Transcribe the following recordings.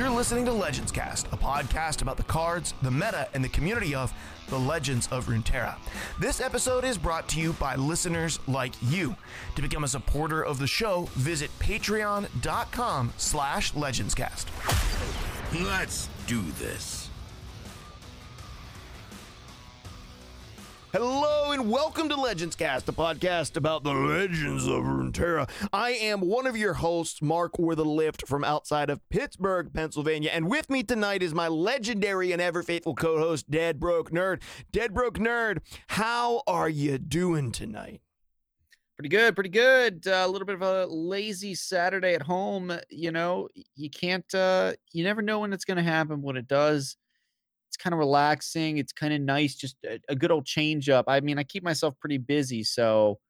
You're listening to Legends Cast, a podcast about the cards, the meta, and the community of the Legends of Runeterra. This episode is brought to you by listeners like you. To become a supporter of the show, visit patreon.com slash legendscast. Let's do this. Hello and welcome to Legends Cast, a podcast about the legends of Runeterra. I am one of your hosts, Mark or the Lift from outside of Pittsburgh, Pennsylvania, and with me tonight is my legendary and ever faithful co-host, Dead Broke Nerd. Dead Broke Nerd, how are you doing tonight? Pretty good, pretty good. Uh, a little bit of a lazy Saturday at home. You know, you can't, uh, you never know when it's going to happen. When it does, it's kind of relaxing. It's kind of nice, just a, a, good old change up. I mean, I keep myself pretty busy, so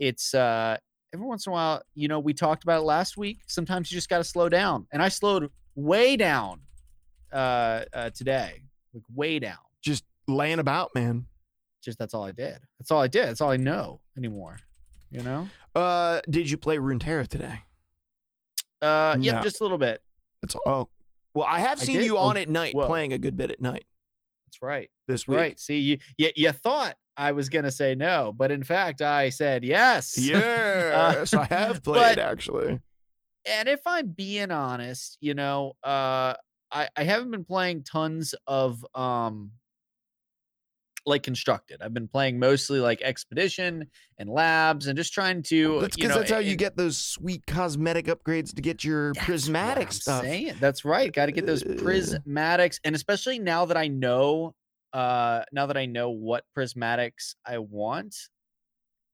it's uh every once in a while, you know, we talked about it last week. Sometimes you just got to slow down, and I slowed way down uh, uh today, like way down. Just laying about, man. Just that's all I did. That's all I did. That's all I know anymore. You know. Uh, did you play Runeterra today? Uh, yeah, no. just a little bit. That's oh, well, I have seen I you on at night well, playing a good bit at night. That's right. This week. Right. See, you, you, you thought I was going to say no, but in fact, I said yes. Yes, uh, I have played but, actually. And if I'm being honest, you know, uh, I, I haven't been playing tons of um like constructed. I've been playing mostly like expedition and labs and just trying to. That's because that's how you get those sweet cosmetic upgrades to get your prismatic stuff. Saying. That's right. Got to get those prismatics, and especially now that I know, uh, now that I know what prismatics I want,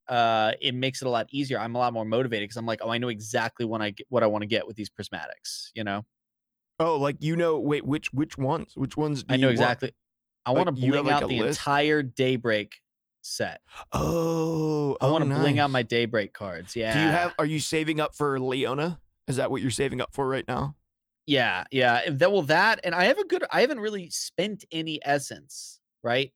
uh, it makes it a lot easier. I'm a lot more motivated because I'm like, oh, I know exactly what I get, what I want to get with these prismatics. You know. Oh, like you know, wait, which which ones? Which ones? Do I know exactly. Want? I want to bling like out the list? entire Daybreak set. Oh, I want to nice. bling out my Daybreak cards. Yeah. Do you have? Are you saving up for Leona? Is that what you're saving up for right now? Yeah, yeah. That well, that and I have a good. I haven't really spent any essence, right?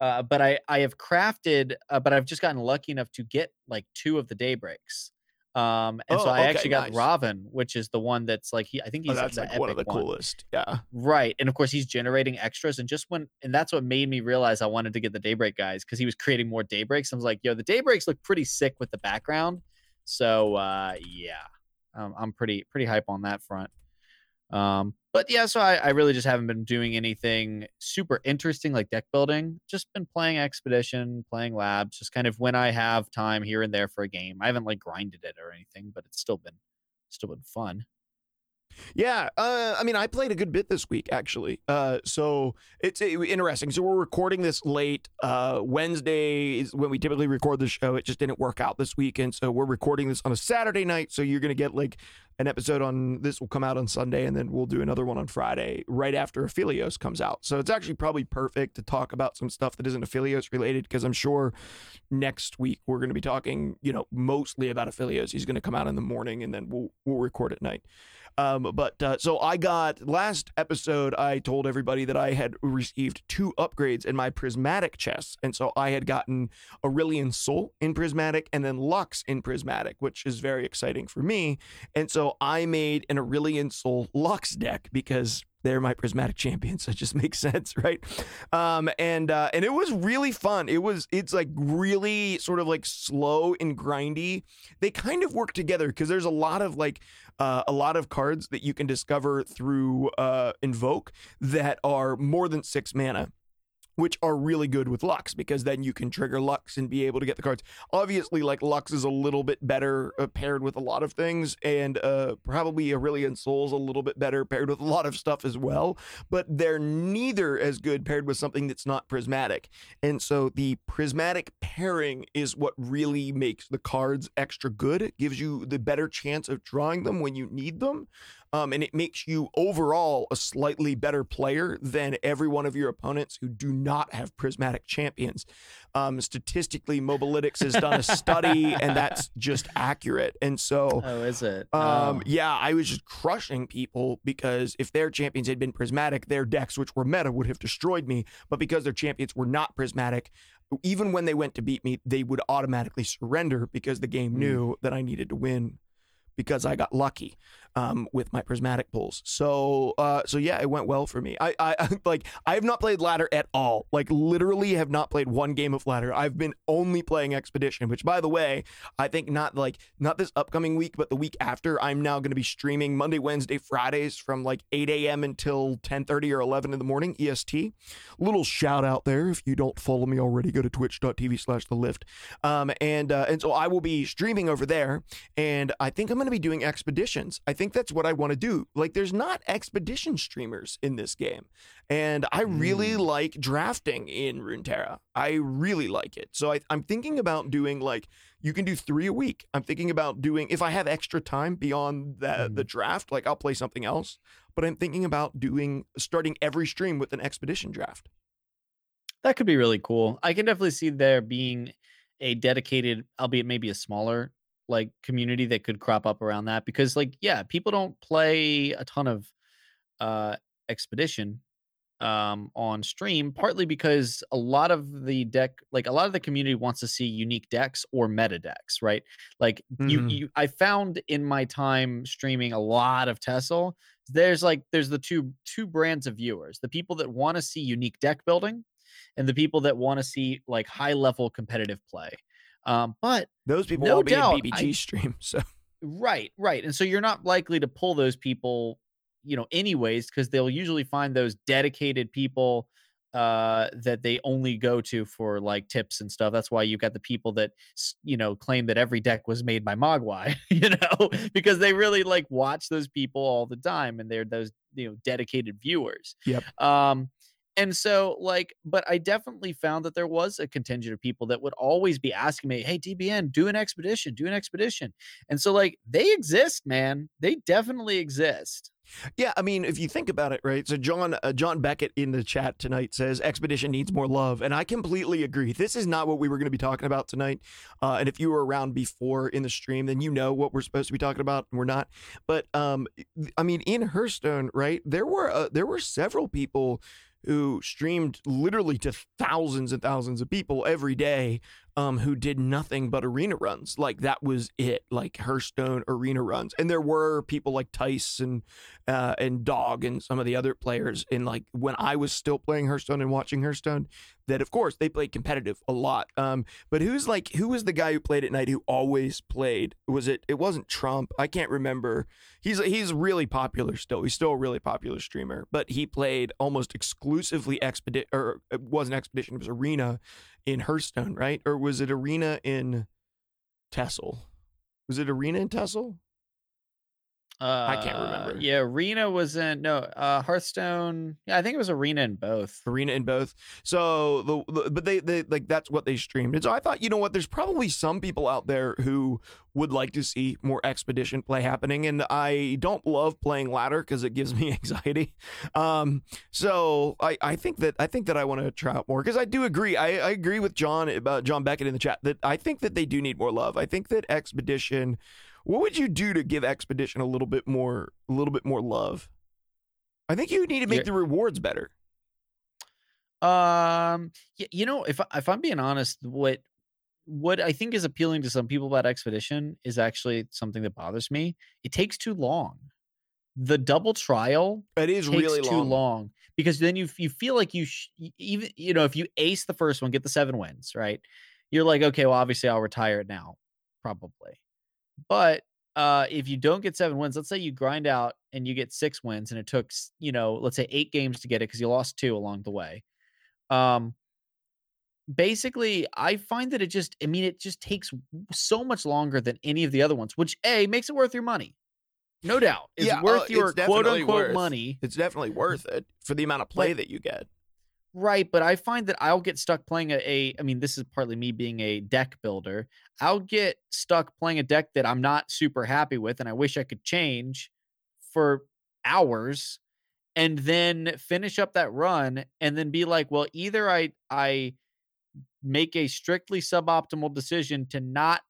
Uh, but I I have crafted, uh, but I've just gotten lucky enough to get like two of the Daybreaks. Um, and oh, so I okay, actually got nice. Rahvun, which is the one that's like he. I think oh, he's oh, that's like one of the one. coolest. Yeah, right. And of course, he's generating extras. And just when, and that's what made me realize I wanted to get the Daybreak guys because he was creating more Daybreaks. I was like, yo, the Daybreaks look pretty sick with the background. So uh, yeah, um, I'm pretty pretty hype on that front. Um, but yeah, so I, I, really just haven't been doing anything super interesting like deck building. Just been playing Expedition, playing Labs, just kind of when I have time here and there for a game. I haven't like grinded it or anything, but it's still been still been fun. Yeah, uh, I mean, I played a good bit this week actually. Uh, so it's it, interesting. So we're recording this late. Uh, Wednesday is when we typically record the show. It just didn't work out this week, and so we're recording this on a Saturday night. So you're gonna get like an episode on this will come out on Sunday, and then we'll do another one on Friday right after Aphelios comes out. So it's actually probably perfect to talk about some stuff that isn't Aphelios related because I'm sure next week we're to be talking, you know, mostly about Aphelios. He's to come out in the morning, and then we'll we'll record at night. Um, but uh, so I got last episode, I told everybody that I had received two upgrades in my prismatic chests. And so I had gotten Aurelion Sol in prismatic and then Lux in prismatic, which is very exciting for me. And so I made an Aurelion Sol Lux deck because they're my prismatic champions. It just makes sense, right? Um, and uh, and it was really fun. It was it's like really sort of like slow and grindy. They kind of work together because there's a lot of like uh, a lot of cards that you can discover through uh, Invoke that are more than six mana which are really good with Lux because then you can trigger Lux and be able to get the cards. Obviously, like Lux is a little bit better uh, paired with a lot of things, and uh, probably Aurelion Sol's a little bit better paired with a lot of stuff as well. But they're neither as good paired with something that's not prismatic. And so the prismatic pairing is what really makes the cards extra good. It gives you the better chance of drawing them when you need them um, and it makes you overall a slightly better player than every one of your opponents who do not have prismatic champions. Um, statistically, Mobalytics has done a study, and that's just accurate. And so, oh, is it? Um, oh. yeah, I was just crushing people because if their champions had been prismatic, their decks, which were meta, would have destroyed me. But because their champions were not prismatic, even when they went to beat me, they would automatically surrender because the game mm. knew that I needed to win because I got lucky. Um, with my prismatic pulls. So uh, so yeah, it went well for me. I, I like I have not played ladder at all. Like literally have not played one game of ladder. I've been only playing expedition, which by the way, I think not like not this upcoming week, but the week after. I'm now going to be streaming Monday, Wednesday, Fridays from like 8 a.m. until 10:30 or 11 in the morning EST. Little shout out there if you don't follow me already, go to twitch.tv/slash the lift. Um, and uh, and so I will be streaming over there, and I think I'm going to be doing expeditions. I think that's what I want to do. Like, there's not expedition streamers in this game, and I really Mm. like drafting in Runeterra. I really like it. So I, I'm thinking about doing like you can do three a week. I'm thinking about doing if I have extra time beyond the the draft, like I'll play something else. But I'm thinking about doing starting every stream with an expedition draft. That could be really cool. I can definitely see there being a dedicated, albeit maybe a smaller, like community that could crop up around that because, like, yeah, people don't play a ton of uh expedition um on stream partly because a lot of the deck like a lot of the community wants to see unique decks or meta decks right like you, Mhm. you i found in my time streaming a lot of tessel there's like there's the two two brands of viewers the people that want to see unique deck building and the people that want to see like high level competitive play um but Those people No will be doubt, in BBG stream. So Right, right. And so you're not likely to pull those people, you know, anyways, because they'll usually find those dedicated people uh that they only go to for like tips and stuff. That's why you've got the people that you know claim that every deck was made by Mogwai, you know, because they really like watch those people all the time and they're those, you know, dedicated viewers. Yep. Um and so like but I definitely found that there was a contingent of people that would always be asking me, "Hey DBN, do an expedition, do an expedition." And so like they exist, man. They definitely exist. Yeah, I mean, if you think about it, right? So John uh, John Beckett in the chat tonight says Expedition needs more love, and I completely agree. This is not what we were going to be talking about tonight. Uh, and if you were around before in the stream, then you know what we're supposed to be talking about, and we're not. But um, I mean, in Hearthstone, right? There were uh, there were several people who streamed literally to thousands and thousands of people every day um, who did nothing but arena runs. Like that was it, like Hearthstone arena runs. And there were people like Tice and uh, and Dog and some of the other players And like when I was still playing Hearthstone and watching Hearthstone, that of course they played competitive a lot. Um, but who's like who was the guy who played at night who always played? Was it it wasn't Trump? I can't remember. He's he's really popular still. He's still a really popular streamer, but he played almost exclusively expedition or it wasn't expedition, it was arena in Hearthstone, right? Or was it arena in Tessel? Was it arena in Tessel? Uh, I can't remember. Yeah, Arena was in no uh Hearthstone. Yeah, I think it was Arena in both. arena in both. So the, the but they they like that's what they streamed. And so I thought, you know what, there's probably some people out there who would like to see more expedition play happening and I don't love playing ladder because it gives me anxiety. Um so I I think that I think that I want to try out more because I do agree. I, I agree with John about John Beckett in the chat that I think that they do need more love. I think that expedition what would you do to give expedition a little bit more a little bit more love? I think you need to make Yeah. the rewards better. Um, you know, if if I'm being honest, what what I think is appealing to some people about Expedition is actually something that bothers me. It takes too long. The double trial It is really too long. long because then you you feel like you sh- even you know if you ace the first one, get the seven wins, right? You're like, okay, well, obviously I'll retire it now, probably. But uh, if you don't get seven wins, let's say you grind out and you get six wins, and it took you know, let's say eight games to get it because you lost two along the way. Um, basically, I find that it just, I mean, it just takes so much longer than any of the other ones, which a makes it worth your money, no doubt. It's Yeah, uh, worth it's your quote unquote worth- money. It's definitely worth it for the amount of play that you get. Right, but I find that I'll get stuck playing a, a I mean, this is partly me being a deck builder. I'll get stuck playing a deck that I'm not super happy with and I wish I could change for hours and then finish up that run and then be like, well, either I I make a strictly suboptimal decision to not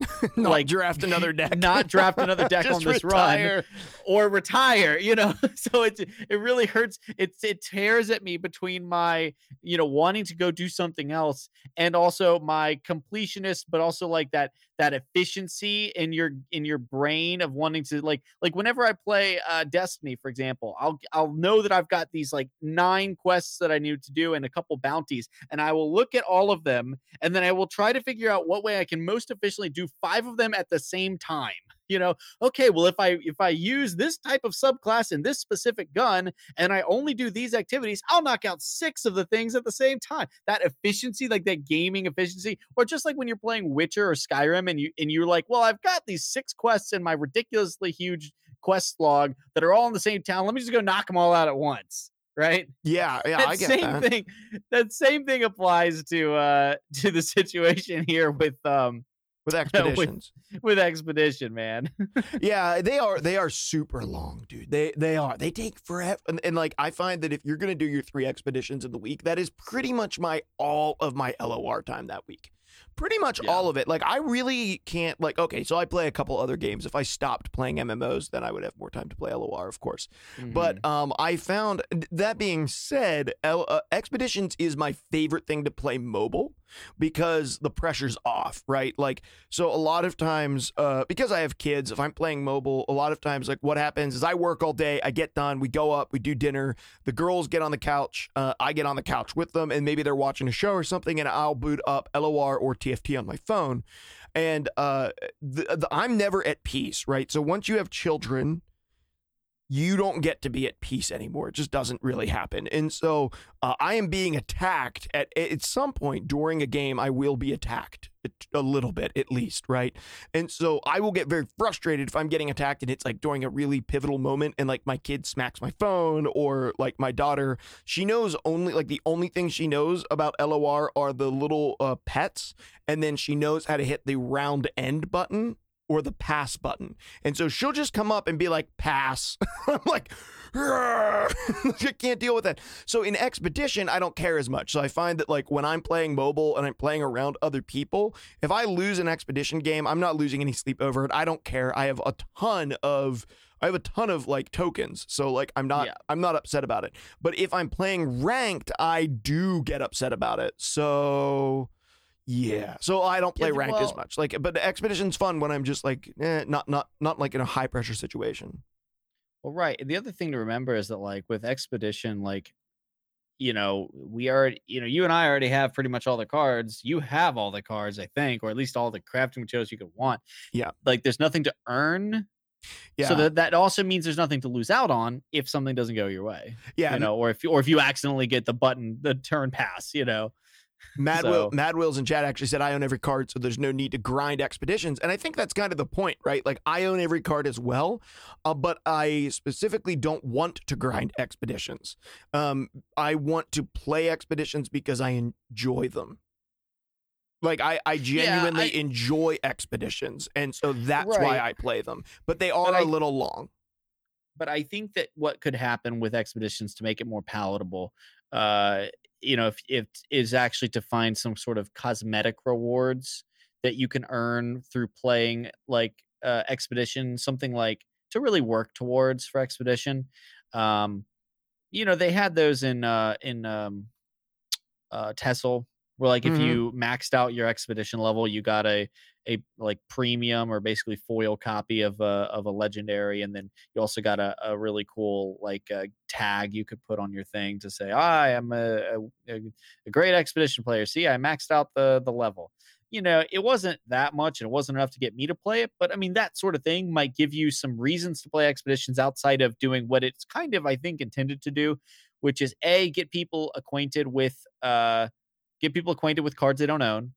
Not Like, draft another deck. not draft another deck on this run. or retire you know so it it really hurts it's it tears at me between my you know wanting to go do something else and also my completionist but also like that that efficiency in your in your brain of wanting to like like whenever I play uh Destiny, for example, I'll I'll know that I've got these like nine quests that I need to do and a couple bounties, and I will look at all of them and then I will try to figure out what way I can most efficiently do five of them at the same time you know okay well if i if i use this type of subclass in this specific gun and i only do these activities i'll knock out six of the things at the same time. That efficiency like that gaming efficiency or just like when you're playing witcher or skyrim and you and you're like well i've got these six quests in my ridiculously huge quest log that are all in the same town. Let me just go knock them all out at once right? Yeah, yeah, that I get same that. thing that same thing applies to uh to the situation here with um With expeditions. with expedition man yeah, they are they are super long, dude. They they are. They take forever. And, and like I find that if you're gonna do your three expeditions in the week, that is pretty much my all of my LOR time that week. Pretty much Yeah. all of it. Like I really can't like okay, so I play a couple other games. If I stopped playing MMOs, then I would have more time to play LOR, of course. But um, I found that being said, L- uh, Expeditions is my favorite thing to play mobile because the pressure's off, right? Like, so a lot of times, uh, because I have kids, if I'm playing mobile, a lot of times, like, what happens is I work all day, I get done, we go up, we do dinner, the girls get on the couch, uh, I get on the couch with them, and maybe they're watching a show or something, and I'll boot up LOR or TFT on my phone. And uh, the, the, I'm never at peace, right? So once you have children, you don't get to be at peace anymore. It just doesn't really happen. And so uh, I am being attacked at at some point during a game. I will be attacked a little bit at least, right? And so I will get very frustrated if I'm getting attacked and it's like during a really pivotal moment and like my kid smacks my phone or like my daughter, she knows only like the only thing she knows about LOR are the little uh, pets and then she knows how to hit the round end button or the pass button. And so she'll just come up and be like, pass. I'm like, I can't deal with that. So in Expedition, I don't care as much. So I find that like when I'm playing mobile and I'm playing around other people, if I lose an Expedition game, I'm not losing any sleep over it. I don't care. I have a ton of I have a ton of like tokens. So like I'm not Yeah. I'm not upset about it. But if I'm playing ranked, I do get upset about it. So yeah. So I don't play Yeah, ranked as much. Like but expedition's fun when I'm just like eh, not not not like in a high pressure situation. Well, right. The other thing to remember is that, like, with Expedition, like, you know, we already, you know, you and I already have pretty much all the cards. You have all the cards, I think, or at least all the crafting materials you could want. Yeah. Like, there's nothing to earn. Yeah. So that that also means there's nothing to lose out on if something doesn't go your way. yeah. You know, or if you, or if you accidentally get the button, the turn pass. You know. Mad Will, So- Mad Wills in chat actually said I own every card, so there's no need to grind expeditions, and I think that's kind of the point, right? Like I own every card as well, uh, but I specifically don't want to grind expeditions. Um, I want to play expeditions because I enjoy them. Like I, I genuinely I- enjoy expeditions, and so that's why I play them. But they are But a I- little long. but I think that what could happen with expeditions to make it more palatable, uh, you know, if if is actually to find some sort of cosmetic rewards that you can earn through playing like uh, expedition, something like to really work towards for expedition. Um, you know, they had those in uh, in um, uh, Tessel, where like if Mhm. you maxed out your expedition level, you got a a like premium or basically foil copy of a of a legendary, and then you also got a, a really cool like uh, tag you could put on your thing to say, "I am a, a, a great expedition player. See, I maxed out the the level." You know, it wasn't that much, and it wasn't enough to get me to play it. But I mean, that sort of thing might give you some reasons to play expeditions outside of doing what it's kind of, I think, intended to do, which is a get people acquainted with uh get people acquainted with cards they don't own.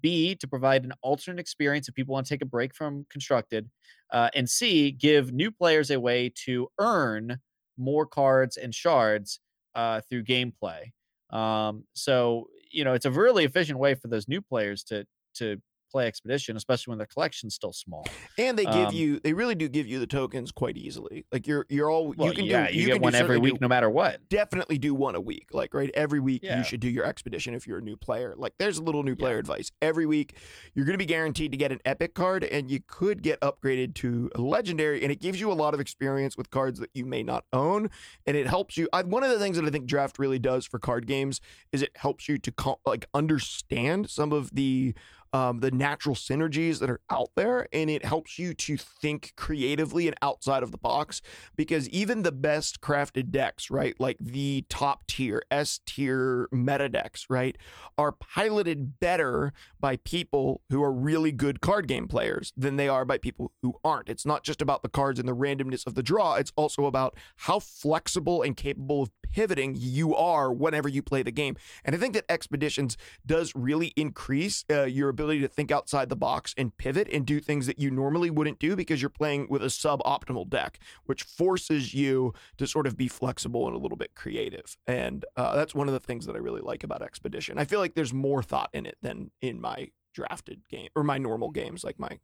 B to provide an alternate experience if people want to take a break from constructed, uh, and C give new players a way to earn more cards and shards uh, through gameplay. Um, so you know it's a really efficient way for those new players to to play expedition, especially when the collection's still small. And they give Um, you, they really do give you the tokens quite easily. Like you're, you're all, Well, you can yeah, do, you, can get one every certainly do week, no matter what. definitely do one a week. Like, right, every week Yeah. you should do your expedition if you're a new player. Like, there's a little new Yeah. player advice. Every week you're going to be guaranteed to get an epic card, and you could get upgraded to a legendary, and it gives you a lot of experience with cards that you may not own, and it helps you. I, one of the things that I think draft really does for card games is it helps you to like understand some of the um, the natural synergies that are out there, and it helps you to think creatively and outside of the box. Because even the best crafted decks, right, like the top tier S tier meta decks, right, are piloted better by people who are really good card game players than they are by people who aren't. It's not just about the cards and the randomness of the draw. It's also about how flexible and capable of pivoting you are whenever you play the game. And I think that Expeditions does really increase uh, your ability to think outside the box and pivot and do things that you normally wouldn't do because you're playing with a suboptimal deck, which forces you to sort of be flexible and a little bit creative. And uh, that's one of the things that I really like about Expedition. I feel like there's more thought in it than in my drafted game or my normal games, like my.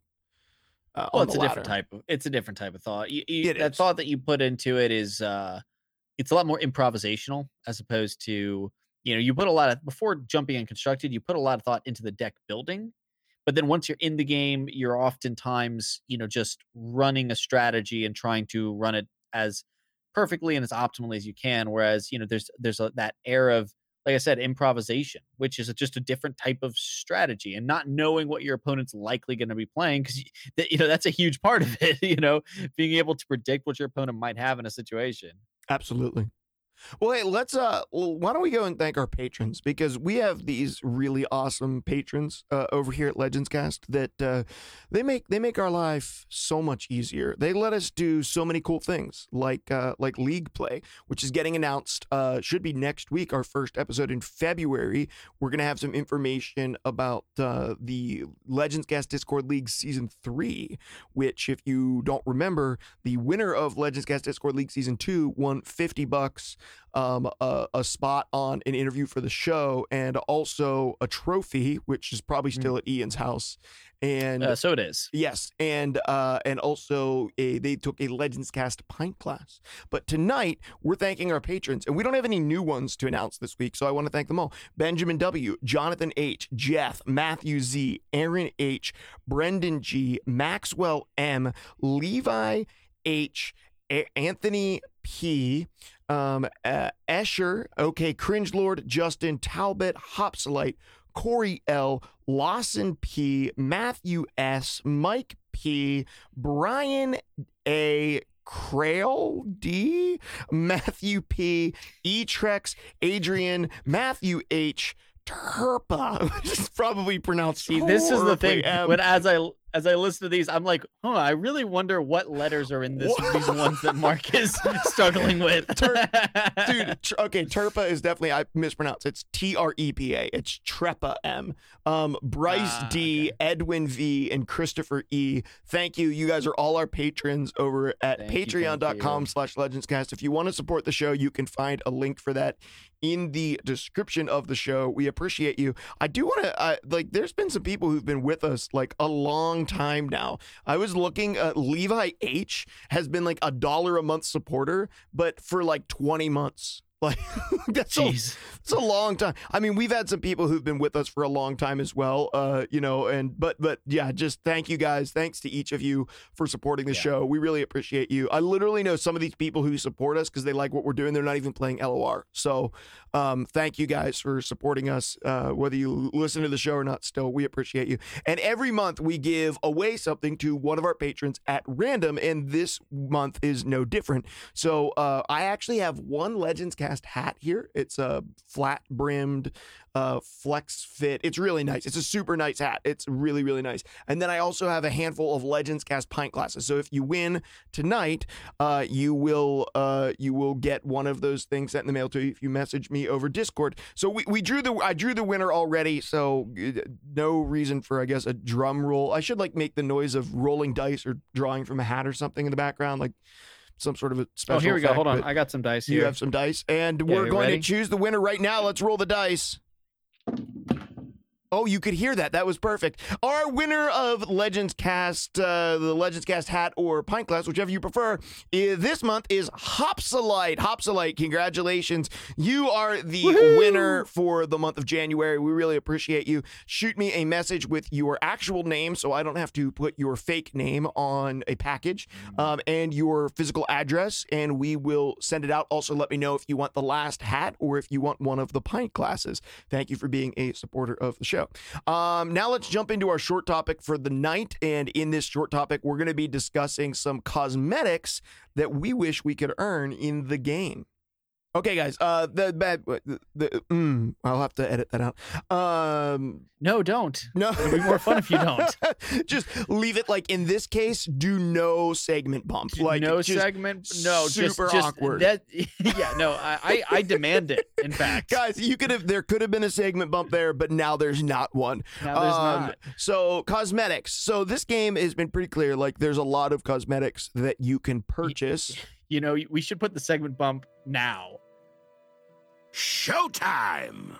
Uh, well, it's a different type of it's a different type of thought. You, you, that is. thought that you put into it is uh it's a lot more improvisational as opposed to you know you put a lot of before jumping and constructed you put a lot of thought into the deck building but then once you're in the game you're oftentimes you know just running a strategy and trying to run it as perfectly and as optimally as you can whereas you know there's there's a, that air of like i said improvisation which is a, just a different type of strategy and not knowing what your opponent's likely going to be playing because you know that's a huge part of it you know being able to predict what your opponent might have in a situation Absolutely. Well, hey, let's uh why don't we go and thank our patrons because we have these really awesome patrons uh, over here at Legends Cast that uh, they make they make our life so much easier. They let us do so many cool things like uh, like league play, which is getting announced uh, should be next week our first episode in February. We're to have some information about uh, the Legends Cast Discord League season 3, which if you don't remember, the winner of Legends Cast Discord League season 2 won 50 bucks um, a, a spot on an interview for the show and also a trophy, which is probably still at Ian's house. And uh, so it is Yes, and uh, and also a, they took a Legends Cast pint class. But tonight we're thanking our patrons, and we don't have any new ones to announce this week, so I want to thank them all: Benjamin W, Jonathan H, Jeff, Matthew Z, Aaron H, Brendan G, Maxwell M, Levi H, A- Anthony P. Um, uh, Escher, okay, Cringe Lord, Justin Talbot, Hopsolite, Corey L, Lawson P, Matthew S, Mike P, Brian A, Crail D, Matthew P, Etrex, Adrian, Matthew H, Turpa, which is probably pronounced. see this is the thing M. when as i as i listen to these i'm like huh i really wonder what letters are in this these ones that mark is struggling with dude. Tr- okay, Turpa is definitely I mispronounced. It's T R E P A. It's Trepa M. Um, Bryce Ah, D, Edwin V, and Christopher E. Thank you. You guys are all our patrons over at Thank you, thank patreon.com you. slash legendscast. If you want to support the show, you can find a link for that in the description of the show. We appreciate you. I do want to uh, like. There's been some people who've been with us like a long time now. I was looking. Uh, Levi H has been like a dollar a month supporter, but for like 20 months. Like that's a, Jeez. it's a long time. I mean, we've had some people who've been with us for a long time as well. Uh, you know, and but but yeah, just thank you guys. Thanks to each of you for supporting the Yeah. show. We really appreciate you. I literally know some of these people who support us because they like what we're doing. They're not even playing LOR. So, um, thank you guys for supporting us. Uh, whether you listen to the show or not, still we appreciate you. And every month we give away something to one of our patrons at random, and this month is no different. So uh, I actually have one Legends Cast hat here. It's a flat brimmed, uh, flex fit. It's really nice. It's a super nice hat. It's really really nice. And then I also have a handful of Legends Cast pint glasses. So if you win tonight, uh, you will uh, you will get one of those things sent in the mail to you if you message me over Discord. So we, we drew the I drew the winner already. So uh, no reason for I guess a drum roll. I should like make the noise of rolling dice or drawing from a hat or something in the background, like some sort of a special. oh here we go hold on i got some dice You have some dice, and Yeah, we're going ready? to choose the winner right now. Let's roll the dice. Oh, you could hear that. That was perfect. Our winner of Legends Cast, uh, the Legends Cast hat or pint glass, whichever you prefer, i- this month is Hopsolite. Hopsolite, congratulations. You are the Woohoo! winner for the month of January. We really appreciate you. Shoot me a message with your actual name so I don't have to put your fake name on a package um, and your physical address, and we will send it out. Also, let me know if you want the last hat or if you want one of the pint glasses. Thank you for being a supporter of the show. Show. Um, now let's jump into our short topic for the night. And in this short topic, we're going to be discussing some cosmetics that we wish we could earn in the game. Okay, guys. Uh, the bad. The, the mm, I'll have to edit that out. Um, No, don't. no, It'll be more fun if you don't. just leave it like in this case. Do no segment bump. Like no just- segment. No, just super just awkward. That, yeah, no, I, I I demand it. In fact, Guys, you could have there could have been a segment bump there, but now there's not one. now there's Um, not. So cosmetics. So this game has been pretty clear. Like there's a lot of cosmetics that you can purchase. You know, we should put the segment bump now. Showtime!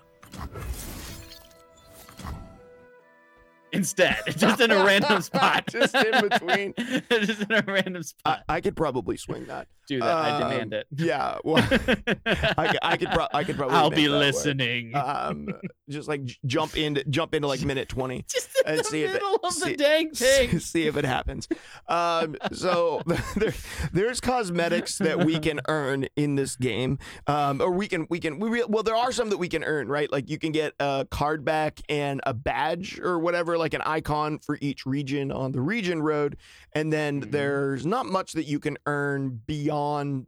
Instead, just in a random spot. Just in between. just in a random I, spot. I could probably swing that. Do that. I demand Um, it. Yeah. Well, I, could- I could. Pro- I could probably. I'll be listening. Um, just like j- jump into jump into like minute twenty. just in and the see if it- of see- the dang thing. see if it happens. Um, so there, there's cosmetics that we can earn in this game, um, or we can we can we re- well there are some that we can earn, right? Like you can get a card back and a badge or whatever, like an icon for each region on the region road, and then Mhm. there's not much that you can earn beyond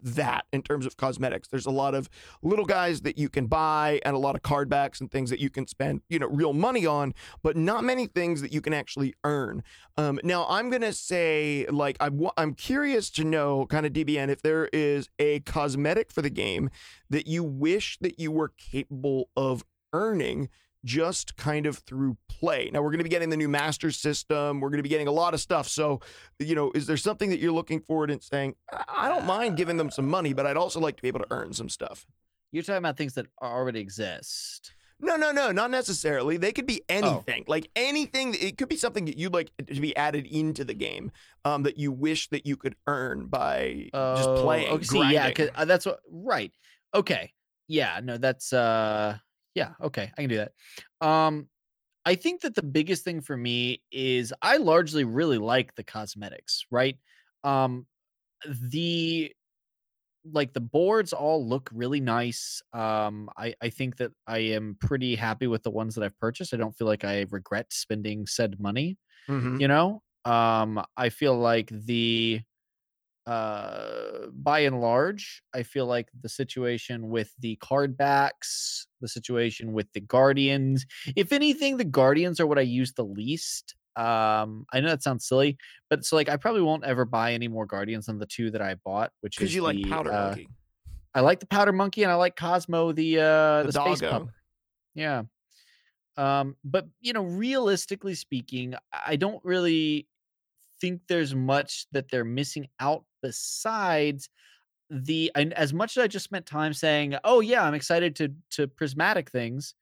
that in terms of cosmetics. There's a lot of little guys that you can buy and a lot of card backs and things that you can spend, you know, real money on, but not many things that you can actually earn. Um, now, I'm gonna say, like, I'm curious to know, kind of DBN, if there is a cosmetic for the game that you wish that you were capable of earning. Just kind of through play. Now we're going to be getting the new master system. We're going to be getting a lot of stuff. So, you know, is there something that you're looking forward and saying, I don't mind giving them some money, but I'd also like to be able to earn some stuff? You're talking about things that already exist. No, no, no, not necessarily. They could be anything, like anything. It could be something that you'd like to be added into the game um, that you wish that you could earn by just Oh, playing. Okay, see, yeah, uh, that's what. Right. Okay. Yeah. No, that's. uh Yeah. Okay. I can do that. Um, I think that the biggest thing for me is I largely really like the cosmetics. Right. Um, the like the boards all look really nice. Um, I I think that I am pretty happy with the ones that I've purchased. I don't feel like I regret spending said money Mhm. you know um i feel like the uh by and large i feel like the situation with the card backs the situation with the guardians if anything the guardians are what i use the least um i know that sounds silly but so like i probably won't ever buy any more guardians than the two that i bought which because is you like powder uh, monkey. I like the powder monkey and I like Cosmo the uh The the, space pup. Yeah. Um but you know realistically speaking I don't really think there's much that they're missing out besides the and as much as I just spent time saying oh yeah I'm excited to to prismatic things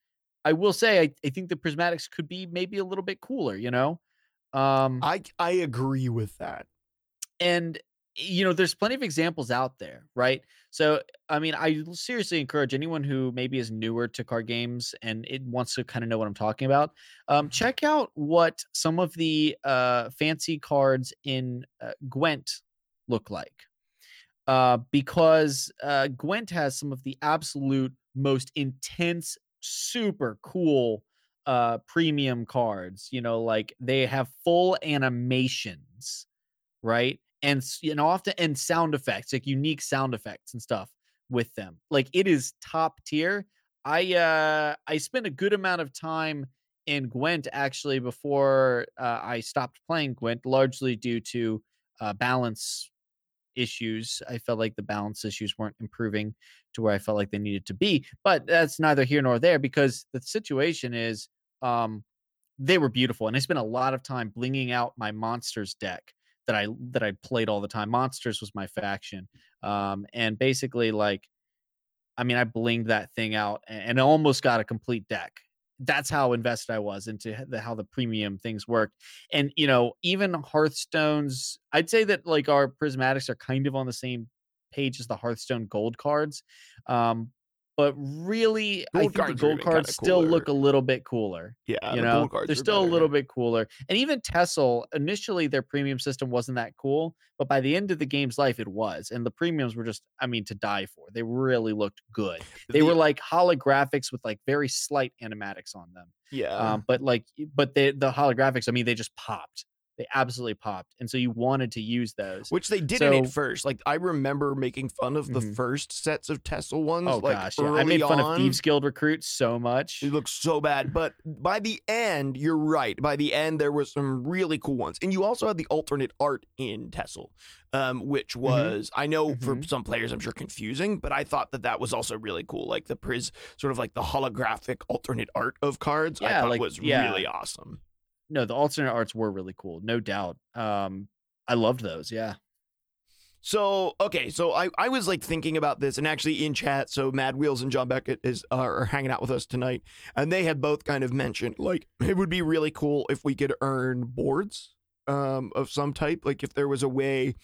I will say I, I think the prismatics could be maybe a little bit cooler you know um I I agree with that. and you know there's plenty of examples out there right so i mean I seriously encourage anyone who maybe is newer to card games and it wants to kind of know what i'm talking about um, check out what some of the uh, fancy cards in uh, gwent look like uh, because uh, gwent has some of the absolute most intense super cool uh, premium cards you know like they have full animations right? And you know, often and sound effects, like unique sound effects and stuff with them. Like it is top tier. I uh I spent a good amount of time in Gwent actually before uh, I stopped playing Gwent, largely due to uh, balance issues. I felt like the balance issues weren't improving to where I felt like they needed to be. But that's neither here nor there because the situation is um they were beautiful and I spent a lot of time blinging out my monsters deck that I that I played all the time. Monsters was my faction, um, and basically like, I mean, I blinged that thing out and, and, almost got a complete deck. That's how invested I was into the, how the premium things worked. And you know, even Hearthstone's, I'd say that like our prismatics are kind of on the same page as the Hearthstone gold cards. Um, but really, I think the gold cards still look a little bit cooler. Yeah, you the know, gold they're still a little bit cooler. And even Tesla, initially their premium system wasn't that cool, but by the end of the game's life, it was. And the premiums were just, I mean, to die for. They really looked good. They The- were like holographics with like very slight animatics on them. yeah. Um, but like, but they, the holographics, I mean, they just popped. They absolutely popped. And so you wanted to use those. Which they did in So- it first. Like I remember making fun of the Mhm. first sets of Tesla ones. Oh like, gosh, yeah. I made fun on. of Thieves Guild recruits so much. It looks so bad, but by the end, you're right. By the end, there was some really cool ones, and you also had the alternate art in Tessel, um, which Mm-hmm. was I know for Mhm. some players, I'm sure confusing, but I thought that that was also really cool. Like the Priz, sort of like the holographic alternate art of cards. I Yeah, thought like- was yeah. really awesome. No, the alternate arts were really cool, no doubt. Um, I loved those. Yeah. So okay, so I, I was like thinking about this, and actually in chat, so Mad Wheels and John Beckett is are hanging out with us tonight, and they had both kind of mentioned like it would be really cool if we could earn boards um, of some type, like if there was a way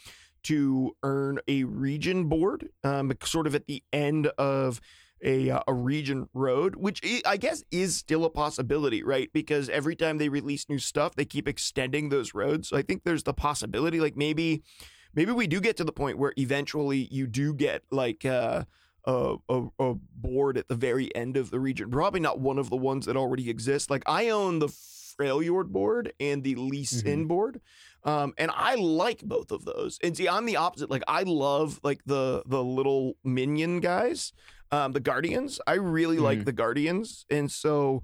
to earn a region board, um, sort of at the end of a uh, a region road, which i- guess is still a possibility, right? Because every time they release new stuff, they keep extending those roads. So I think there's the possibility, like maybe maybe we do get to the point where eventually you do get like uh, a, a a board at the very end of the region. Probably not one of the ones that already exist. Like I own the Freljord board and the Lee Sin board. Um, and I like both of those. And see, I'm the opposite. Like I love like the the little minion guys, um, the Guardians. I really like Mhm. the Guardians, and so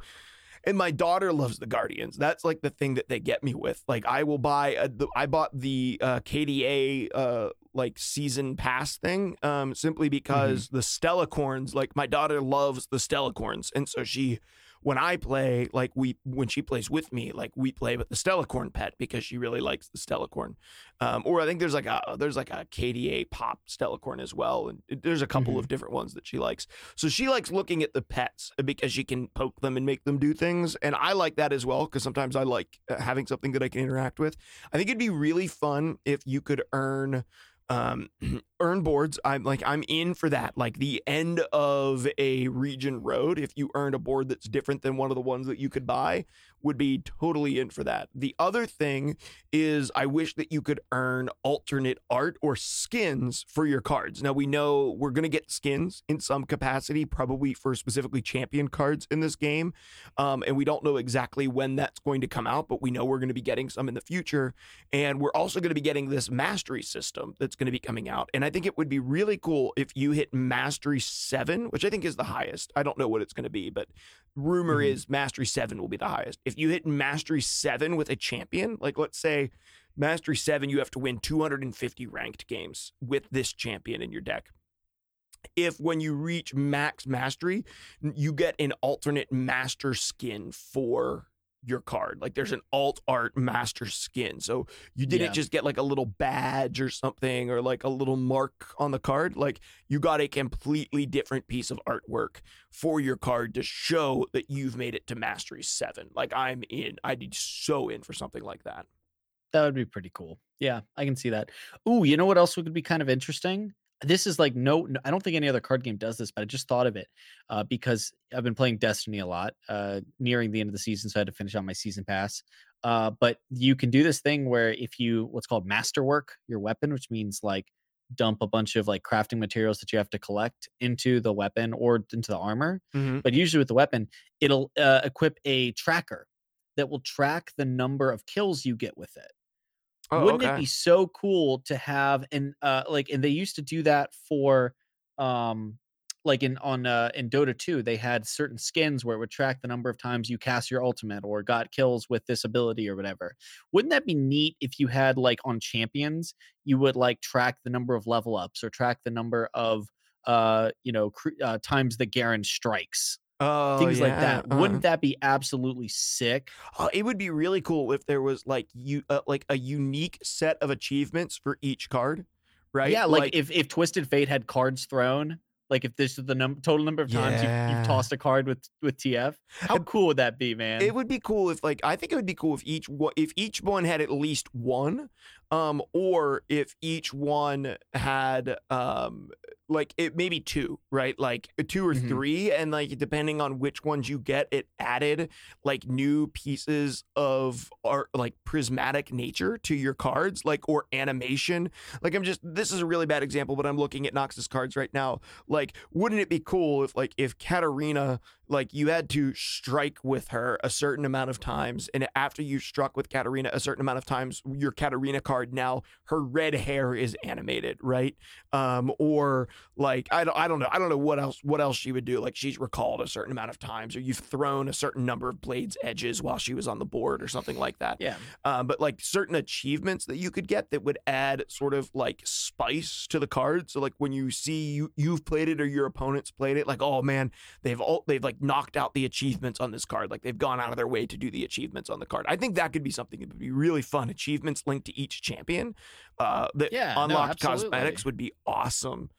and my daughter loves the Guardians. That's like the thing that they get me with. Like I will buy. A, the, I bought the uh, KDA uh, like season pass thing um, simply because the Stellacorns. Like my daughter loves the Stellacorns, and so she. When I play, like we, when she plays with me, like we play with the Stellacorn pet because she really likes the Stellacorn. Um, or I think there's like a there's like a KDA pop Stellacorn as well, and there's a couple Mhm. of different ones that she likes. So she likes looking at the pets because she can poke them and make them do things. And I like that as well because sometimes I like uh, having something that I can interact with. I think it'd be really fun if you could earn um earn boards. I'm like i'm in for that. Like the end of a region road if you earned a board that's different than one of the ones that you could buy would be totally in for that. The other thing is i wish that you could earn alternate art or skins for your cards. Now we know we're to get skins in some capacity probably for specifically champion cards in this game um, and we don't know exactly when that's going to come out but we know we're to be getting some in the future. And we're also to be getting this mastery system that's going to be coming out. And I think it would be really cool if you hit mastery seven, which I think is the highest. I don't know what it's going to be, but rumor Mhm. is mastery seven will be the highest. If you hit mastery seven with a champion, like let's say mastery seven, you have to win 250 ranked games with this champion in your deck. If when you reach max mastery, you get an alternate master skin for your card. Like there's an alt art master skin. So you didn't Yeah. just get like a little badge or something or like a little mark on the card. Like you got a completely different piece of artwork for your card to show that you've made it to mastery seven. Like I'm in. I'd be so in for something like that. That would be pretty cool. Yeah, I can see that. Ooh, you know what else would be kind of interesting? This is like no, no- I don't think any other card game does this, but I just thought of it uh, because I've been playing Destiny a lot, uh, nearing the end of the season, so I had to finish out my season pass. Uh, but you can do this thing where if you what's called masterwork your weapon, which means like dump a bunch of like crafting materials that you have to collect into the weapon or into the armor. But usually with the weapon, it'll uh, equip a tracker that will track the number of kills you get with it. Oh, Wouldn't okay. it be so cool to have and uh like and they used to do that for um like in on uh in Dota 2 they had certain skins where it would track the number of times you cast your ultimate or got kills with this ability or whatever. Wouldn't that be neat if you had like on champions you would like track the number of level ups or track the number of uh you know cr- uh, times that Garen strikes Oh, things like that. uh-huh. Wouldn't that be absolutely sick? Oh, it would be really cool if there was like you uh, like a unique set of achievements for each card, right? Yeah, like, if if Twisted Fate had cards thrown, like if this is the num- total number of times you've, you've tossed a card with with TF, how cool would that be, man? it would be cool if like I think it would be cool if each one if each one had at least one um, or if each one had um, like it maybe two, right? Like two or Mhm. three, and like depending on which ones you get, it added like new pieces of art, like prismatic nature to your cards, like or animation. Like I'm just this is a really bad example, but I'm looking at Noxus cards right now. Like, wouldn't it be cool if like if Katarina like you had to strike with her a certain amount of times and after you struck with Katarina a certain amount of times your Katarina card now her red hair is animated right um or like I don't I don't know I don't know what else what else she would do like she's recalled a certain amount of times or you've thrown a certain number of blades edges while she was on the board or something like that Yeah. um, but like certain achievements that you could get that would add sort of like spice to the card. So like when you see you you've played it or your opponents played it, like oh man, they've all they've like knocked out the achievements on this card. Like they've gone out of their way to do the achievements on the card. I think that could be something that would be really fun. Achievements linked to each champion. Uh, that Yeah, unlocked absolutely. cosmetics would be awesome.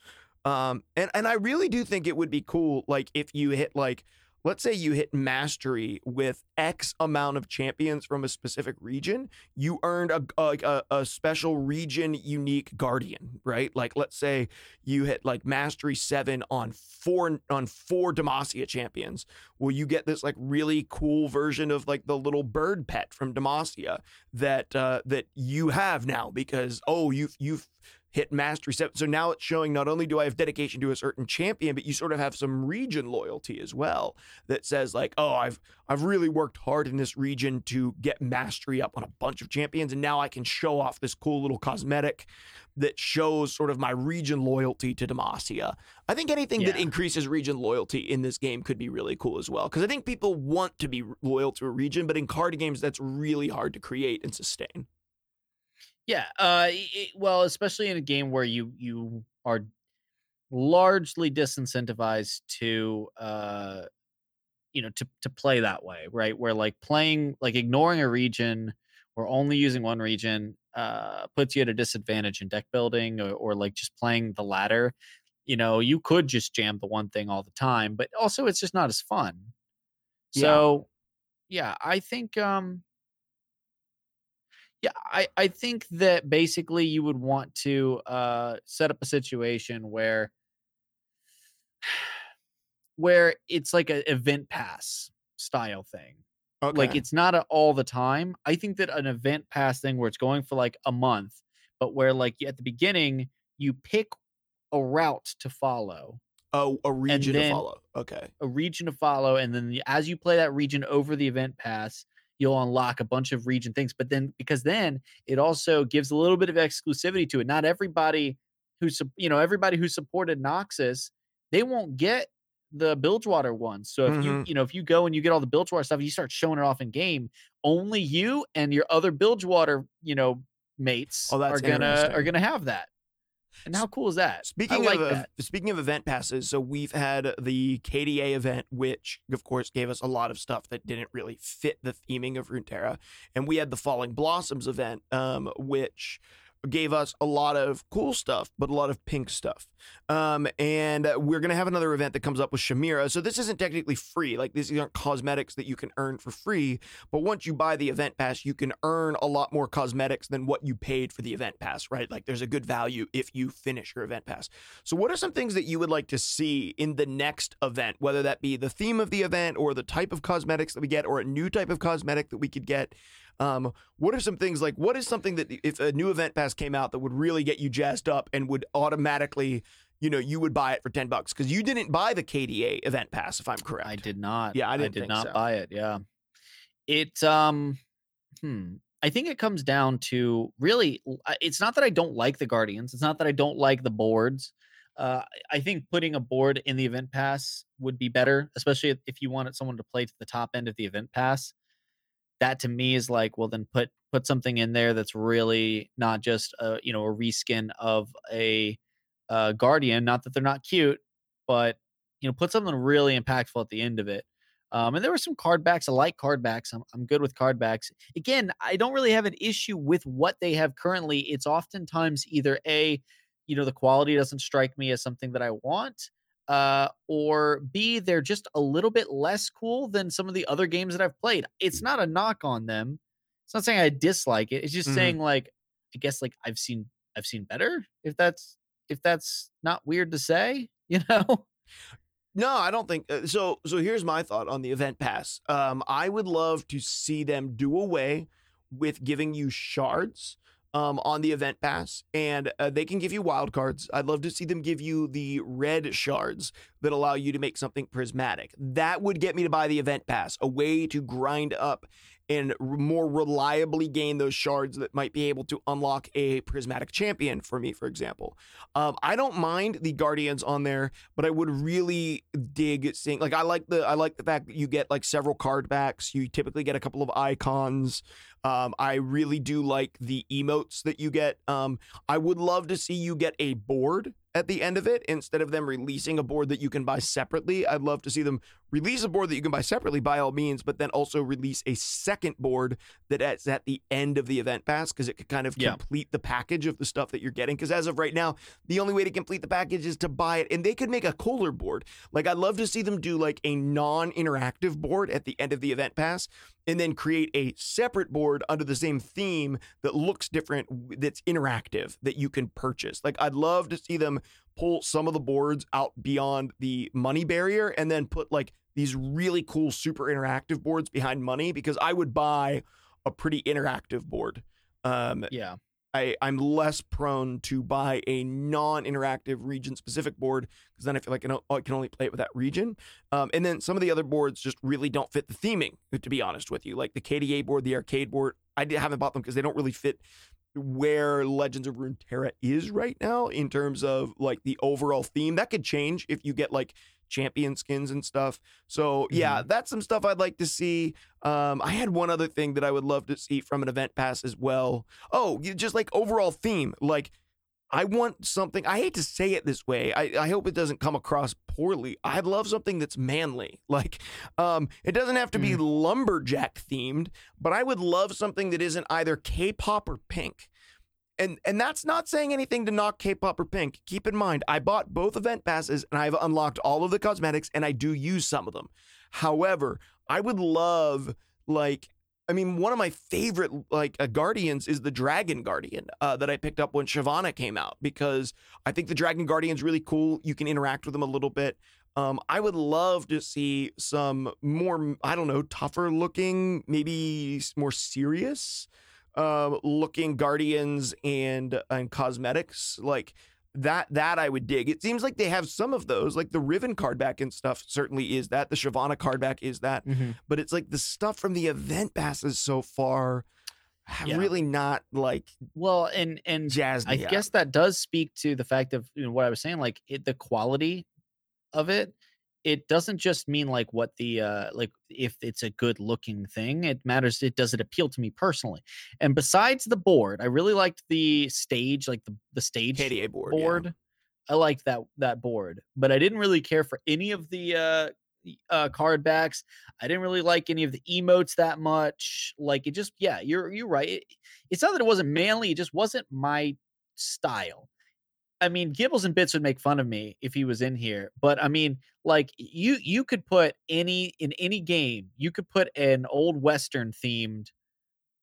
Um, and and I really do think it would be cool, like if you hit like let's say you hit mastery with X amount of champions from a specific region, you earned a, a, a- special region unique guardian, right? Like let's say you hit like mastery seven on four on four Demacia champions. Well, you get this like really cool version of like the little bird pet from Demacia that uh, that you have now because oh you've you've hit mastery seven. So now it's showing not only do I have dedication to a certain champion, but you sort of have some region loyalty as well that says like, oh, I've I've really worked hard in this region to get mastery up on a bunch of champions, and now I can show off this cool little cosmetic that shows sort of my region loyalty to Demacia. I think anything that increases region loyalty in this game could be really cool as well. Because I think people want to be loyal to a region, but in card games, that's really hard to create and sustain. Yeah. Uh, i- i- well, especially in a game where you you are largely disincentivized to uh, you know, to to play that way, right? Where like playing, like ignoring a region or only using one region uh, puts you at a disadvantage in deck building or, or like just playing the ladder. You know, you could just jam the one thing all the time, but also it's just not as fun. Yeah. So, yeah, I think um yeah, I, I think that basically you would want to uh, set up a situation where where it's like an event pass style thing. Okay. Like it's not a, all the time. I think that an event pass thing where it's going for like a month, but where like at the beginning you pick a route to follow, oh, a region to follow. Okay. a region to follow, and then the, as you play that region over the event pass, you'll unlock a bunch of region things. But then because then it also gives a little bit of exclusivity to it. Not everybody who you know everybody who supported Noxus, they won't get the Bilgewater ones. So if you Mhm. you know if you go and you get all the Bilgewater stuff, and you start showing it off in game. Only you and your other Bilgewater you know mates Oh, are gonna are gonna have that. And how cool is that? Speaking like of that. speaking of event passes, so we've had the KDA event, which of course gave us a lot of stuff that didn't really fit the theming of Runeterra, and we had the Falling Blossoms event, um, which gave us a lot of cool stuff, but a lot of pink stuff. Um, and we're gonna have another event that comes up with Samira. So this isn't technically free. Like these aren't cosmetics that you can earn for free. But once you buy the event pass, you can earn a lot more cosmetics than what you paid for the event pass, right? Like there's a good value if you finish your event pass. So, what are some things that you would like to see in the next event, whether that be the theme of the event or the type of cosmetics that we get or a new type of cosmetic that we could get? Um, what are some things like what is something that if a new event pass came out that would really get you jazzed up and would automatically, you know, you would buy it for 10 bucks? Because you didn't buy the KDA event pass, if I'm correct. I did not. Yeah, I didn't I did not so. buy it. Yeah. It um hmm. I think it comes down to really it's not that I don't like the Guardians. It's not that I don't like the boards. Uh, I think putting a board in the event pass would be better, especially if you wanted someone to play to the top end of the event pass. That to me is like, well, then put put something in there that's really not just a you know a reskin of a uh, Guardian. Not that they're not cute, but you know, put something really impactful at the end of it. Um, and there were some card backs. I like card backs. I'm, I'm good with card backs. Again, I don't really have an issue with what they have currently. It's oftentimes either A, you know, the quality doesn't strike me as something that I want, uh, or B, they're just a little bit less cool than some of the other games that I've played. It's not a knock on them. It's not saying I dislike it. It's just Mhm. saying like I guess like I've seen I've seen better. If that's if that's not weird to say, you know. No, I don't think uh, so. So here's my thought on the event pass. Um, I would love to see them do away with giving you shards um, on the event pass, and uh, they can give you wild cards. I'd love to see them give you the red shards that allow you to make something prismatic. That would get me to buy the event pass, a way to grind up and more reliably gain those shards that might be able to unlock a prismatic champion for me, for example. Um, I don't mind the guardians on there, but I would really dig seeing like I like the I like the fact that you get like several card backs. You typically get a couple of icons. Um, I really do like the emotes that you get. Um, I would love to see you get a board at the end of it instead of them releasing a board that you can buy separately. I'd love to see them release a board that you can buy separately by all means, but then also release a second board that is at the end of the event pass because it could kind of Yeah. complete the package of the stuff that you're getting. Because as of right now, the only way to complete the package is to buy it, and they could make a cooler board. Like I'd love to see them do like a non-interactive board at the end of the event pass, and then create a separate board under the same theme that looks different, that's interactive that you can purchase. Like I'd love to see them pull some of the boards out beyond the money barrier and then put like these really cool super interactive boards behind money because I would buy a pretty interactive board. Um, Yeah. I, I'm less prone to buy a non-interactive region-specific board because then I feel like I, don't, I can only play it with that region. Um, and then some of the other boards just really don't fit the theming. To be honest with you, like the KDA board, the arcade board, I haven't bought them because they don't really fit where Legends of Runeterra is right now in terms of like the overall theme. That could change if you get like champion skins and stuff. So yeah, that's some stuff I'd like to see. Um, I had one other thing that I would love to see from an event pass as well. Oh, just like overall theme. Like I want something. I hate to say it this way. I, I hope it doesn't come across poorly. I'd love something that's manly. Like, um, it doesn't have to be lumberjack themed, but I would love something that isn't either K-pop or pink. And and that's not saying anything to knock K-pop or pink. Keep in mind, I bought both event passes and I've unlocked all of the cosmetics and I do use some of them. However, I would love like I mean, one of my favorite like uh, guardians is the Dragon Guardian uh, that I picked up when Shyvana came out because I think the Dragon Guardian's really cool. You can interact with them a little bit. Um, I would love to see some more, I don't know, tougher looking, maybe more serious uh, looking guardians and and cosmetics like that that I would dig. It seems like they have some of those, like the Riven card back and stuff certainly is that. The Shyvana card back is that mm-hmm. but it's like the stuff from the event passes so far have Yeah. really not like Well, and and jazzed I up. guess that does speak to the fact of you know, what I was saying, like it, the quality of it. It doesn't just mean like what the uh like if it's a good looking thing. It matters. It does it appeal to me personally. And besides the board, I really liked the stage, like the the stage KDA board. yeah. I liked that that board, but I didn't really care for any of the uh uh card backs. I didn't really like any of the emotes that much. Like it just yeah, you're you're right. It, it's not that it wasn't manly, it just wasn't my style. I mean, Gibbles and Bits would make fun of me if he was in here, but I mean, like you you could put any in any game, you could put an old western themed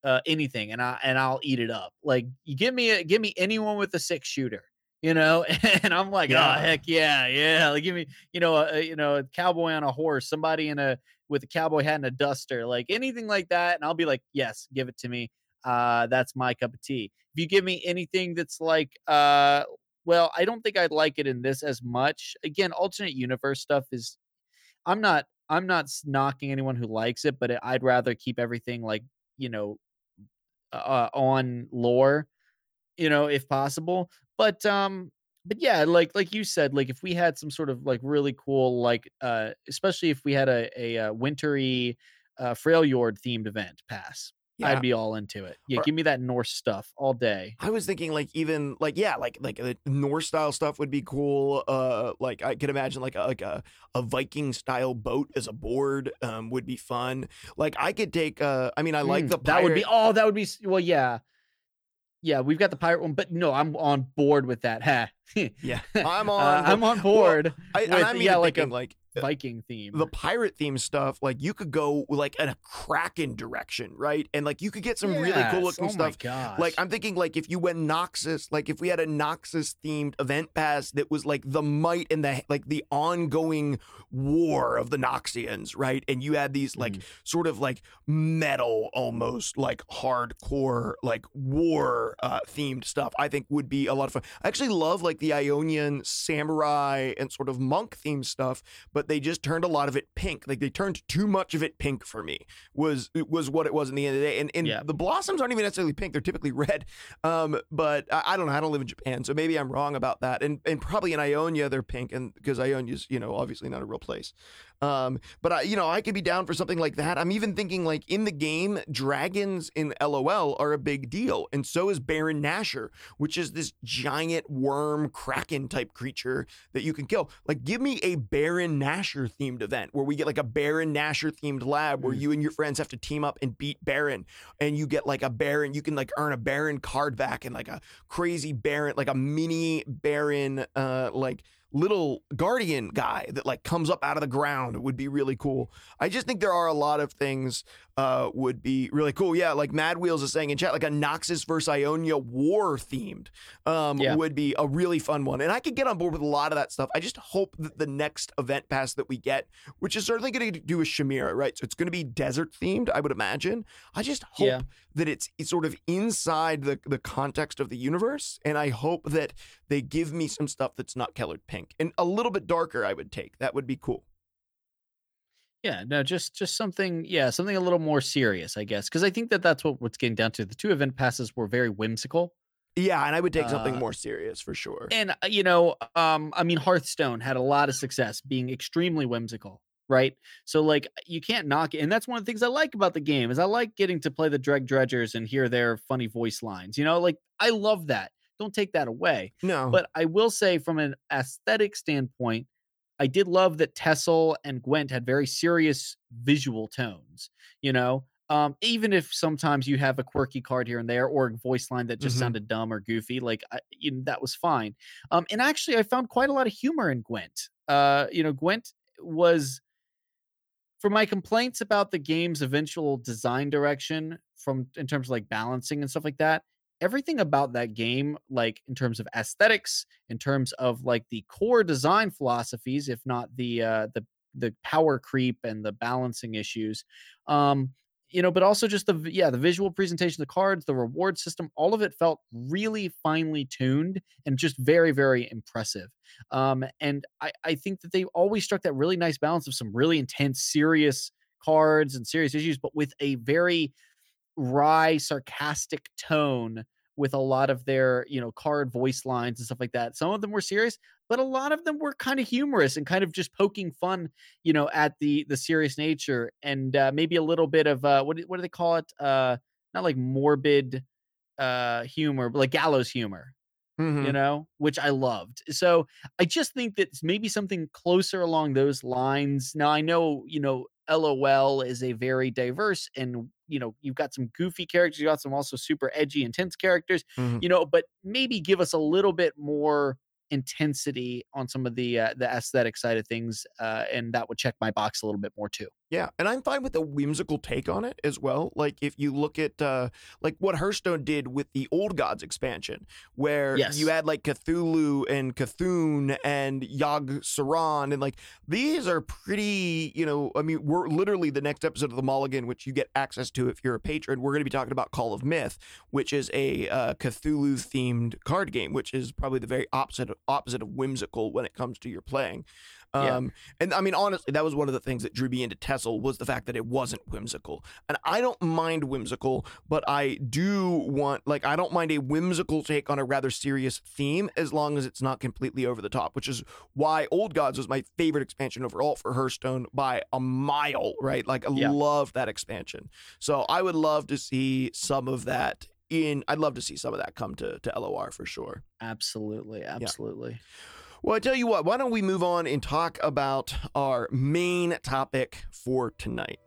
uh anything and I and I'll eat it up. Like you give me a give me anyone with a six shooter, you know, and I'm like, Yeah. oh heck yeah, yeah. Like give me, you know, a, a- you know, a cowboy on a horse, somebody in a with a cowboy hat and a duster, like anything like that, and I'll be like, yes, give it to me. Uh, that's my cup of tea. If you give me anything that's like, uh, well, I don't think I'd like it in this as much. Again, alternate universe stuff is, I'm not, I'm not knocking anyone who likes it, but I'd rather keep everything like, you know, uh, on lore, you know, if possible. But um, but yeah, like like you said, like if we had some sort of like really cool, like uh, especially if we had a a, uh wintry, uh, Freljord themed event pass, Yeah. I'd be all into it. Yeah, Or- give me that Norse stuff all day. I was thinking like even like yeah like like the Norse style stuff would be cool. Uh, like I could imagine like a, like a, a Viking style boat as a board um would be fun. Like I could take uh I mean I like Mm, the that would be pirate- oh that would be well yeah. Yeah, we've got the pirate one, but no, I'm on board with that. Ha. Yeah, I'm on. Uh, I'm on board. I, and with- I'm yeah, like a thinking, like Viking theme. the pirate theme stuff, like you could go like in a Kraken direction, right? And like you could get some really cool looking oh stuff. My gosh. Like I'm thinking like if you went Noxus, like if we had a Noxus themed event pass that was like the might and the like the ongoing war of the Noxians, right? And you had these like Mhm. sort of like metal almost like hardcore like war uh themed stuff I think would be a lot of fun. I actually love like the Ionian samurai and sort of monk themed stuff, but they just turned a lot of it pink. Like they turned too much of it pink for me. Was was what it was in the end of the day. And and Yeah. the blossoms aren't even necessarily pink; they're typically red. Um, but I, I don't know. I don't live in Japan, so maybe I'm wrong about that. And and probably in Ionia they're pink, and because Ionia's you know obviously not a real place. Um, but I, you know, I could be down for something like that. I'm even thinking like in the game, dragons in LOL are a big deal, and so is Baron Nashor, which is this giant worm kraken type creature that you can kill. Like, give me a Baron Nashor themed event where we get like a Baron Nashor themed lab where Mm. you and your friends have to team up and beat Baron, and you get like a Baron. You can like earn a Baron card back and like a crazy Baron, like a mini Baron, uh, like little guardian guy that like comes up out of the ground would be really cool. I just think there are a lot of things uh would be really cool. Yeah, like Mad Wheels is saying in chat, like a Noxus versus Ionia war themed um Yeah. would be a really fun one. And I could get on board with a lot of that stuff. I just hope that the next event pass that we get, which is certainly going to do with Samira, right? So it's going to be desert themed, I would imagine. I just hope Yeah. That it's, it's sort of inside the the context of the universe, and I hope that they give me some stuff that's not colored pink and a little bit darker. I would take that would be cool. Yeah, no, just just something, yeah, something a little more serious, I guess, because I think that that's what what's getting down to. The two event passes were very whimsical, Yeah, and I would take something Uh, more serious for sure. and uh, you know, um, I mean, Hearthstone had a lot of success being extremely whimsical, right? So like, you can't knock it, and that's one of the things I like about the game is I like getting to play the Dreg Dredgers and hear their funny voice lines. You know, like I love that. Don't take that away. No, But I will say, from an aesthetic standpoint, I did love that Tessel and Gwent had very serious visual tones. You know, um, even if sometimes you have a quirky card here and there or a voice line that just Mhm. sounded dumb or goofy, like I, you know, that was fine. Um, and actually, I found quite a lot of humor in Gwent. Uh, you know, Gwent was for my complaints about the game's eventual design direction from in terms of like balancing and stuff like that everything about that game like in terms of aesthetics in terms of like the core design philosophies if not the uh the the power creep and the balancing issues um you know but also just the yeah the visual presentation the cards the reward system all of it felt really finely tuned and just very very impressive. Um and i i think that they always struck that really nice balance of some really intense serious cards and serious issues but with a very wry sarcastic tone with a lot of their you know card voice lines and stuff like that. Some of them were serious but a lot of them were kind of humorous and kind of just poking fun you know at the the serious nature and uh, maybe a little bit of uh what, what do they call it? Uh not like morbid uh humor but like gallows humor Mhm. you know, which I loved. So I just think that maybe something closer along those lines. Now I know, you know, LOL is a very diverse and you know, you've got some goofy characters, you got some also super edgy, intense characters, Mhm. you know, but maybe give us a little bit more intensity on some of the uh, the aesthetic side of things, uh, and that would check my box a little bit more too. Yeah, and I'm fine with a whimsical take on it as well. Like if you look at uh like what Hearthstone did with the Old Gods expansion, where Yes. you had like Cthulhu and Cthulhu and Yogg-Saron, and like these are pretty, you know, I mean, we're literally the next episode of the Mulligan, which you get access to if you're a patron. We're going to be talking about Call of Myth, which is a uh, Cthulhu themed card game, which is probably the very opposite opposite of whimsical when it comes to your playing. Yeah. Um, and I mean, honestly, that was one of the things that drew me into Tessel was the fact that it wasn't whimsical. And I don't mind whimsical, but I do want, like, I don't mind a whimsical take on a rather serious theme as long as it's not completely over the top, which is why Old Gods was my favorite expansion overall for Hearthstone by a mile, right? Like, I Yeah. love that expansion. So I would love to see some of that in, I'd love to see some of that come to, to LOR for sure. Absolutely, absolutely. Well, I tell you what, why don't we move on and talk about our main topic for tonight?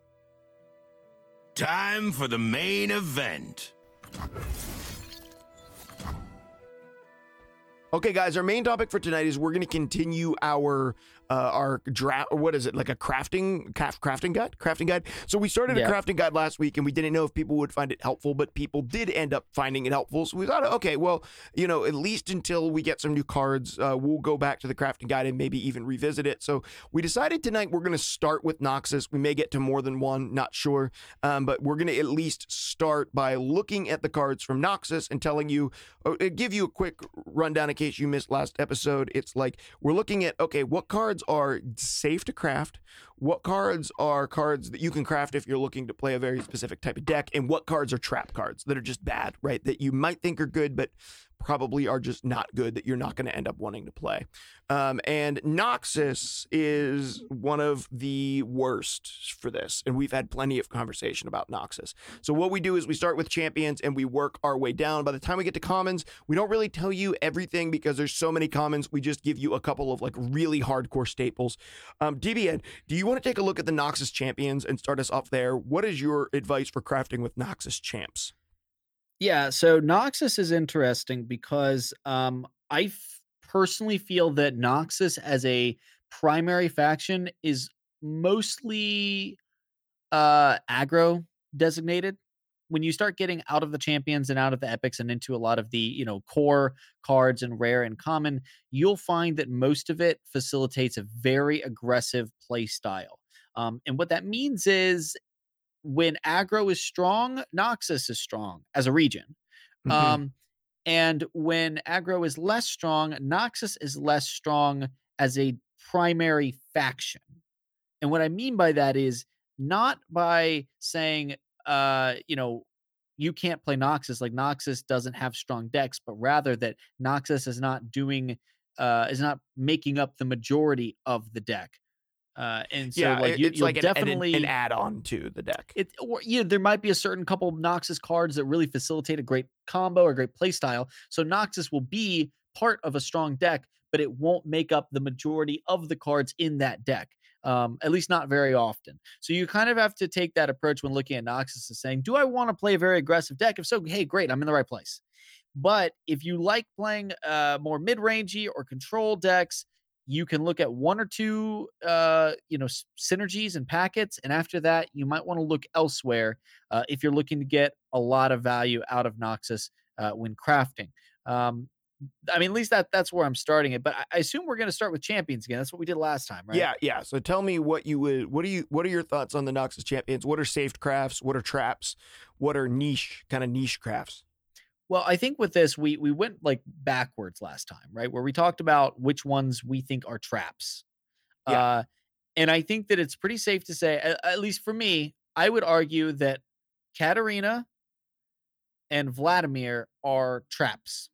Time for the main event. Okay, guys, our main topic for tonight is we're going to continue our uh, our draft. What is it like a crafting craft, crafting guide? Crafting guide. So we started Yeah. a crafting guide last week, and we didn't know if people would find it helpful, but people did end up finding it helpful. So we thought, okay, well, you know, at least until we get some new cards, uh, we'll go back to the crafting guide and maybe even revisit it. So we decided tonight we're going to start with Noxus. We may get to more than one, not sure, um, but we're going to at least start by looking at the cards from Noxus and telling you, uh, give you a quick rundown in case you missed last episode. It's like we're looking at okay, what cards are safe to craft, what cards are cards that you can craft if you're looking to play a very specific type of deck, and what cards are trap cards that are just bad, right? That you might think are good, but probably are just not good that you're not going to end up wanting to play. Um, and Noxus is one of the worst for this. And we've had plenty of conversation about Noxus. So, what we do is we start with champions and we work our way down. By the time we get to commons, we don't really tell you everything because there's so many commons. We just give you a couple of like really hardcore staples. Um, DBN, do you want to take a look at the Noxus champions and start us off there? What is your advice for crafting with Noxus champs? Yeah, so Noxus is interesting because um, I f- personally feel that Noxus as a primary faction is mostly uh, aggro designated. When you start getting out of the champions and out of the epics and into a lot of the you know core cards and rare and common, you'll find that most of it facilitates a very aggressive play style. Um, and what that means is when aggro is strong, Noxus is strong as a region. Mhm. Um, and when aggro is less strong, Noxus is less strong as a primary faction. And what I mean by that is not by saying, uh, you know, you can't play Noxus, like Noxus doesn't have strong decks, but rather that Noxus is not doing, uh, is not making up the majority of the deck. Uh, and so yeah, like you, it's you'll like an- an, definitely an add-on to the deck. it or you know, there might be a certain couple of Noxus cards that really facilitate a great combo or great play style. So Noxus will be part of a strong deck, but it won't make up the majority of the cards in that deck. Um, at least not very often. So you kind of have to take that approach when looking at Noxus as saying, do I want to play a very aggressive deck? If so, hey, great, I'm in the right place. But if you like playing uh, more mid-rangey or control decks, you can look at one or two uh, you know synergies and packets and after that you might want to look elsewhere uh, if you're looking to get a lot of value out of noxus uh, when crafting um, i mean at least that that's where i'm starting it but i, I assume we're going to start with champions again that's what we did last time right Yeah, yeah. So tell me what you would what do you what are your thoughts on the Noxus champions? What are saved crafts? What are traps? What are niche kind of niche crafts? Well, I think with this, we we went like backwards last time, right? Where we talked about which ones we think are traps. Yeah. Uh, and I think that it's pretty safe to say, at, at least for me, I would argue that Katarina and Vladimir are traps.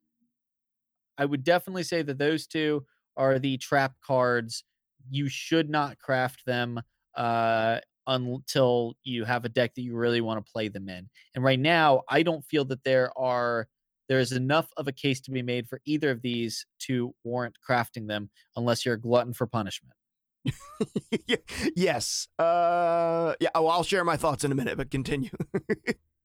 I would definitely say that those two are the trap cards. You should not craft them uh, until you have a deck that you really want to play them in. And right now, I don't feel that there are there is enough of a case to be made for either of these to warrant crafting them, unless you're a glutton for punishment. yes. Uh yeah, oh, I'll share my thoughts in a minute, but continue.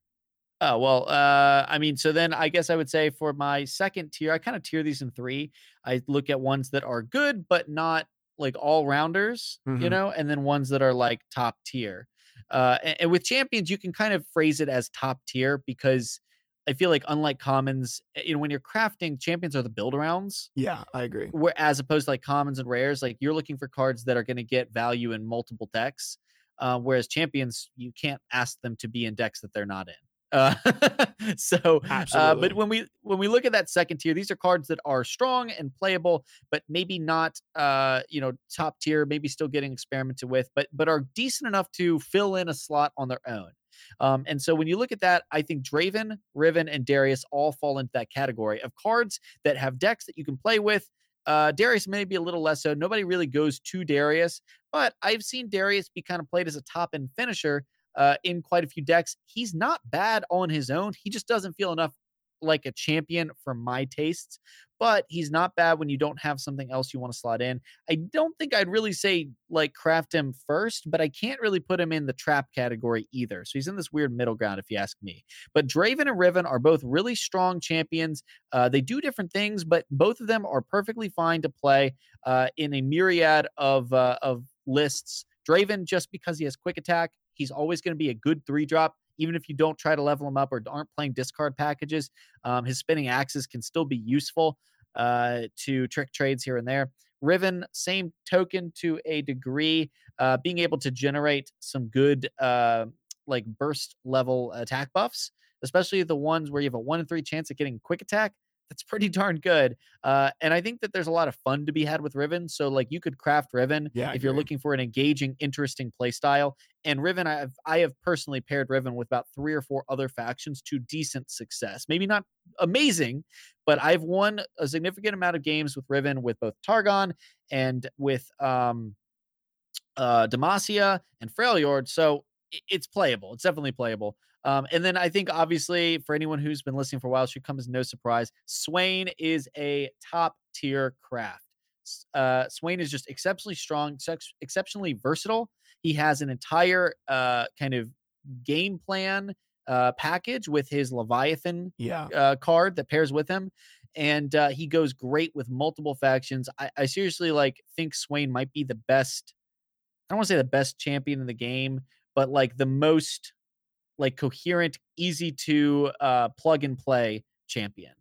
Oh well, uh, I mean, so then I guess I would say for my second tier, I kind of tier these in three. I look at ones that are good but not like all rounders, you Mhm. know, and then ones that are like top tier. Uh, and, and with champions, you can kind of phrase it as top tier because I feel like unlike commons, eh, you know, when you're crafting, champions are the build arounds. yeah, I agree. where as opposed to like commons and rares, like you're looking for cards that are going to get value in multiple decks. Uh, whereas champions, you can't ask them to be in decks that they're not in. Uh, so, uh, but when we when we look at that second tier, these are cards that are strong and playable, but maybe not, uh, you know, top tier. Maybe still getting experimented with, but but are decent enough to fill in a slot on their own. Um, and so when you look at that, I think Draven, Riven, and Darius all fall into that category of cards that have decks that you can play with. Uh, Darius may be a little less so. Nobody really goes to Darius, but I've seen Darius be kind of played as a top end finisher uh, in quite a few decks. He's not bad on his own. He just doesn't feel enough like a champion for my tastes, but he's not bad when you don't have something else you want to slot in. I don't think I'd really say like craft him first, but I can't really put him in the trap category either. So he's in this weird middle ground, if you ask me. But Draven and Riven are both really strong champions. Uh, they do different things, but both of them are perfectly fine to play uh, in a myriad of uh, of lists. Draven, just because he has quick attack, he's always going to be a good three drop even if you don't try to level him up or aren't playing discard packages, um, his spinning axes can still be useful uh, to trick trades here and there. Riven, same token to a degree, uh, being able to generate some good uh, like burst level attack buffs, especially the ones where you have a one in three chance of getting quick attack that's pretty darn good. Uh, and I think that there's a lot of fun to be had with Riven. So like you could craft Riven Yeah, if you're looking for an engaging, interesting play style. And Riven, I have I have personally paired Riven with about three or four other factions to decent success. Maybe not amazing, but I've won a significant amount of games with Riven with both Targon and with um uh Demacia and Freljord. So it's playable. It's definitely playable. Um, and then I think obviously for anyone who's been listening for a while, should come as no surprise. Swain is a top tier craft. Uh, Swain is just exceptionally strong, sex- exceptionally versatile. He has an entire uh, kind of game plan uh, package with his Leviathan Yeah. uh, card that pairs with him, and uh, he goes great with multiple factions. I, I seriously like think Swain might be the best. I don't want to say the best champion in the game, but like the most like coherent, easy to uh, plug and play champion.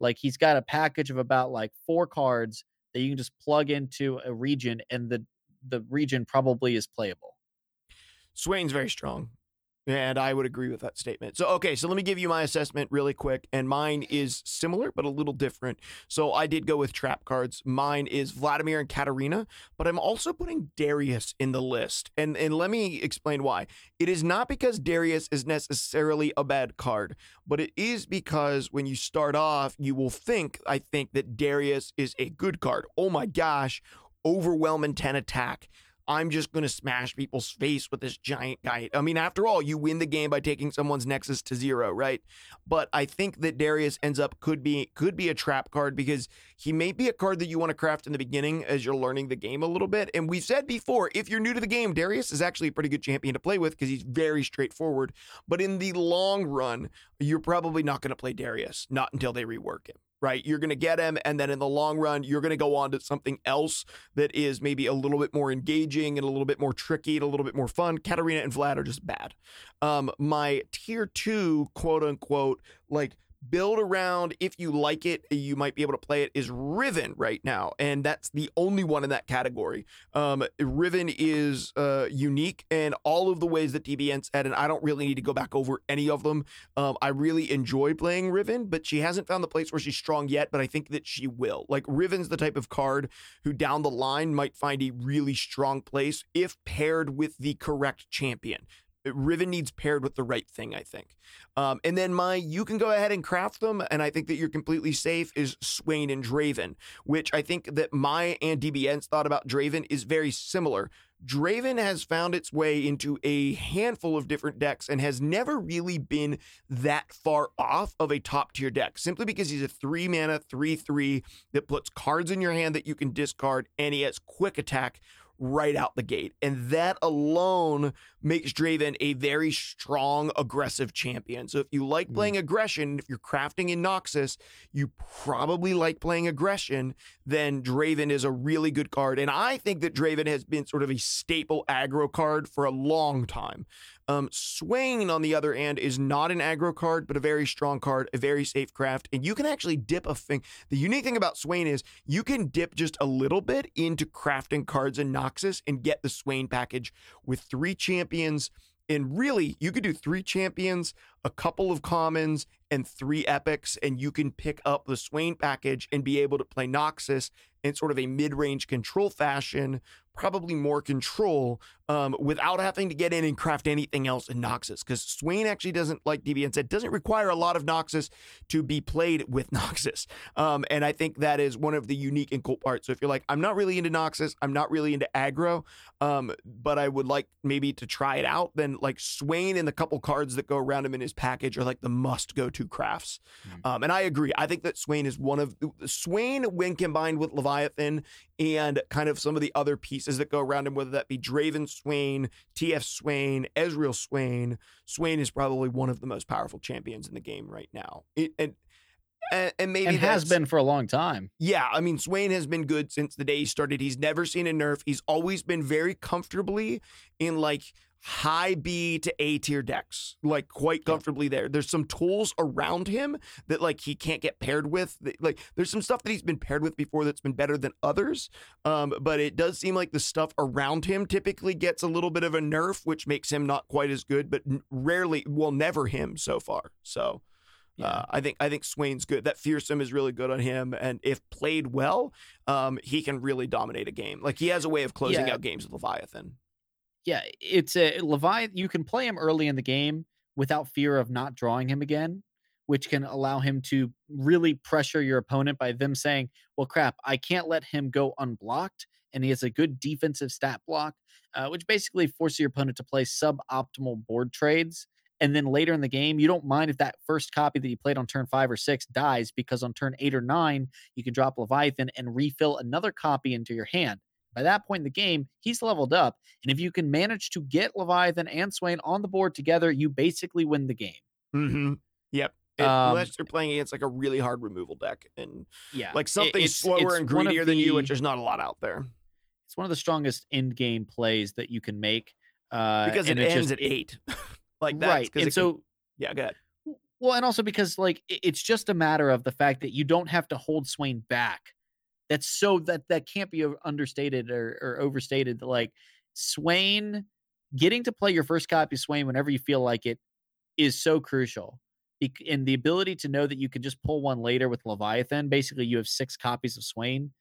Like he's got a package of about like four cards that you can just plug into a region, and the the region probably is playable. Swain's very strong. And I would agree with that statement. So, okay, so let me give you my assessment really quick. And mine is similar, but a little different. So, I did go with trap cards. Mine is Vladimir and Katarina, but I'm also putting Darius in the list. And, and let me explain why. It is not because Darius is necessarily a bad card, but it is because when you start off, you will think, I think, that Darius is a good card. Oh my gosh, overwhelming 10 attack. I'm just going to smash people's face with this giant guy. I mean, after all, you win the game by taking someone's nexus to zero, right? But I think that Darius ends up could be could be a trap card because he may be a card that you want to craft in the beginning as you're learning the game a little bit. And we've said before, if you're new to the game, Darius is actually a pretty good champion to play with because he's very straightforward. But in the long run, you're probably not going to play Darius, not until they rework him. Right, you're going to get him, and then in the long run, you're going to go on to something else that is maybe a little bit more engaging and a little bit more tricky and a little bit more fun. Katarina and Vlad are just bad. Um, my tier two, quote unquote, like build around if you like it, you might be able to play it is Riven right now, and that's the only one in that category. Um, Riven is uh, unique in all of the ways that DBN said, and I don't really need to go back over any of them. Um, I really enjoy playing Riven, but she hasn't found the place where she's strong yet, but I think that she will. Like Riven's the type of card who down the line might find a really strong place if paired with the correct champion. Riven needs paired with the right thing, I think. Um, and then my, you can go ahead and craft them, and I think that you're completely safe is Swain and Draven, which I think that my and DBN's thought about Draven is very similar. Draven has found its way into a handful of different decks and has never really been that far off of a top tier deck simply because he's a three mana, three, three that puts cards in your hand that you can discard and he has quick attack right out the gate. And that alone makes Draven a very strong, aggressive champion. So if you like Mm. playing aggression, if you're crafting in Noxus, you probably like playing aggression, then Draven is a really good card. And I think that Draven has been sort of a staple aggro card for a long time. Um, Swain, on the other hand, is not an aggro card, but a very strong card, a very safe craft. And you can actually dip a thing. The unique thing about Swain is you can dip just a little bit into crafting cards in Noxus and get the Swain package with three champions. And really, you could do three champions, a couple of commons, and three epics, and you can pick up the Swain package and be able to play Noxus in sort of a mid range control fashion, probably more control, um, without having to get in and craft anything else in Noxus. Because Swain actually doesn't, like DBN said, doesn't require a lot of Noxus to be played with Noxus. Um, and I think that is one of the unique and cool parts. So if you're like, I'm not really into Noxus, I'm not really into aggro, um, but I would like maybe to try it out, then like Swain and the couple cards that go around him in his package are like the must go to crafts. Mhm. Um, and I agree. I think that Swain is one of Swain when combined with Leviathan and kind of some of the other pieces that go around him, whether that be Draven Swain, TF Swain, Ezreal Swain. Swain is probably one of the most powerful champions in the game right now. It, and and, and maybe and has been for a long time. yeah, I mean, Swain has been good since the day he started. He's never seen a nerf. He's always been very comfortably in like high B to A tier decks, like quite comfortably there. There's some tools around him that like he can't get paired with. Like there's some stuff that he's been paired with before that's been better than others. Um, but it does seem like the stuff around him typically gets a little bit of a nerf, which makes him not quite as good, but rarely, well, never him so far. So. Yeah. Uh, I think I think Swain's good. That fearsome is really good on him, and if played well, um, he can really dominate a game. Like he has a way of closing Yeah. out games with Leviathan. Yeah, it's a Leviathan. You can play him early in the game without fear of not drawing him again, which can allow him to really pressure your opponent by them saying, "Well, crap, I can't let him go unblocked." And he has a good defensive stat block, uh, which basically forces your opponent to play suboptimal board trades. And then later in the game, you don't mind if that first copy that you played on turn five or six dies because on turn eight or nine, you can drop Leviathan and refill another copy into your hand. By that point in the game, he's leveled up. And if you can manage to get Leviathan and Swain on the board together, you basically win the game. Mm-hmm. Yep. Um, unless you're playing against like a really hard removal deck and Yeah. like it- something it's- slower it's and greedier than you, which there's not a lot out there It's one of the strongest end game plays that you can make. Uh, because it it's ends just- at eight. like that. right. And so, yeah, go ahead. well, and also because like it's just a matter of the fact that you don't have to hold Swain back. That's so that that can't be understated or, or overstated. Like Swain getting to play your first copy of Swain whenever you feel like it is so crucial. And the ability to know that you can just pull one later with Leviathan. Basically, you have six copies of Swain.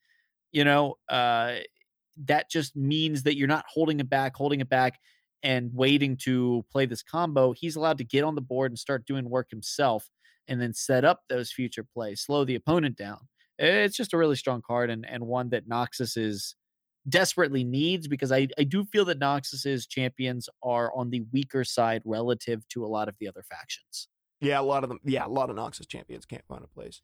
You know, uh, that just means that you're not holding it back, holding it back, and waiting to play this combo. He's allowed to get on the board and start doing work himself, and then set up those future plays, slow the opponent down. It's just a really strong card and and one that Noxus is desperately needs because I, I do feel that Noxus's champions are on the weaker side relative to a lot of the other factions. Yeah, a lot of them. Yeah, a lot of Noxus champions can't find a place.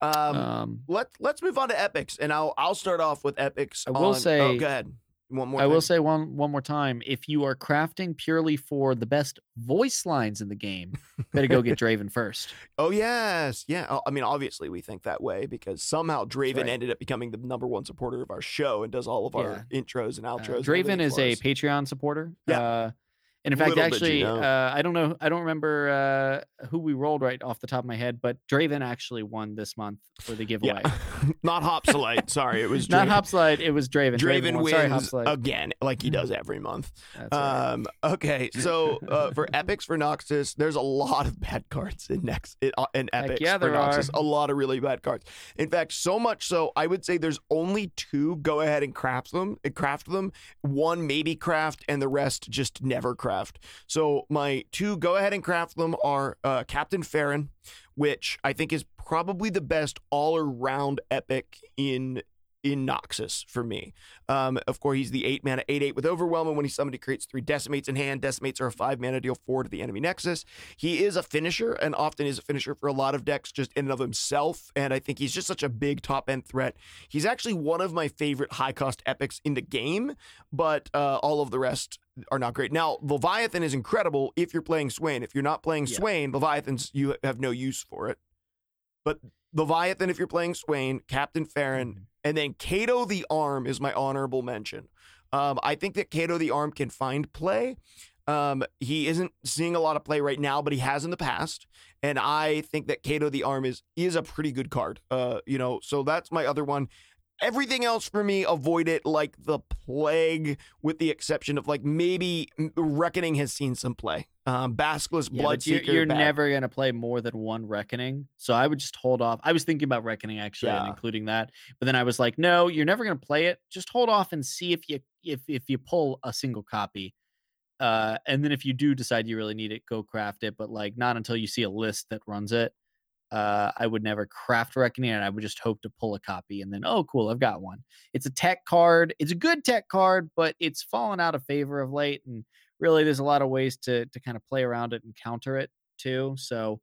Um, Um, let's let's move on to epics, and I'll I'll start off with epics. I will on- oh, say- go ahead. One more. I will say one one more time: if you are crafting purely for the best voice lines in the game, better go get Draven first. Oh yes, yeah. Oh, I mean, obviously we think that way because somehow Draven right. ended up becoming the number one supporter of our show and does all of our intros and Uh, outros. and Draven is a. Patreon supporter. Yeah. Uh, and in fact, did you actually, know. uh, I don't know, I don't remember uh, who we rolled right off the top of my head, but Draven actually won this month for the giveaway. yeah, not Hopsolite. Sorry, it was Not Draven. Hopslide, it was Draven. Draven. Sorry, wins Hopslide. again, like he does every month. That's right. Um, okay, so uh, for epics for Noxus, there's a lot of bad cards in next in, uh, epics yeah, for there are. Noxus. A lot of really bad cards. In fact, so much so I would say there's only two. Go ahead and craft them. And craft them. One maybe craft, and the rest just never craft. So my two go ahead and craft them are uh, Captain Farron, which I think is probably the best all around epic in in Noxus for me. Um, of course, he's the eight mana, eight eight with overwhelm, and when he summoned, he creates three decimates in hand. Decimates are a five mana deal four to the enemy nexus. He is a finisher, and often is a finisher for a lot of decks just in and of himself. And I think he's just such a big top end threat. He's actually one of my favorite high cost epics in the game, but uh, all of the rest are not great. Now, Leviathan is incredible if you're playing Swain. If you're not playing Yeah. Swain, Leviathan's you have no use for it. But Leviathan, if you're playing Swain, Captain Farron, Mhm. and then Kato the Arm is my honorable mention. Um, I think that Kato the Arm can find play. Um, he isn't seeing a lot of play right now, but he has in the past. And I think that Kato the Arm is is a pretty good card. Uh, you know, so that's my other one. Everything else for me, avoid it like the plague, with the exception of like maybe Reckoning has seen some play. Um, Basilisk, Yeah, but you're, you're never gonna play more than one reckoning, so I would just hold off. I was thinking about reckoning actually and including that, but then I was like, no, you're never gonna play it. Just hold off and see if you if if you pull a single copy, uh, and then if you do decide you really need it, go craft it. But like not until you see a list that runs it. Uh, I would never craft reckoning, and I would just hope to pull a copy, and then oh, cool, I've got one. It's a tech card. It's a good tech card, but it's fallen out of favor of late, and really there's a lot of ways to to kind of play around it and counter it too. So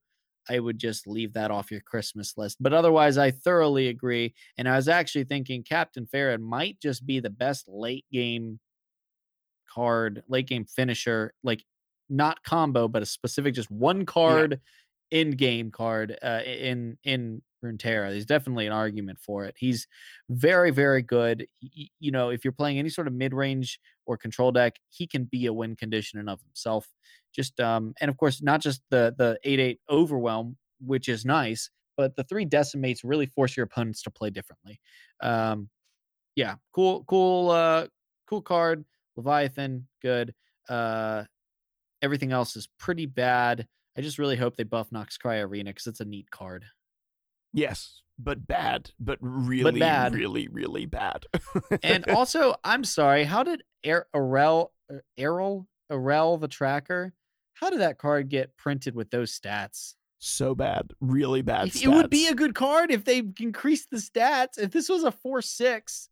I would just leave that off your Christmas list. But otherwise, I thoroughly agree. And I was actually thinking Captain Farron might just be the best late game card, late game finisher, like not combo, but a specific just one card in game card uh, in in Runeterra. There's definitely an argument for it. He's very very good. Y- you know, if you're playing any sort of mid range or control deck, he can be a win condition in of himself. Just um, and of course not just the the eight eight overwhelm, which is nice, but the three decimates really force your opponents to play differently. Um, yeah, cool, cool, uh, cool card. Leviathan, good. Uh, everything else is pretty bad. I just really hope they buff Noxkraya Arena because it's a neat card. Yes, but bad, but really, bad. really, really bad. And also, I'm sorry, how did er- Arrel, er- Errol, the tracker, how did that card get printed with those stats? so bad, really bad. If- It would be a good card if they increased the stats. If this was a 4 6,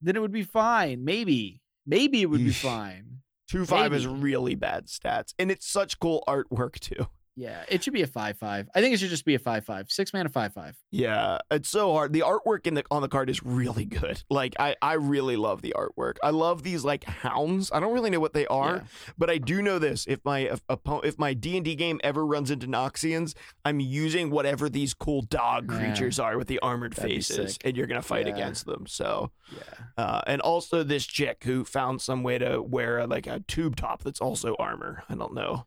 then it would be fine. Maybe. Maybe it would be fine. Two five is really bad stats, and it's such cool artwork too. Yeah, it should be a 5 5. I think it should just be a 5 5. Six mana 5 5. Yeah, it's so hard. The artwork in the on the card is really good. Like I, I really love the artwork. I love these like hounds. I don't really know what they are, Yeah. but I do know this. If my if, if my D and D game ever runs into Noxians, I'm using whatever these cool dog Yeah. creatures are with the armored That'd faces, and you're gonna fight Yeah. against them. So, Yeah. uh, and also this chick who found some way to wear a, like a tube top that's also armor. I don't know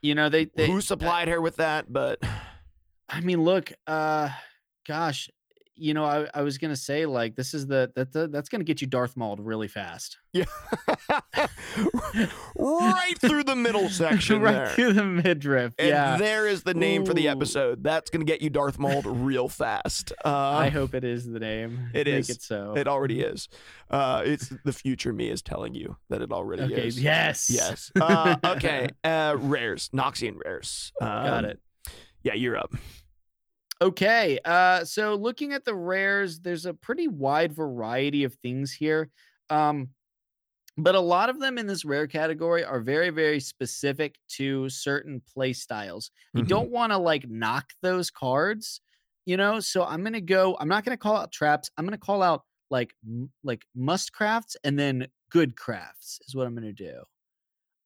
You know, they, they who supplied her with that, but I mean, look, uh gosh, you know, I, I was gonna say like this is the that the, that's gonna get you Darth Mauled really fast. Yeah. right through the middle section right there. through the midriff. And yeah. there is the name for the episode. That's going to get you Darth Mauled real fast. Uh, I hope it is the name. it Make is. it so. it already is. Uh, it's the future me is telling you that it already okay. is. Yes. Yes. Uh, okay. Uh, rares. Noxian rares. Got Um, it. Yeah, you're up. Okay. Uh so looking at the rares, there's a pretty wide variety of things here. Um but a lot of them in this rare category are very very specific to certain play styles. You Mhm. don't want to like knock those cards, you know? So I'm going to go I'm not going to call out traps. I'm going to call out like like must crafts and then good crafts is what I'm going to do.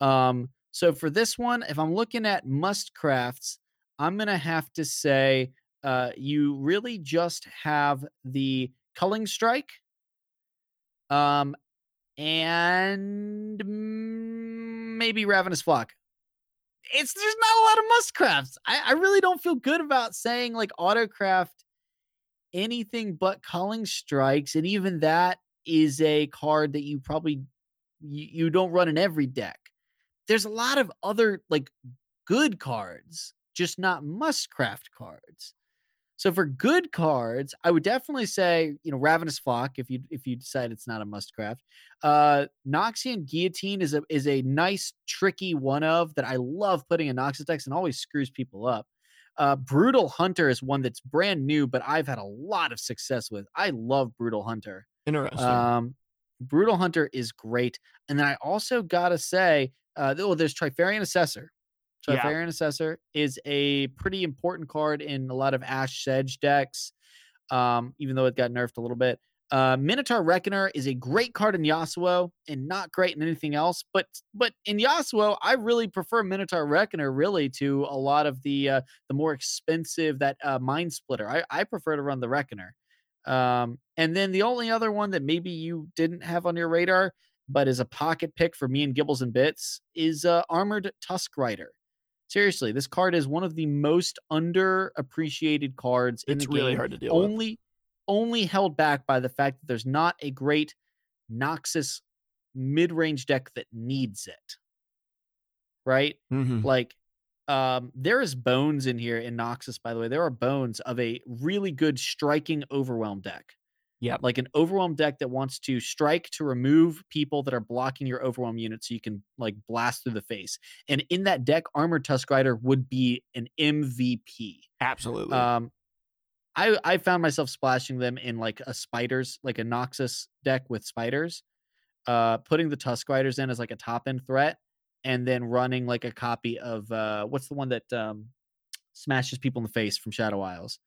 Um so for this one, if I'm looking at must crafts, I'm going to have to say uh, you really just have the culling strike. Um and maybe ravenous flock. It's there's not a lot of must crafts I, I really don't feel good about saying like autocraft anything but culling strikes and even that is a card that you probably you, you don't run in every deck. There's a lot of other like good cards just not must craft cards so for good cards, I would definitely say, you know, Ravenous Flock if you if you decide it's not a must craft. Uh Noxian Guillotine is a is a nice tricky one of that I love putting in Noxus decks and always screws people up. Uh Brutal Hunter is one that's brand new, but I've had a lot of success with. I love Brutal Hunter. Interesting. Um, Brutal Hunter is great. And then I also gotta say, uh, oh, there's Trifarian Assessor. Yeah. Trifarian Assessor is a pretty important card in a lot of Ash Sedge decks, um, even though it got nerfed a little bit. Uh, Minotaur Reckoner is a great card in Yasuo and not great in anything else. But but in Yasuo, I really prefer Minotaur Reckoner really to a lot of the uh, the more expensive that uh, Mind Splitter. I, I prefer to run the Reckoner. Um, and then the only other one that maybe you didn't have on your radar, but is a pocket pick for me and Gibbles and Bits, is uh, Armored Tusk Rider. Seriously, this card is one of the most underappreciated cards in it's the really game. hard to deal with. Only, only held back by the fact that there's not a great Noxus mid-range deck that needs it. Right? Mhm. like um there is bones in here in noxus by the way there are bones of a really good striking overwhelm deck Yep. like an overwhelm deck that wants to strike to remove people that are blocking your overwhelm unit so you can like blast through the face and in that deck armored tusk rider would be an mvp Absolutely. um i i found myself splashing them in like a spiders like a noxus deck with spiders uh putting the tusk riders in as like a top end threat and then running like a copy of uh what's the one that um smashes people in the face from Shadow Isles.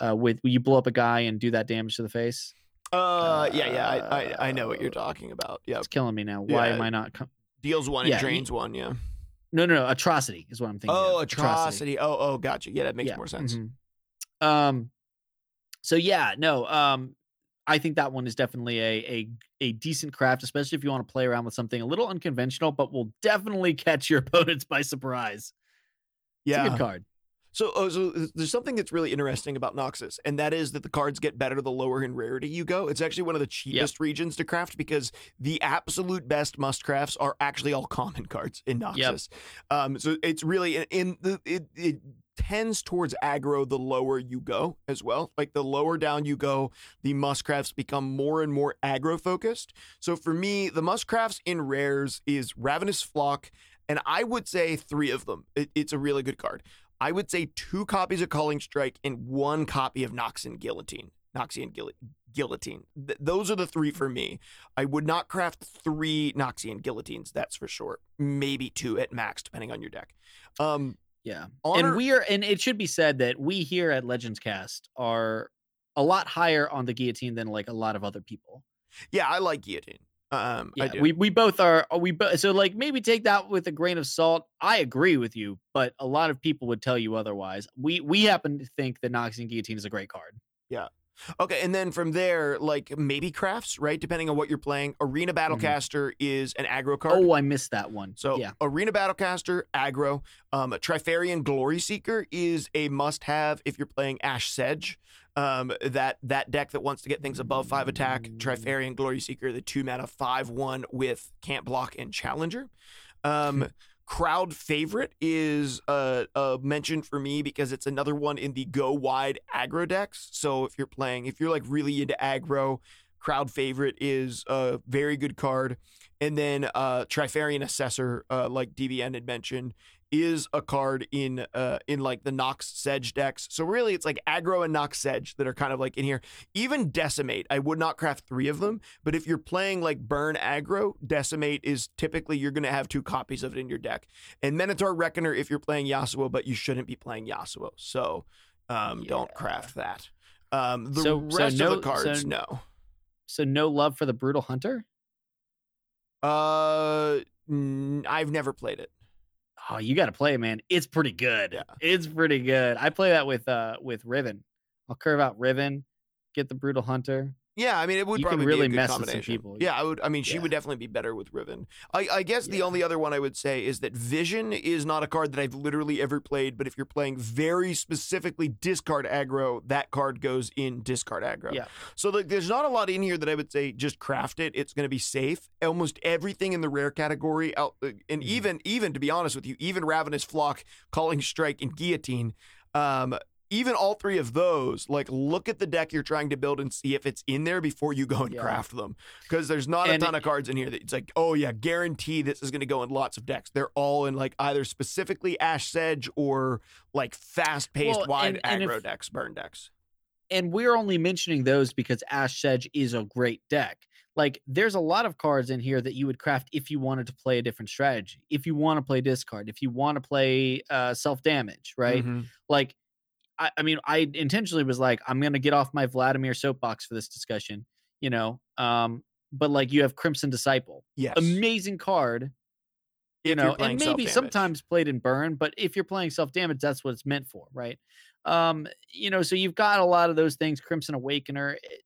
Uh with you blow up a guy and do that damage to the face. Uh, yeah, yeah, I, I, I know what you're Uh, talking about. Yeah, It's killing me now. Why Yeah, am I not com- deals one yeah, and drains one. Yeah. No, no, no, atrocity is what I'm thinking. Oh, of. atrocity. Oh, oh, gotcha. Yeah, that makes Yeah, more sense. mhm. Um, so yeah, no, um, I think that one is definitely a a a decent craft, especially if you want to play around with something a little unconventional, but will definitely catch your opponents by surprise. It's a Yeah. good card. So, oh, so there's something that's really interesting about Noxus, and that is that the cards get better the lower in rarity you go. It's actually one of the cheapest regions to craft because the absolute best must crafts are actually all common cards in Noxus. Um, so it's really in, in the it, it tends towards aggro the lower you go as well. Like the lower down you go, the must crafts become more and more aggro focused. So for me, the must crafts in rares is Ravenous Flock, and I would say three of them. It, it's a really good card. I would say two copies of Culling Strike and one copy of Noxian Guillotine. Noxian Guil- Guillotine. Th- those are the three for me. I would not craft three Noxian Guillotines, that's for sure. Maybe two at max, depending on your deck. Um, Yeah. Honor- And we are and it should be said that we here at Legends Cast are a lot higher on the guillotine than like a lot of other people. yeah, I like Guillotine. Um, I Yeah, do. we we both are we bo- so like maybe take that with a grain of salt. I agree with you, but a lot of people would tell you otherwise. We we happen to think that Noxian Guillotine is a great card. Yeah. Okay, and then from there, like maybe crafts, right? Depending on what you're playing. Arena Battlecaster is an aggro card. Mm-hmm. Oh, I missed that one. So yeah, Arena Battlecaster, aggro. Um, Trifarian Glory Seeker is a must-have if you're playing Ash Sedge. Um, that that deck that wants to get things above five attack. Trifarian Glory Seeker, the two mana five one with can't block and challenger. Um, crowd favorite is uh, uh mentioned for me because it's another one in the go wide aggro decks. So if you're playing, if you're like really into aggro, crowd favorite is a very good card. And then uh Trifarian Assessor, uh, like DBN had mentioned, is a card in uh in like the Nox Sedge decks. So really it's like aggro and Nox Sedge that are kind of like in here. Even Decimate, I would not craft three of them, but if you're playing like burn aggro, Decimate is typically you're gonna have two copies of it in your deck. And Minotaur Reckoner if you're playing Yasuo, but you shouldn't be playing Yasuo. So um don't craft that. Um the So- so rest no- of the cards, so- no. so no love for the brutal hunter. Uh, I've never played it. Oh, you got to play man. It's pretty good. Yeah. It's pretty good. I play that with uh with Riven. I'll curve out Riven, get the brutal hunter. Yeah, I mean, it would You probably really be a good mess with some combination. people. Yeah, I would. I mean, she Yeah. would definitely be better with Riven. I, I guess the Yeah. only other one I would say is that Vision is not a card that I've literally ever played. But if you're playing very specifically discard aggro, that card goes in discard aggro. Yeah. So like, there's not a lot in here that I would say just craft it. It's going to be safe. Almost everything in the rare category out, uh, and Mhm. even even to be honest with you, even Ravenous Flock, Culling Strike, and Guillotine. Um, even all three of those, like look at the deck you're trying to build and see if it's in there before you go and Yeah. craft them. Because there's not And- a ton of cards in here that it's like, oh yeah, guarantee this is going to go in lots of decks. They're all in like either specifically Ash Sedge or like fast paced Well, wide and- and if- decks, burn decks. and we're only mentioning those because Ash Sedge is a great deck. Like, there's a lot of cards in here that you would craft if you wanted to play a different strategy. If you want to play discard, if you want to play uh, self damage, right? Mhm. Like, I, I mean, I intentionally was like, I'm gonna get off my Vladimir soapbox for this discussion, you know. Um, but like, you have Crimson Disciple, Yes. amazing card, you If know, and maybe sometimes played in burn, but if you're playing self damage, that's what it's meant for, right? Um, you know, so you've got a lot of those things. Crimson Awakener, eh,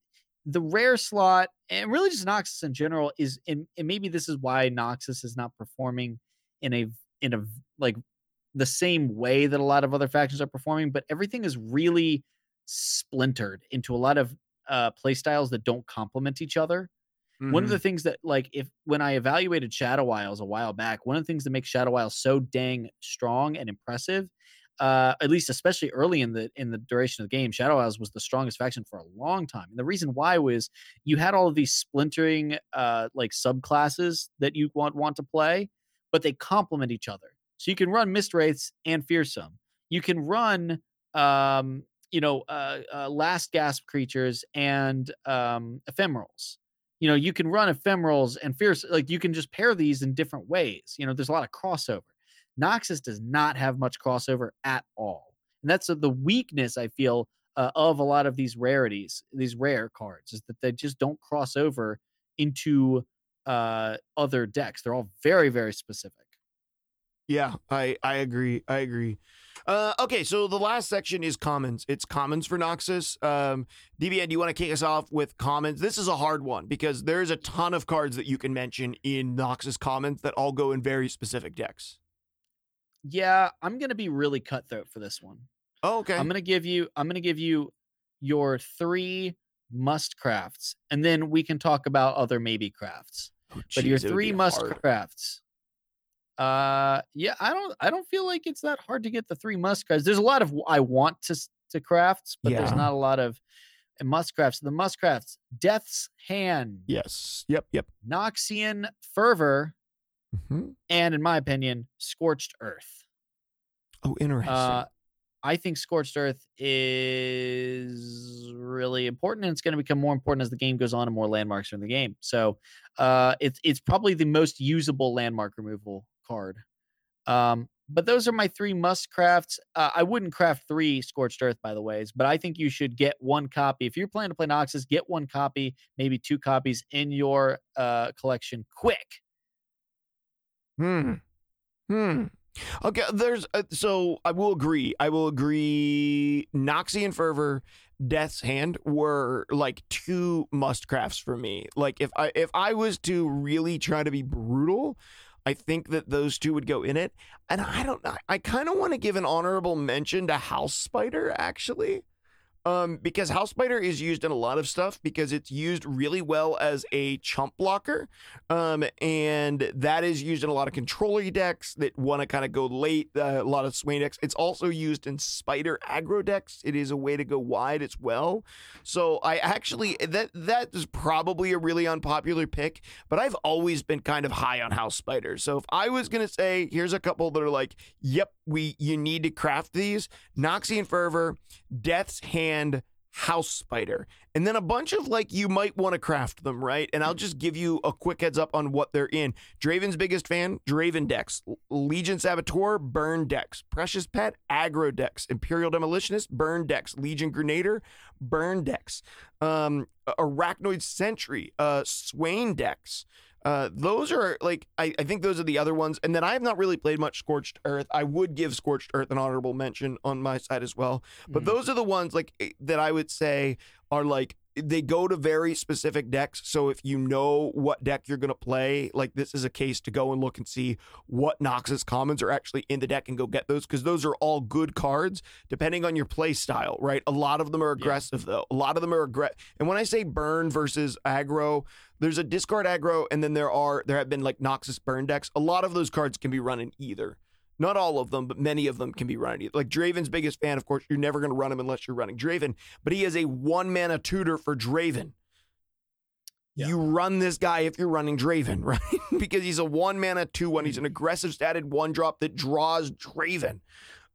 the rare slot, and really just Noxus in general is, and, and maybe this is why Noxus is not performing in a in a like the same way that a lot of other factions are performing, but everything is really splintered into a lot of uh, play styles that don't complement each other. One of the things that like if when I evaluated Shadow Isles a while back, one of the things that makes Shadow Isles so dang strong and impressive, uh, at least especially early in the in the duration of the game, Shadow Isles was the strongest faction for a long time. And the reason why was you had all of these splintering uh like subclasses that you want want to play, but they complement each other. So you can run Mist Wraiths and Fearsome. You can run um you know uh, uh last gasp creatures and um ephemerals you know, you can run ephemerals and fierce, like you can just pair these in different ways. You know, there's a lot of crossover. Noxus does not have much crossover at all. And that's uh, the weakness I feel uh, of a lot of these rarities, these rare cards, is that they just don't cross over into uh, other decks. They're all very, very specific. Yeah, I I agree. I agree. Uh, okay, so the last section is commons. It's commons for Noxus. Um, DBN, do you want to kick us off with commons? This is a hard one because there's a ton of cards that you can mention in Noxus commons that all go in very specific decks. Yeah, I'm gonna be really cutthroat for this one. Oh, okay. I'm gonna give you. I'm gonna give you your three must crafts, and then we can talk about other maybe crafts. Oh, but your jeez, it would three must hard. crafts. Uh, yeah, I don't. I don't feel like it's that hard to get the three must crafts. There's a lot of I want to to crafts, but there's not a lot of must crafts. The must crafts: Death's Hand, Yes. Yep. Yep. Noxian Fervor, Mhm. and in my opinion, Scorched Earth. Oh, interesting. Uh, I think Scorched Earth is really important, and it's going to become more important as the game goes on and more landmarks are in the game. So, uh, it's it's probably the most usable landmark removal card. Um, but those are my three must crafts. Uh, I wouldn't craft three Scorched Earth, by the ways, but I think you should get one copy if you're planning to play Noxus. Get one copy, maybe two copies in your uh, collection, quick. Hmm. Hmm. Okay, there's uh, so I will agree. I will agree. Noxian Fervor, Death's Hand were like two must crafts for me. Like if I if I was to really try to be brutal, I think that those two would go in it. And I don't know. I kind of want to give an honorable mention to House Spider actually. Um, because House Spider is used in a lot of stuff because it's used really well as a chump blocker. Um, and that is used in a lot of controller decks that want to kind of go late, uh, a lot of swing decks. It's also used in Spider aggro decks. It is a way to go wide as well. So I actually that that is probably a really unpopular pick, but I've always been kind of high on House Spider. So if I was gonna say, here's a couple that are like, yep, we you need to craft these: Noxian Fervor, Death's Hand, House Spider, and then a bunch of like you might want to craft them, right? And I'll just give you a quick heads up on what they're in. Draven's biggest fan, Draven decks. Legion Saboteur, burn decks. Precious Pet, aggro decks. Imperial Demolitionist, burn decks. Legion Grenadier, burn decks. Um, Arachnoid Sentry, uh, Swain decks. Uh, those are like I, I think those are the other ones. And then I have not really played much Scorched Earth. I would give Scorched Earth an honorable mention on my side as well. But Mhm. those are the ones like eh, that I would say are like they go to very specific decks. So if you know what deck you're gonna play, like this is a case to go and look and see what Noxus commons are actually in the deck and go get those because those are all good cards depending on your play style, right? A lot of them are aggressive though. A lot of them are aggressive. And when I say burn versus aggro, there's a discard aggro, and then there are there have been like Noxus burn decks. A lot of those cards can be run in either. Not all of them, but many of them can be run. Like Draven's biggest fan, of course, you're never going to run him unless you're running Draven, but he is a one mana tutor for Draven. Yeah. You run this guy if you're running Draven, right? because he's a one mana two one. He's an aggressive statted one drop that draws Draven.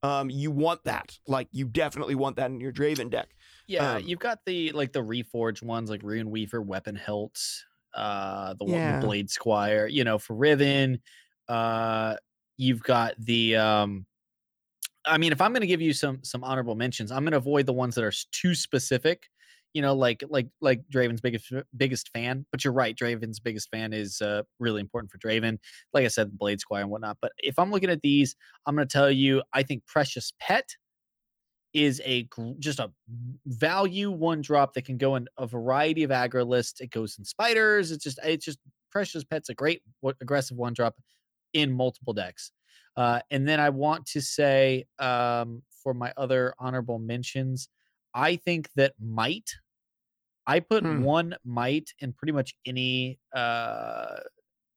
Um, you want that. Like you definitely want that in your Draven deck. Yeah, Um, you've got the like the reforged ones like Rune Weaver, Weapon Hilt, uh, the one Yeah. Blade Squire. You know, for Riven, uh, you've got the. um I mean, if I'm going to give you some some honorable mentions, I'm going to avoid the ones that are too specific. You know, like like like Draven's biggest biggest fan. But you're right, Draven's biggest fan is uh, really important for Draven. Like I said, Blade Squire and whatnot. But if I'm looking at these, I'm going to tell you, I think Precious Pet is a just a value one drop that can go in a variety of aggro lists. It goes in spiders. It's just it's just precious pets a great wa- aggressive one drop in multiple decks. Uh, and then I want to say um, for my other honorable mentions, I think that might. I put Hmm. one might in pretty much any uh,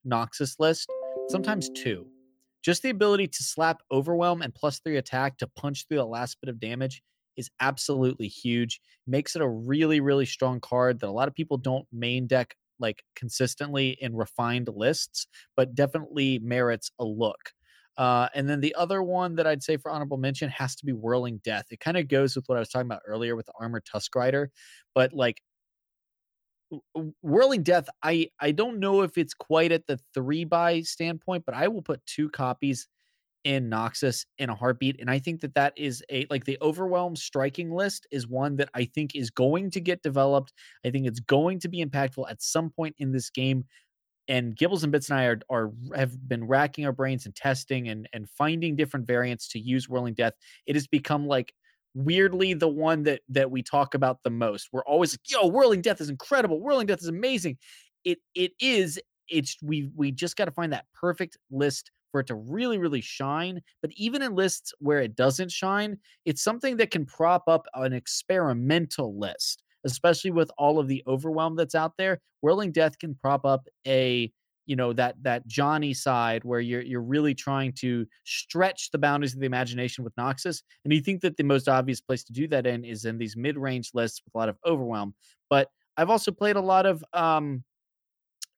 Noxus list, sometimes two. Just the ability to slap overwhelm and plus three attack to punch through the last bit of damage is absolutely huge. Makes it a really, really strong card that a lot of people don't main deck like consistently in refined lists, but definitely merits a look. Uh, and then the other one that I'd say for honorable mention has to be Whirling Death. It kind of goes with what I was talking about earlier with the Armored Tusk Rider, but like Whirling Death, I I don't know if it's quite at the three by standpoint, but I will put two copies in Noxus in a heartbeat, and I think that that is a like the overwhelm striking list is one that I think is going to get developed. I think it's going to be impactful at some point in this game. And Gibbles and Bits and I are, are have been racking our brains and testing and and finding different variants to use Whirling Death. It has become like weirdly the one that that we talk about the most. We're always like, yo, Whirling Death is incredible. Whirling Death is amazing. It it is. It's we we just got to find that perfect list for it to really really shine. But even in lists where it doesn't shine, it's something that can prop up an experimental list, especially with all of the overwhelm that's out there. Whirling Death can prop up a you know that that Johnny side where you're you're really trying to stretch the boundaries of the imagination with Noxus, and you think that the most obvious place to do that in is in these mid-range lists with a lot of overwhelm. But I've also played a lot of um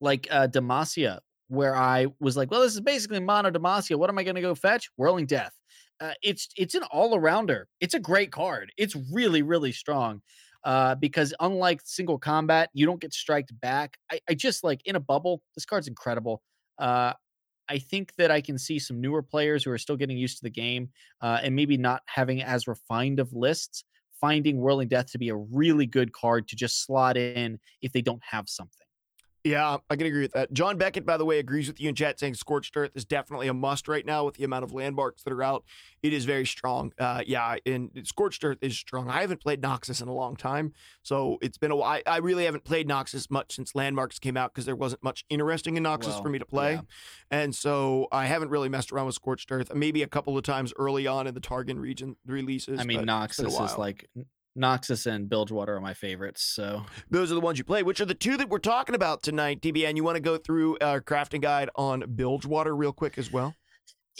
like uh Demacia, where I was like, well, this is basically mono Demacia. What am I going to go fetch? Whirling Death. Uh, it's it's an all arounder. It's a great card. It's really really strong uh, because unlike single combat, you don't get striked back. I, I just like in a bubble, this card's incredible. Uh, I think that I can see some newer players who are still getting used to the game uh, and maybe not having as refined of lists, finding Whirling Death to be a really good card to just slot in if they don't have something. Yeah, I can agree with that. John Beckett, by the way, agrees with you in chat saying Scorched Earth is definitely a must right now with the amount of landmarks that are out. It is very strong. Uh, yeah, and Scorched Earth is strong. I haven't played Noxus in a long time, so it's been a while. I, I really haven't played Noxus much since Landmarks came out because there wasn't much interesting in Noxus Well, for me to play. yeah. And so I haven't really messed around with Scorched Earth. Maybe a couple of times early on in the Targon region releases. I mean, but it's been a Noxus is like Noxus and Bilgewater are my favorites. So Those are the ones you play. Which are the two that we're talking about tonight, DBN? You want to go through our crafting guide on Bilgewater real quick as well?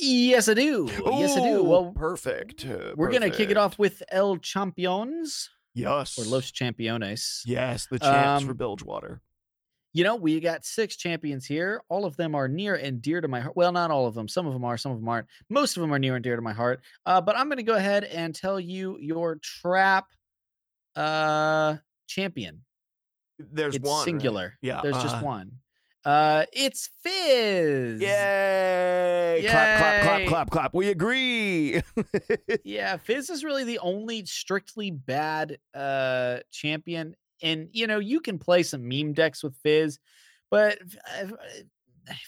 yes, I do. yes, I do. Well, perfect. uh, we're gonna kick it off with El Champions Yes. or Los Championes. Yes, the champs for Um, Bilgewater. You know, we got six champions here. All of them are near and dear to my heart. Well, not all of them. Some of them are, some of them aren't. Most of them are near and dear to my heart. Uh, but I'm going to go ahead and tell you your trap uh, champion. There's it's one. right? singular. Yeah, There's uh, just one. Uh, it's Fizz. Yay! Clap, clap, clap, clap, clap. We agree. Yeah, Fizz is really the only strictly bad uh champion. And you know, you can play some meme decks with Fizz, but uh,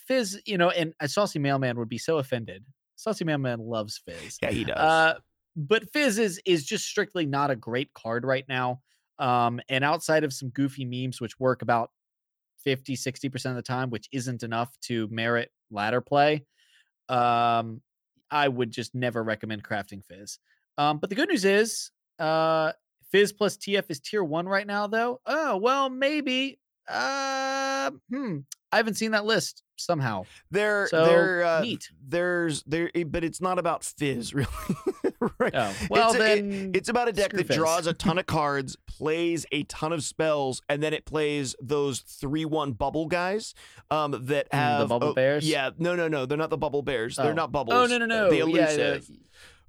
Fizz, you know, and a saucy mailman would be so offended. Saucy mailman loves Fizz. yeah, he does. Uh, but Fizz is is just strictly not a great card right now. Um, and outside of some goofy memes, which work about 50, 60% of the time, which isn't enough to merit ladder play, um, I would just never recommend crafting Fizz. Um, but the good news is, uh, Fizz plus TF is tier one right now, though. Oh, well, maybe. Uh, hmm. I haven't seen that list somehow. there, so, there, uh, neat. there's there, eh, but it's not about fizz, really. right? Oh, well, it's, a- it- then. it's about a deck that Fizz. draws a ton of cards, plays a ton of spells, and then it plays those three-one bubble guys um, that Mm, the bubble oh, bears? Yeah, no, no, no, they're not the bubble bears. They're Oh. not bubbles. Oh, no, no, Uh, no. The Yeah, yeah, elusive.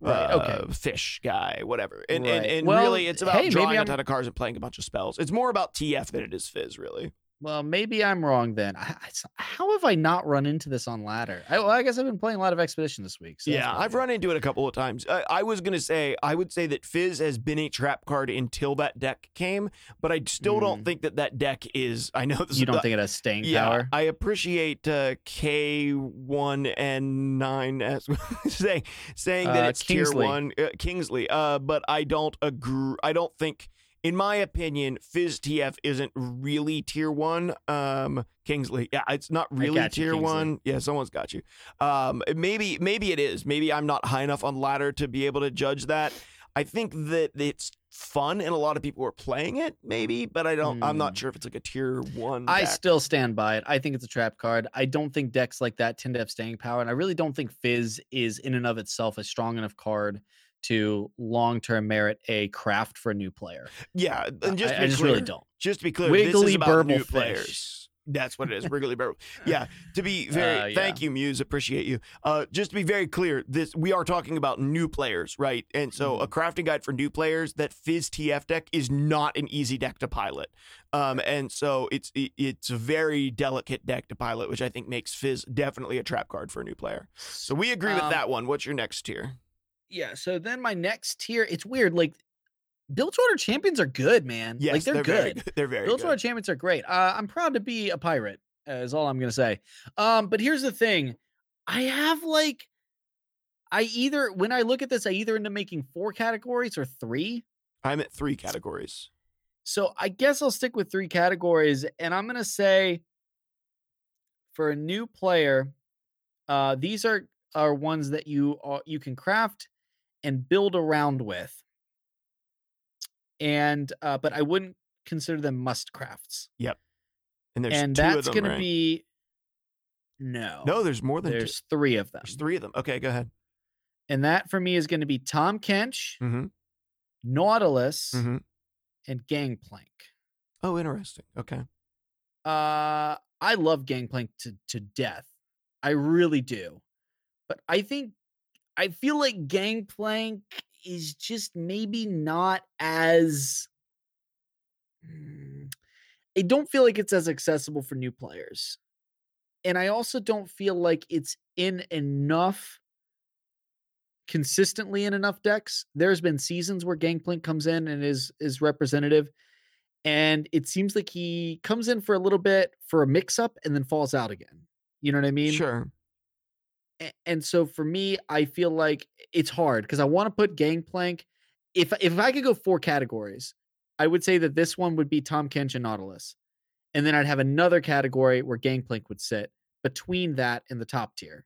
Right. uh, fish guy, whatever. And and, Right. and Well, really, it's about hey, drawing a ton of cards and playing a bunch of spells. It's more about TF than it is Fizz, really. Well, maybe I'm wrong then. I, I how have I not run into this on ladder? I, well, I guess I've been playing a lot of expedition this week. So yeah. I've run into it a couple of times. I, I was gonna say I would say that Fizz has been a trap card until that deck came, but I still don't Mm. think that that deck is. I know this. You don't uh, think it has staying yeah, power? I appreciate uh, K one and nine as saying saying that Uh, it's Kingsley. tier one uh, Kingsley. Uh, but I don't agree. I don't think, in my opinion, Fizz TF isn't really tier one. Um, Kingsley, yeah, it's not really you, tier Kingsley. one. Yeah, someone's got you. Um, maybe maybe it is. Maybe I'm not high enough on ladder to be able to judge that. I think that it's fun and a lot of people are playing it, maybe, but I don't. I'm not Hmm. sure if it's like a tier one. I still stand by it. I think it's a trap card. I don't think decks like that tend to have staying power, and I really don't think Fizz is in and of itself a strong enough card to long term merit a craft for a new player. Yeah, and just I, I just clear, really don't. Just to be clear, this Wiggly is about burble new players. That's what it is, Wrigley Barrel. Yeah. To be very, Uh, yeah. thank you, Muse. Appreciate you. Uh, just to be very clear, this we are talking about new players, right? And so Mm-hmm. a crafting guide for new players. That Fizz TF deck is not an easy deck to pilot, um, and so it's it, it's a very delicate deck to pilot, which I think makes Fizz definitely a trap card for a new player. So we agree with Um, that one. What's your next tier? Yeah. So then my next tier, it's weird. Like Bilgewater champions are good, man. Yes, like they're, very good. good. They're very Bilgewater good. champions are great. Uh, I'm proud to be a pirate. Uh, is all I'm gonna say. Um, but here's the thing, I have like, I either when I look at this, I either end up making four categories or three. I'm at three categories. So I guess I'll stick with three categories, and I'm gonna say for a new player, uh, these are are ones that you are, you can craft and build around with, and uh, but I wouldn't consider them must crafts, Yep. And there's and two of them. That's gonna right? be no, no. There's more than two. there's three of them, There's three of them. Okay, go ahead. and that for me is going to be Tahm Kench, Mm-hmm. Nautilus, Mm-hmm. and Gangplank. Oh, interesting. Okay. Uh, I love Gangplank to to death. I really do. But I think I feel like Gangplank is just maybe not as Mm, I don't feel like it's as accessible for new players. And I also don't feel like it's in enough consistently in enough decks. There's been seasons where Gangplank comes in and is is representative and it seems like he comes in for a little bit for a mix up and then falls out again. You know what I mean? sure. And so for me, I feel like it's hard because I want to put Gangplank. If if I could go four categories, I would say that this one would be Tahm Kench and Nautilus, and then I'd have another category where Gangplank would sit between that and the top tier,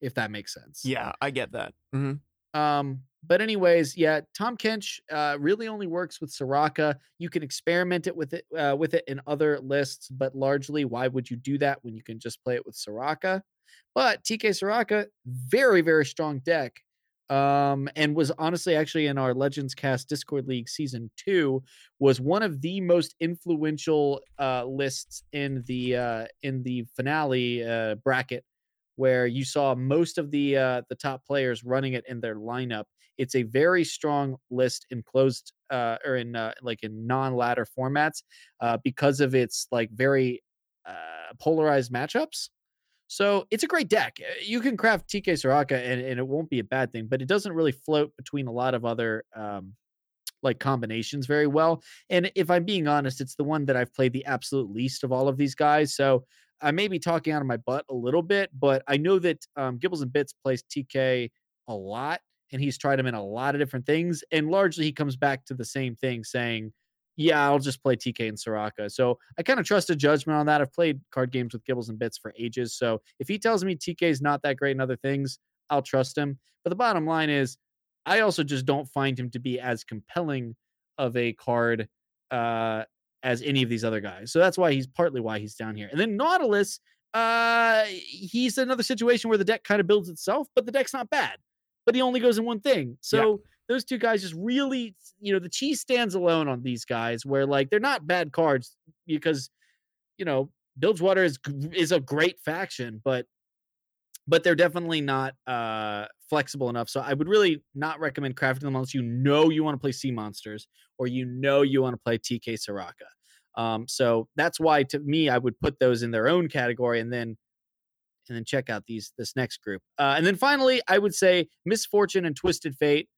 if that makes sense. Yeah, I get that. hmm Um, but anyways, yeah, Tahm Kench uh, really only works with Soraka. You can experiment it with it uh, with it in other lists, but largely, why would you do that when you can just play it with Soraka? But TK Soraka, very very strong deck, um, and was honestly actually in our Legends Cast Discord League season two was one of the most influential uh, lists in the uh, in the finale uh, bracket where you saw most of the uh, the top players running it in their lineup. It's a very strong list in closed uh, or in uh, like in non-ladder formats uh, because of its like very polarized matchups. So it's a great deck. Uh, You can craft TK Soraka and, and it won't be a bad thing, but it doesn't really float between a lot of other um, like combinations very well. And if I'm being honest, it's the one that I've played the absolute least of all of these guys. So I may be talking out of my butt a little bit, but I know that um, Gibbles and Bits plays TK a lot, and he's tried him in a lot of different things, and largely he comes back to the same thing, saying, "Yeah, I'll just play TK and Soraka." So I kind of trust a judgment on that. I've played card games with Gibbles and Bits for ages, so if he tells me TK is not that great in other things, I'll trust him. But the bottom line is, I also just don't find him to be as compelling of a card uh, as any of these other guys. So that's why he's partly why he's down here. And then Nautilus, uh, he's another situation where the deck kind of builds itself, but the deck's not bad. But he only goes in one thing. So those two guys just really, you know, the cheese stands alone on these guys where like they're not bad cards because, you know, Bilgewater is is a great faction, but but they're definitely not uh flexible enough. So I would really not recommend crafting them unless you know you want to play sea monsters or you know you want to play TK Soraka. Um, so that's why to me I would put those in their own category and then and then check out these this next group. Uh, and then finally, I would say Miss Fortune and Twisted Fate.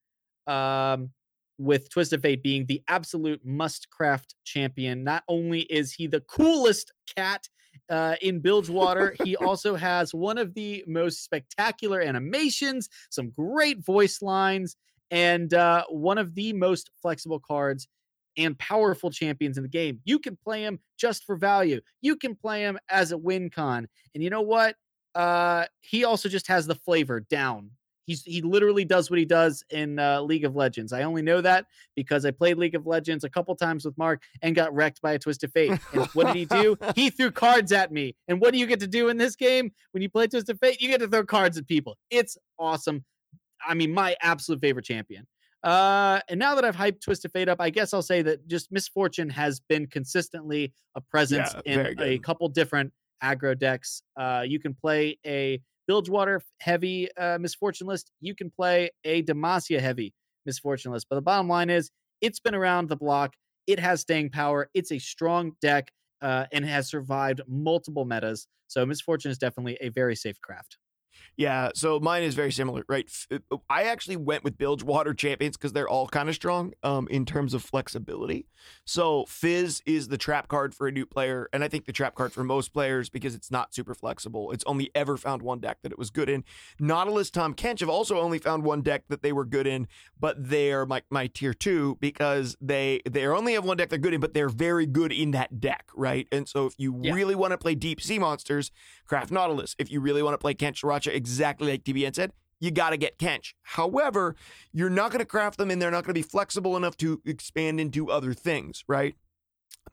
Um, with Twisted Fate being the absolute must craft champion. Not only is he the coolest cat uh, in Bilgewater, he also has one of the most spectacular animations, some great voice lines, and uh, one of the most flexible cards and powerful champions in the game. You can play him just for value. You can play him as a win con. And you know what? Uh, he also just has the flavor down. He's he literally does what he does in uh, League of Legends. I only know that because I played League of Legends a couple times with Mark and got wrecked by a twist of Fate. And what did he do? He threw cards at me. And what do you get to do in this game when you play Twist of Fate? You get to throw cards at people. It's awesome. I mean, my absolute favorite champion. Uh, and now that I've hyped Twisted Fate up, I guess I'll say that just Miss Fortune has been consistently a presence Yeah, in a couple different aggro decks. Uh, you can play a Bilgewater heavy uh, Miss Fortune list. You can play a Demacia heavy Miss Fortune list. But the bottom line is, it's been around the block. It has staying power. It's a strong deck uh, and has survived multiple metas. So Miss Fortune is definitely a very safe craft. Yeah, so mine is very similar, right? Uh, I actually went with Bilgewater champions because they're all kind of strong um, in terms of flexibility. So Fizz is the trap card for a new player, and I think the trap card for most players because it's not super flexible. It's only ever found one deck that it was good in. Nautilus, Tahm Kench have also only found one deck that they were good in, but they're my, my tier two because they they only have one deck they're good in, but they're very good in that deck, right? And so if you Yeah. really want to play deep sea monsters, craft Nautilus. If you really want to play Kench Soraka, exactly like DBN said, you got to get Kench. However, you're not going to craft them and they're not going to be flexible enough to expand into other things, right?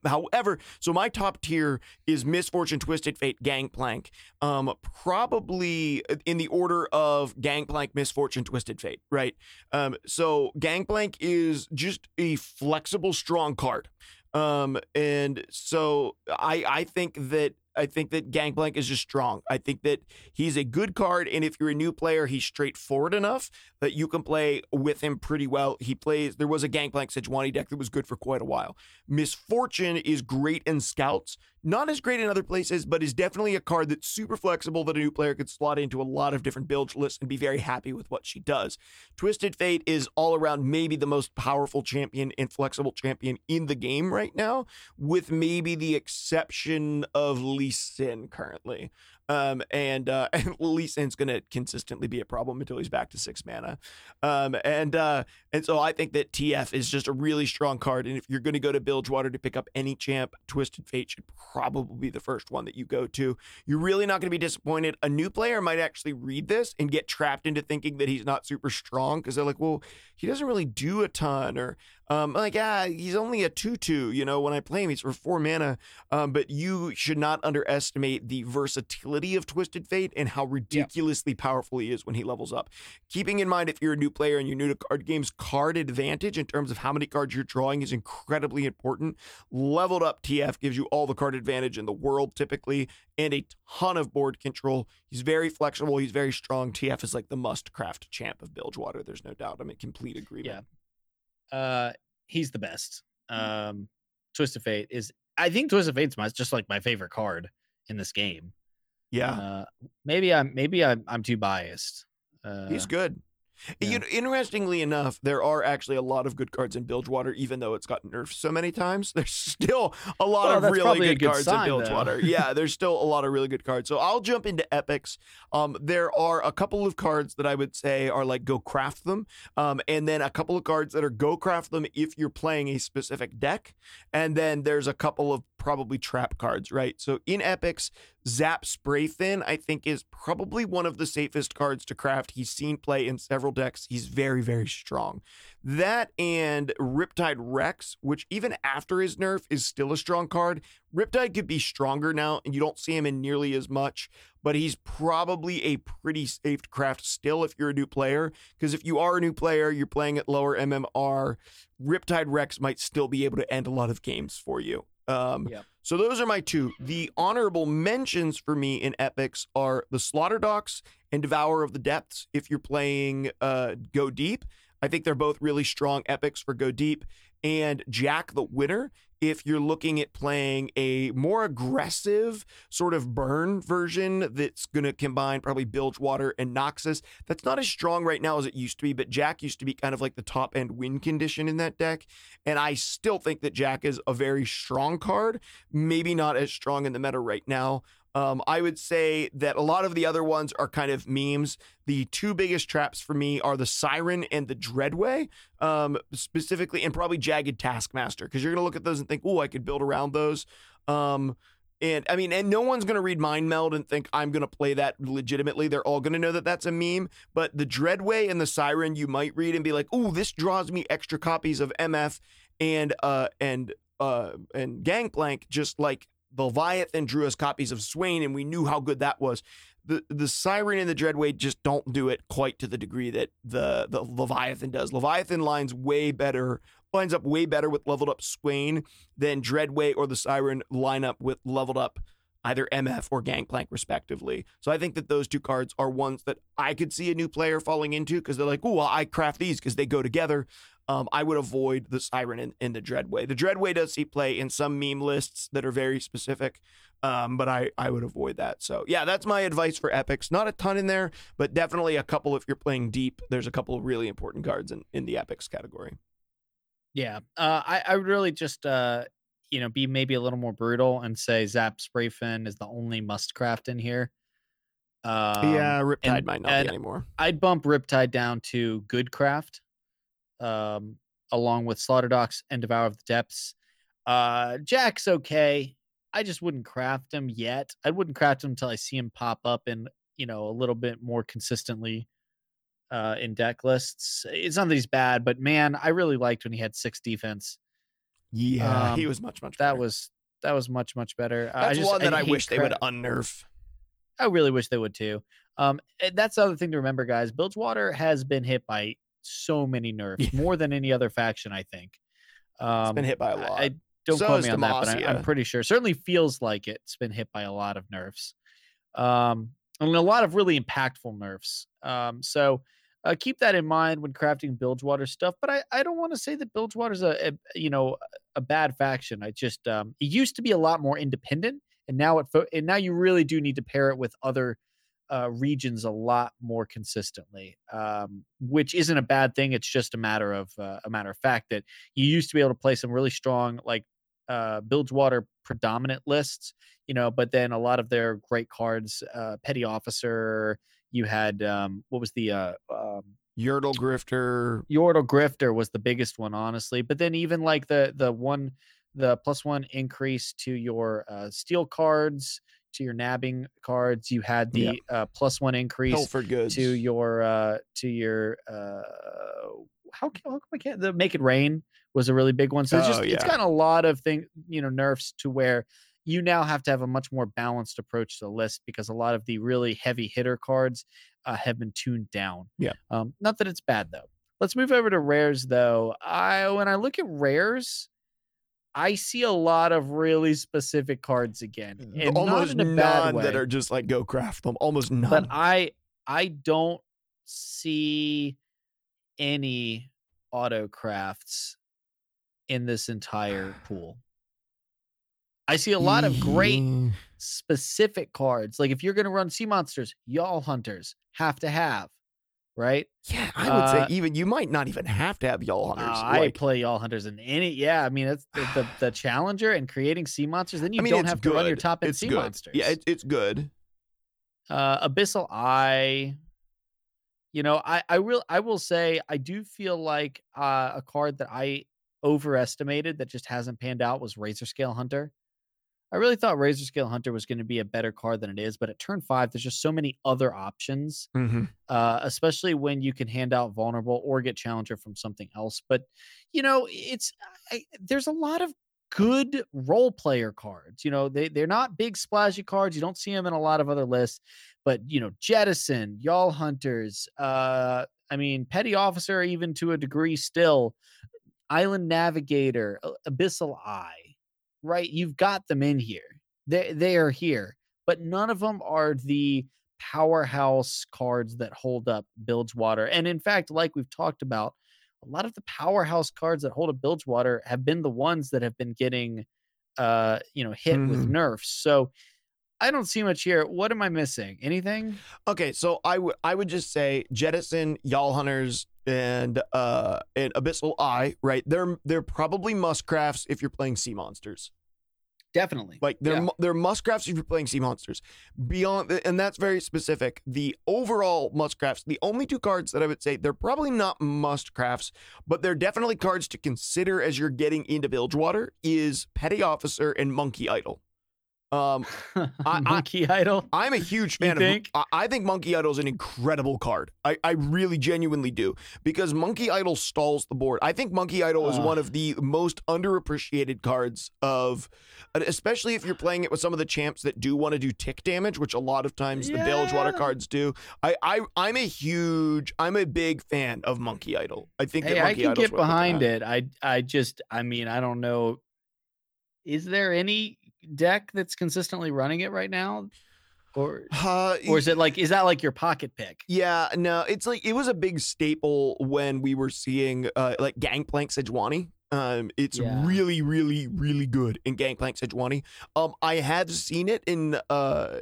However, so my top tier is Miss Fortune, Twisted Fate, Gangplank. Um, probably in the order of Gangplank, Miss Fortune, Twisted Fate, right? Um, so Gangplank is just a flexible, strong card. Um, and so I I think that I think that Gangplank is just strong. I think that he's a good card, and if you're a new player, he's straightforward enough that you can play with him pretty well. He plays. There was a Gangplank Sejuani deck that was good for quite a while. Miss Fortune is great in scouts, not as great in other places, but is definitely a card that's super flexible that a new player could slot into a lot of different build lists and be very happy with what she does. Twisted Fate is all around maybe the most powerful champion and flexible champion in the game right now, with maybe the exception of Lee Sin currently. Um, and uh, and Lee Sin's going to consistently be a problem until he's back to six mana. Um, and uh, and so I think that TF is just a really strong card. And if you're going to go to Bilgewater to pick up any champ, Twisted Fate should probably be the first one that you go to. You're really not going to be disappointed. A new player might actually read this and get trapped into thinking that he's not super strong because they're like, well, he doesn't really do a ton, or um, like, ah, he's only a 2 2, you know, when I play him, he's for four mana. Um, but you should not underestimate the versatility of Twisted Fate and how ridiculously powerful he is when he levels up. Keeping in mind, if you're a new player and you're new to card games, card advantage in terms of how many cards you're drawing is incredibly important. Leveled up TF gives you all the card advantage in the world typically and a ton of board control. He's very flexible, he's very strong. TF is like the must craft champ of Bilgewater, there's no doubt. I'm in complete agreement. Uh, he's the best. Um, Twist of Fate is. I think Twist of Fate's my just like my favorite card in this game. Yeah. Uh, maybe I'm maybe I'm I'm too biased. Uh, He's good. Yeah. You know, interestingly enough, there are actually a lot of good cards in Bilgewater, even though it's gotten nerfed so many times. There's still a lot Well, of really good, good cards sign, in. Bilgewater. yeah, there's still a lot of really good cards. So I'll jump into epics. Um, there are a couple of cards that I would say are like go craft them, um, and then a couple of cards that are go craft them if you're playing a specific deck, and then there's a couple of probably trap cards, right? So in epics, Zap Sprayfin, I think, is probably one of the safest cards to craft. He's seen play in several decks. He's very, very strong. That and Riptide Rex, which even after his nerf is still a strong card. Riptide could be stronger now, and you don't see him in nearly as much, but he's probably a pretty safe craft still if you're a new player. Because if you are a new player, you're playing at lower MMR, Riptide Rex might still be able to end a lot of games for you. Um, Yep. So those are my two. The honorable mentions for me in epics are the Slaughter Docks and Devourer of the Depths. If you're playing uh, Go Deep, I think they're both really strong epics for Go Deep. And Jack the Winner, if you're looking at playing a more aggressive sort of burn version that's going to combine probably Bilgewater and Noxus. That's not as strong right now as it used to be, but Jack used to be kind of like the top end win condition in that deck. And I still think that Jack is a very strong card, maybe not as strong in the meta right now. Um, I would say that a lot of the other ones are kind of memes. The two biggest traps for me are the Siren and the Dreadway, um, specifically, and probably Jagged Taskmaster, because you're going to look at those and think, oh, I could build around those. Um, and I mean, and no one's going to read Mind Meld and think I'm going to play that legitimately. They're all going to know that that's a meme. But the Dreadway and the Siren, you might read and be like, "Ooh, this draws me extra copies of MF and uh and uh and Gangplank." Just like Leviathan drew us copies of Swain, and we knew how good that was. The the Siren and the Dreadway just don't do it quite to the degree that the the Leviathan does. Leviathan lines way better, lines up way better with leveled up Swain than Dreadway or the Siren line up with leveled up either MF or Gangplank, respectively. So I think that those two cards are ones that I could see a new player falling into because they're like, oh, well, I craft these because they go together. Um, I would avoid the Siren and, and, the Dreadway. The Dreadway does see play in some meme lists that are very specific, um, but I, I would avoid that. So, yeah, that's my advice for Epics. Not a ton in there, but definitely a couple if you're playing deep. There's a couple of really important cards in, in the Epics category. Yeah, uh, I, I would really just uh, you know, be maybe a little more brutal and say Zap Sprayfin is the only must craft in here. Um, yeah, Riptide and, might not be anymore. I'd bump Riptide down to good craft, um, along with Slaughter Docks and Devourer of the Depths. Uh, Jack's okay. I just wouldn't craft him yet. I wouldn't craft him until I see him pop up in, you know, a little bit more consistently uh, in deck lists. It's not that he's bad, but man, I really liked when he had six defense. Yeah, um, he was much much. Better. That was that was much much better. That's just, one that I, I wish credit. they would unnerf. I really wish they would too. Um, that's the other thing to remember, guys. Bilgewater has been hit by so many nerfs, yeah. more than any other faction. I think. Um, it's been hit by a lot. I, don't so quote me on Demacia. that, but I, am pretty sure. Certainly feels like it's been hit by a lot of nerfs, um, and a lot of really impactful nerfs. Um, so uh, keep that in mind when crafting Bilgewater stuff. But I, I don't want to say that Bilgewater's a, a you know a bad faction. I just um, it used to be a lot more independent, and now it fo- and now you really do need to pair it with other uh, regions a lot more consistently, um, which isn't a bad thing. It's just a matter of uh, a matter of fact that you used to be able to play some really strong like uh, Bilgewater predominant lists, you know, but then a lot of their great cards, uh, Petty Officer, you had um, what was the uh, um, Yordle Grifter. Yordle Grifter was the biggest one, honestly. But then even like the the one the plus one increase to your uh, steel cards, to your nabbing cards. You had the yeah. uh, plus one increase to your uh, to your uh, how can, how come I can't the make it rain was a really big one. So it's just oh, yeah. it's got a lot of thing you know nerfs to where you now have to have a much more balanced approach to the list because a lot of the really heavy hitter cards uh, have been tuned down. Yeah. Um, not that it's bad though. Let's move over to rares though. I when I look at rares, I see a lot of really specific cards again. And Almost none that are just like go craft them. Almost none. But I I don't see any auto crafts in this entire pool. I see a lot of great specific cards. Like if you're going to run sea monsters, Jaull Hunters have to have, right? Yeah, I would uh, say even you might not even have to have Jaull Hunters. Uh, like, I play Jaull Hunters in any. Yeah, I mean it's the, the, the challenger and creating sea monsters. Then you I mean, don't have good. to run your top end sea good. monsters. Yeah, it, it's good. Uh, Abyssal Eye. You know, I I will I will say I do feel like uh, a card that I overestimated that just hasn't panned out was Razorscale Hunter. I really thought Razorscale Hunter was going to be a better card than it is, but at turn five, there's just so many other options, mm-hmm. uh, especially when you can hand out vulnerable or get challenger from something else. But you know, it's I, there's a lot of good role player cards. You know, they they're not big splashy cards. You don't see them in a lot of other lists, but you know, Jettison, Jaull Hunters, uh, I mean, Petty Officer, even to a degree, still. Island Navigator, Abyssal Eye, right? You've got them in here. They they are here, but none of them are the powerhouse cards that hold up Bilgewater. And in fact, like we've talked about, a lot of the powerhouse cards that hold up Bilgewater have been the ones that have been getting uh, you know, hit mm. with mm-hmm. nerfs. So I don't see much here. What am I missing? Anything? Okay, so I would I would just say jettison, Jaull Hunters, and uh and abyssal eye right they're they're probably muscrafts if you're playing sea monsters definitely like they're yeah. they're muscrafts if you're playing sea monsters beyond and that's very specific the overall muscrafts the only two cards that i would say they're probably not muscrafts but they're definitely cards to consider as you're getting into bilgewater is petty officer and monkey idol Um, I- Monkey Idol. I'm a huge fan think? of. I- I think Monkey Idol is an incredible card. I, I really genuinely do because Monkey Idol stalls the board. I think Monkey Idol is one of the most underappreciated cards of, especially if you're playing it with some of the champs that do want to do tick damage, which a lot of times the Bilgewater Yeah. cards do. I, I I'm a huge, I'm a big fan of Monkey Idol. I think that Hey, I Monkey can Idol's get what we're looking behind it. I I just I mean I don't know. Is there any deck that's consistently running it right now, or Uh, or is it like is that like your pocket pick? Yeah, no, it's like it was a big staple when we were seeing uh, like Gangplank Sejuani. Um, it's Yeah. really, really, really good in Gangplank Sejuani. Um, I have seen it in uh.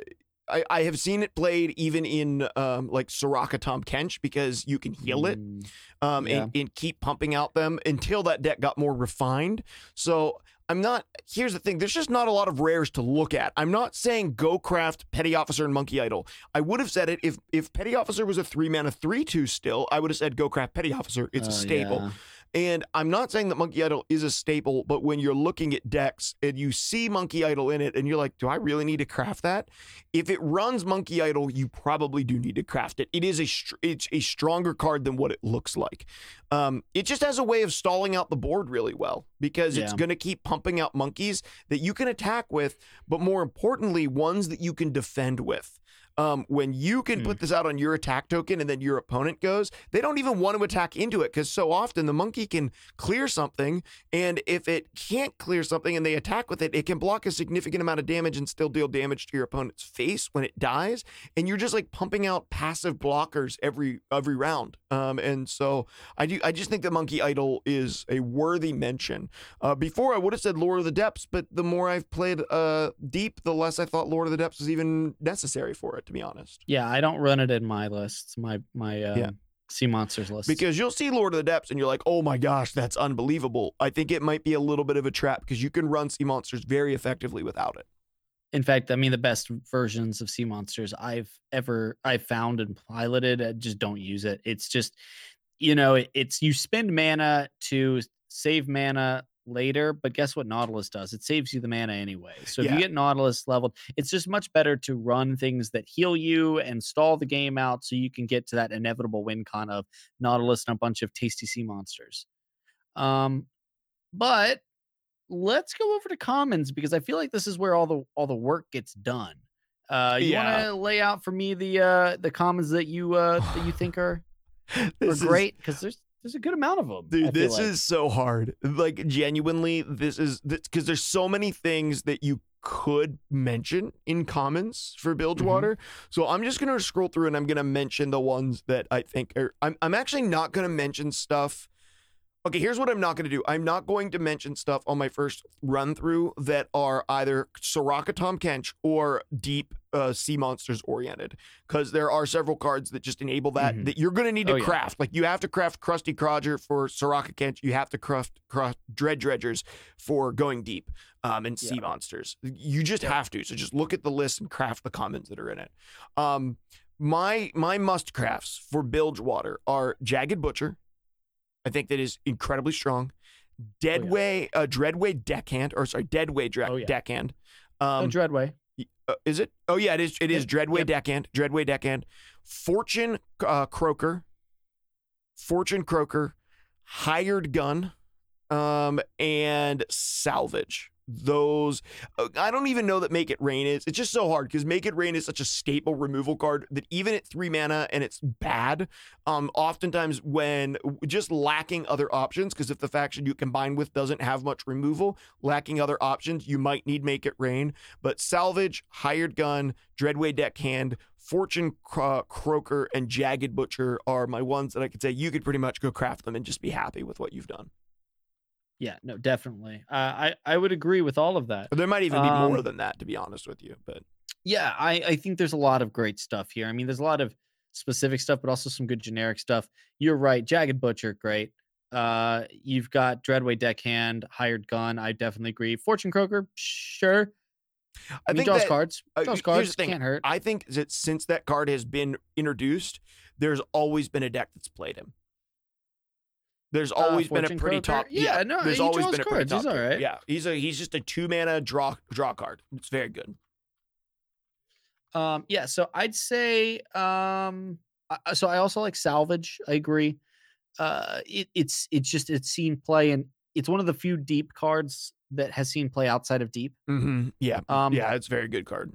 I, I have seen it played even in um, like Soraka Tahm Kench because you can heal it Mm, um, Yeah. and, and keep pumping out them until that deck got more refined. So I'm not. Here's the thing: there's just not a lot of rares to look at. I'm not saying go craft Petty Officer and Monkey Idol. I would have said it if if Petty Officer was a three mana three two still. I would have said go craft Petty Officer. It's oh, a oh, staple. yeah. And I'm not saying that Monkey Idol is a staple, but when you're looking at decks and you see Monkey Idol in it and you're like, do I really need to craft that? If it runs Monkey Idol, you probably do need to craft it. It is a str- it's a stronger card than what it looks like. Um, it just has a way of stalling out the board really well because it's going to keep pumping out monkeys that you can attack with, but more importantly, ones that you can defend with. Um, when you can Hmm. put this out on your attack token and then your opponent goes, they don't even want to attack into it because so often the monkey can clear something, and if it can't clear something and they attack with it, it can block a significant amount of damage and still deal damage to your opponent's face when it dies, and you're just like pumping out passive blockers every every round. Um, and so I do I just think the monkey idol is a worthy mention. Uh, before I would have said Lord of the Depths, but the more I've played uh deep, the less I thought Lord of the Depths was even necessary for it, to be honest. Yeah, I don't run it in my lists. My my um, Yeah. sea monsters list. Because you'll see Lord of the Depths and you're like, oh my gosh, that's unbelievable. I think it might be a little bit of a trap because you can run sea monsters very effectively without it. in fact, I mean the best versions of sea monsters I've ever I've found and piloted. I just don't use it. It's just you know it, it's you spend mana to save mana later, but guess what Nautilus does? It saves you the mana anyway. So if Yeah. you get Nautilus leveled, it's just much better to run things that heal you and stall the game out so you can get to that inevitable win con of Nautilus and a bunch of tasty sea monsters. Um, but let's go over to commons because I feel like this is where all the all the work gets done. Uh, you Yeah. want to lay out for me the uh the commons that you uh that you think are are great because there's there's a good amount of them. Dude, this is so hard. Like genuinely, this is because there's so many things that you could mention in comments for mm-hmm. Bilgewater. So I'm just gonna scroll through and I'm gonna mention the ones that I think are. I'm I'm actually not gonna mention stuff. Okay, here's what I'm not going to do. I'm not going to mention stuff on my first run through that are either Soraka Tahm Kench or deep uh, sea monsters oriented, because there are several cards that just enable that Mhm. that you're going to need to Oh, yeah. craft. Like you have to craft Krusty Crodger for Soraka Kench. You have to craft, craft Dread Dredgers for going deep um, and sea Yeah. monsters. You just Yeah. have to. So just look at the list and craft the commons that are in it. Um, my my must crafts for Bilgewater are Jagged Butcher. I think that is incredibly strong. Deadway, uh, Dreadway Deckhand, or sorry, Deadway Dra- Oh, yeah. Deckhand. oh, Um, Dreadway. uh, is it? Oh yeah, it is. It is Yep, Dreadway yep. Deckhand. Dreadway Deckhand. Fortune uh, Croaker. Fortune Croaker. Hired Gun. Um, and Salvage. Those uh, I don't even know that Make It Rain is. It's just so hard because Make It Rain is such a staple removal card that even at three mana and it's bad. Um, oftentimes when just lacking other options, because if the faction you combine with doesn't have much removal, lacking other options, you might need Make It Rain. But Salvage, Hired Gun, Dreadway Deckhand, Fortune Cro- Croaker, and Jagged Butcher are my ones that I could say you could pretty much go craft them and just be happy with what you've done. Yeah, no, definitely. Uh, I I would agree with all of that. There might even be more Um, than that, to be honest with you. But Yeah, I, I think there's a lot of great stuff here. I mean, there's a lot of specific stuff, but also some good generic stuff. You're right. Jagged Butcher, great. Uh, you've got Dreadway Deckhand, Hired Gun. I definitely agree. Fortune Croaker, sure. I, I, mean, think draws that, cards. uh, Draws here's cards can't hurt. I think that since that card has been introduced, there's always been a deck that's played him. There's Uh, always been a pretty top. Yeah, no, there's always been a pretty cards. He's all right. Yeah, he's a he's just a two mana draw draw card. It's very good. Um, yeah, so I'd say um I- so I also like salvage. I agree. Uh it, it's it's just it's seen play and it's one of the few deep cards that has seen play outside of deep. Mm-hmm. Yeah, Um yeah, it's a very good card.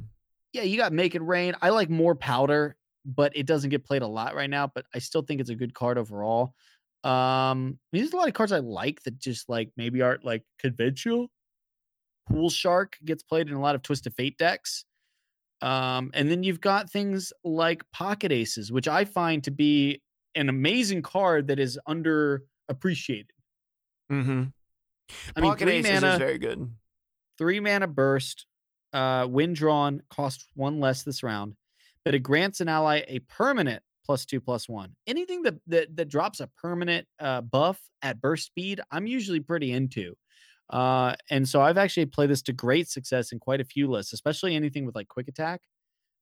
yeah, you got make it rain. I like more powder, but it doesn't get played a lot right now, but I still think it's a good card overall. Um I mean, there's a lot of cards I like that just like maybe aren't like conventional. Pool Shark gets played in a lot of Twisted Fate decks. Um, and then you've got things like Pocket Aces, which I find to be an amazing card that is underappreciated. Mm-hmm. I mean, Pocket three Aces mana, is very good. three mana burst, uh, win drawn, costs one less this round, but it grants an ally a permanent plus two plus one. Anything that that, that drops a permanent uh, buff at burst speed, I'm usually pretty into. Uh, and so I've actually played this to great success in quite a few lists, especially anything with like quick attack,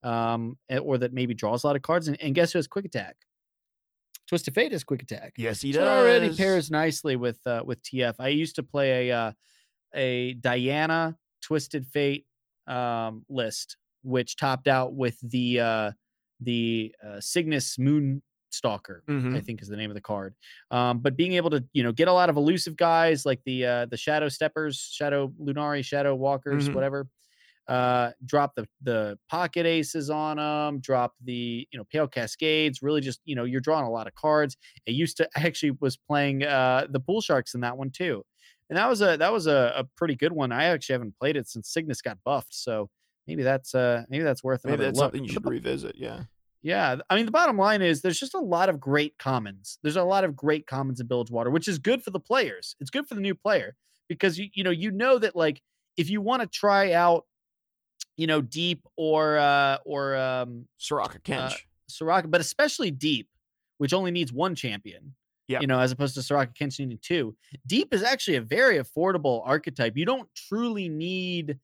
um, eh, or that maybe draws a lot of cards. And, and guess who has quick attack? Twisted Fate has quick attack. Yes, he So does. it already pairs nicely with uh, with TF. I used to play a uh, a Diana Twisted Fate um, list, which topped out with the uh, the uh, Cygnus Moon Stalker. I Mhm. think is the name of the card. Um, but being able to you know get a lot of elusive guys like the uh, the Shadow Steppers, Shadow Lunari, Shadow Walkers, Mhm. whatever. Uh, drop the the pocket aces on them. Drop the you know pale cascades. Really, just you know you're drawing a lot of cards. I used to I actually was playing uh the pool sharks in that one too. And that was a that was a, a pretty good one. I actually haven't played it since Cygnus got buffed. So maybe that's uh maybe that's worth Maybe that's look. something you should revisit. Yeah. yeah, I mean the bottom line is there's just a lot of great commons. There's a lot of great commons in Bilgewater, which is good for the players. It's good for the new player because you you know you know that like if you want to try out you know deep or uh or um Soraka Kench. Soraka, but especially deep, which only needs one champion. Yeah. You know, as opposed to Soraka Kench needing two. Deep is actually a very affordable archetype. You don't truly need,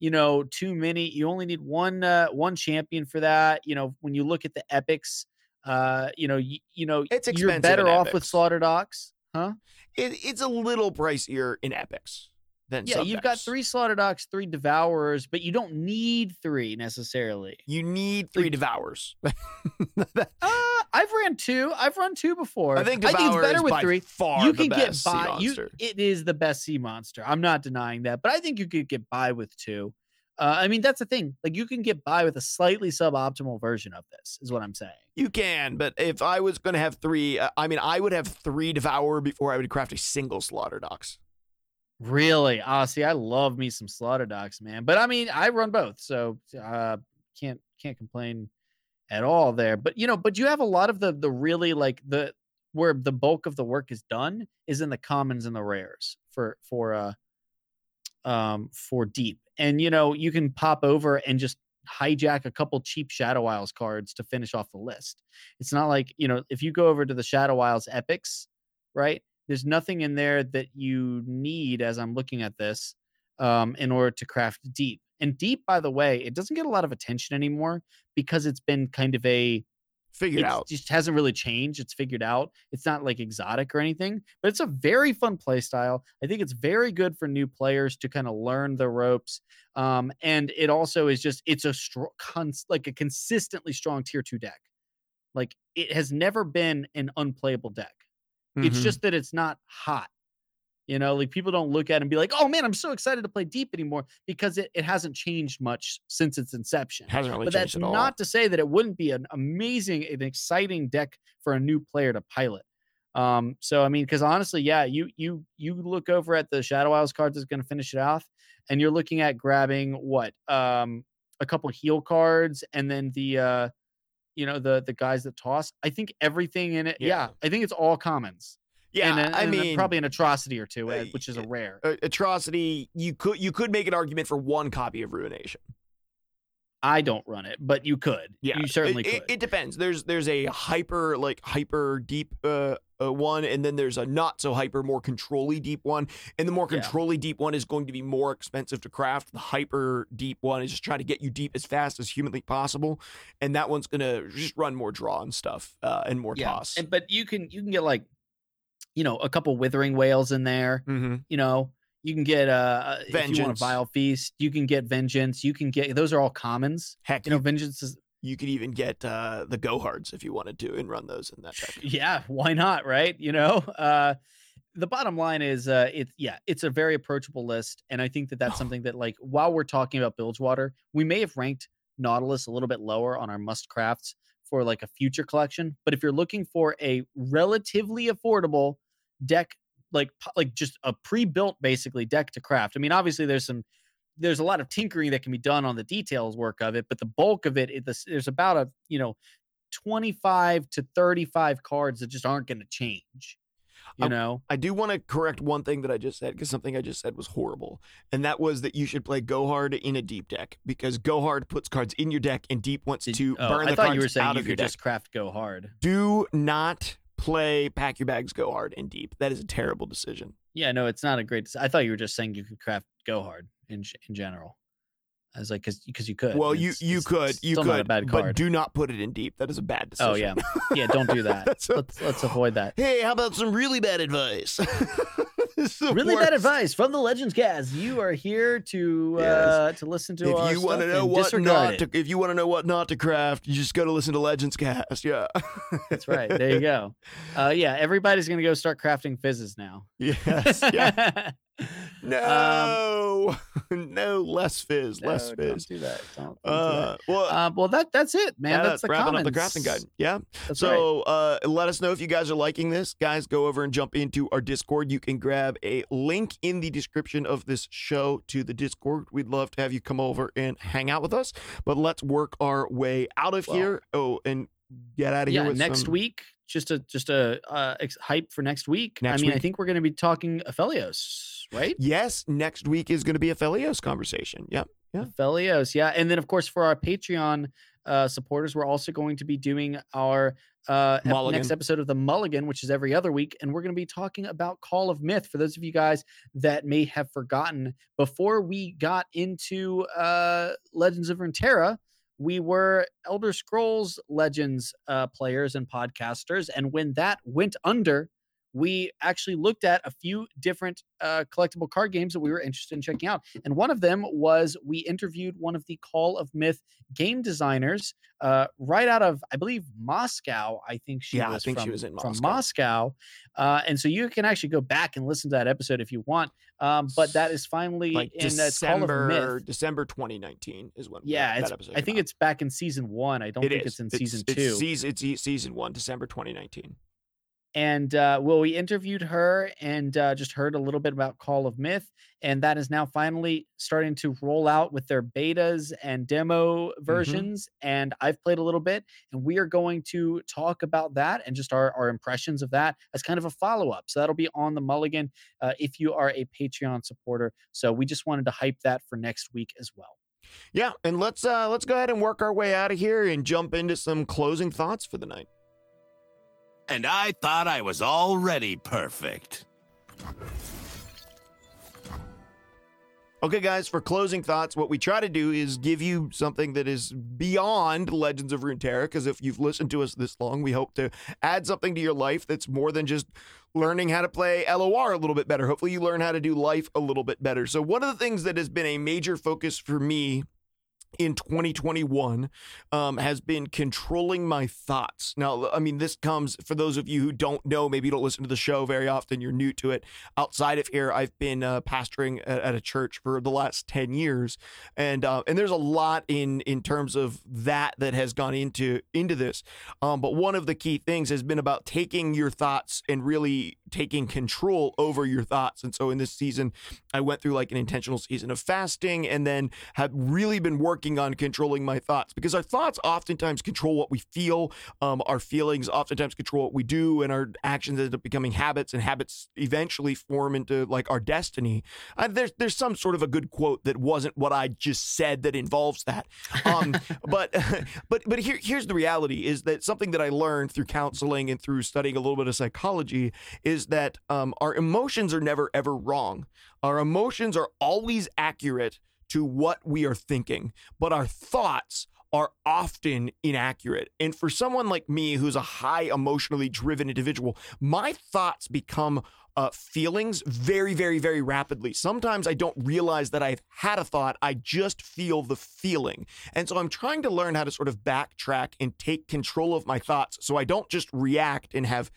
you know, too many. You only need one uh one champion for that. You know, when you look at the epics, uh, you know, you, you know, It's you're better off with epics. Slaughter Docks, huh? it, it's a little pricier in epics than Yeah, you've got three Slaughter Docks, three devourers, but you don't need three necessarily. You need three Like- devours. Uh, I've ran two. I've run two before. I think I think it's better with three. far you can get by. You, it is the best sea monster. I'm not denying that, but I think you could get by with two. Uh, I mean, that's the thing. Like you can get by with a slightly suboptimal version of this. Is what I'm saying. You can, but if I was going to have three, uh, I mean, I would have three devour before I would craft a single Slaughter Docks. Really? Ah, see, I love me some Slaughter Docks, man. But I mean, I run both, so uh, can't can't complain at all there. But you know, but you have a lot of the the really like the where the bulk of the work is done is in the commons and the rares for for uh um for deep. And you know, you can pop over and just hijack a couple cheap Shadow Isles cards to finish off the list. It's not like, you know, if you go over to the Shadow Isles epics, right? There's nothing in there that you need as I'm looking at this um in order to craft deep. And deep, by the way, it doesn't get a lot of attention anymore because it's been kind of a Figured out. just hasn't really changed. It's figured out. It's not like exotic or anything, but it's a very fun play style. I think it's very good for new players to kind of learn the ropes. Um, and it also is just it's a strong, cons- like a consistently strong tier two deck. Like it has never been an unplayable deck. It's Mhm. just that it's not hot. You know, like people don't look at it and be like, oh man, I'm so excited to play deep anymore because it, it hasn't changed much since its inception hasn't really but changed that's at all. not to say that it wouldn't be an amazing an exciting deck for a new player to pilot um so i mean because honestly yeah you you you look over at the shadow isles cards that's going to finish it off and you're looking at grabbing what um a couple heal cards and then the uh you know the the guys that toss i think everything in it yeah, Yeah. i think it's all commons yeah, and, a- I and a- mean, probably an atrocity or two uh, which is a rare uh, atrocity. You could you could make an argument for one copy of Ruination. i don't run it but you could Yeah, you certainly it, could it, it depends. There's there's a hyper like hyper deep uh, uh one, and then there's a not so hyper more controlly deep one. And the more Yeah. controlly deep one is going to be more expensive to craft. The hyper deep one is just trying to get you deep as fast as humanly possible, and that one's gonna just run more draw and stuff uh, and more toss. And, but you can you can get like you know, a couple Withering Wails in there. Mm-hmm. You know, you can get uh if you want a vile feast, you can get vengeance. You can get those are all commons. Heck, You know, vengeance is you could even get uh, the Gohards if you wanted to and run those in that deck. yeah, why not, right? You know, uh the bottom line is uh it's yeah, it's a very approachable list and I think that that's something that like while we're talking about Bilgewater, we may have ranked Nautilus a little bit lower on our must crafts for like a future collection, but if you're looking for a relatively affordable deck like like just a pre-built basically deck to craft. I mean, obviously there's some there's a lot of tinkering that can be done on the details work of it, but the bulk of it, it this, there's about a you know 25 to 35 cards that just aren't going to change. You I- know, I do want to correct one thing that I just said because something I just said was horrible, and that was that you should play Go Hard in a deep deck because Go Hard puts cards in your deck and deep wants Did- to oh, burn I the thought cards you were saying out you of your could deck. just craft go hard. Do not play pack your bags Go Hard in deep. That is a terrible decision. Yeah, no, it's not a great. I thought you were just saying you could craft go hard in in general. I was like, because you could. Well, you it's- you it's could you still could, not a bad but do not put it in deep. That is a bad decision. oh yeah, yeah, don't do that. A- let's let's avoid that. Hey, how about some really bad advice? It's Really bad advice from the Legends Cast. You are here to Yes. uh to listen to. If you want to know what not to, if you want to know what not to craft, you just go to listen to Legends Cast. Yeah, That's right. There you go. Uh, yeah, everybody's gonna go start crafting fizzes now. yes. Yeah. Um, No. no. Less fizz. less no, don't fizz. do that. Don't, don't do Uh, well, that. Uh, well, that that's it, man. yeah, that's the wrapping comments. up the crafting guide. Yeah. That's right. So uh, let us know if you guys are liking this. Guys, go over and jump into our Discord. You can grab a link in the description of this show to the Discord. We'd love to have you come over and hang out with us. But let's work our way out of Well- here. Oh, and get out of yeah, here with next some- week, just a just a uh, ex- hype for next week. Next I mean, I think we're going to be talking Aphelios, right? Yes, next week is going to be Aphelios conversation. Yep. Yeah. Aphelios, yeah. And then, of course, for our Patreon uh, supporters, we're also going to be doing our uh, ep- next episode of the Mulligan, which is every other week. And we're going to be talking about Call of Myth. For those of you guys that may have forgotten, before we got into uh, Legends of Runeterra, we were Elder Scrolls Legends uh, players and podcasters. And when that went under, we actually looked at a few different uh, collectible card games that we were interested in checking out. And one of them was we interviewed one of the Call of Myth game designers uh, right out of, I believe, Moscow. I think she Yeah, I was think she from, was in from Moscow. Moscow. Uh, and so you can actually go back and listen to that episode if you want. Um, but that is finally Like in uh, Call of December, Myth. December 2019 is when Yeah, that, it's, episode I think out. it's back in season one. I don't It think is. it's in season two. It's, season, it's e- season one, December 2019. And uh, well, we interviewed her and uh, just heard a little bit about Call of Myth, and that is now finally starting to roll out with their betas and demo versions. And I've played a little bit, and we are going to talk about that and just our, our impressions of that as kind of a follow up. So that'll be on the Mulligan uh, if you are a Patreon supporter. So we just wanted to hype that for next week as well. Yeah, and let's uh let's go ahead and work our way out of here and jump into some closing thoughts for the night. And I thought I was already perfect. Okay, guys, for closing thoughts, what we try to do is give you something that is beyond Legends of Runeterra. Because if you've listened to us this long, we hope to add something to your life that's more than just learning how to play LOR a little bit better. Hopefully, you learn how to do life a little bit better. So, one of the things that has been a major focus for me in 2021 um, has been controlling my thoughts. Now, I mean, this comes for those of you who don't know, maybe you don't listen to the show very often, you're new to it. Outside of here, I've been uh, pastoring at, at a church for the last 10 years. And uh, and there's a lot in in terms of that that has gone into into this. Um, but one of the key things has been about taking your thoughts and really taking control over your thoughts. And so in this season, I went through like an intentional season of fasting and then have really been working on controlling my thoughts because our thoughts oftentimes control what we feel. Um, our feelings oftentimes control what we do, and our actions end up becoming habits, and habits eventually form into like our destiny. Uh, there's there's some sort of a good quote that wasn't what I just said that involves that. Um, but but but here here's the reality is that something that I learned through counseling and through studying a little bit of psychology is that um, our emotions are never ever wrong. Our emotions are always accurate to what we are thinking, but our thoughts are often inaccurate. And for someone like me, who's a high emotionally driven individual, my thoughts become uh, feelings very, very, very rapidly. Sometimes I don't realize that I've had a thought. I just feel the feeling. And so I'm trying to learn how to sort of backtrack and take control of my thoughts so I don't just react and have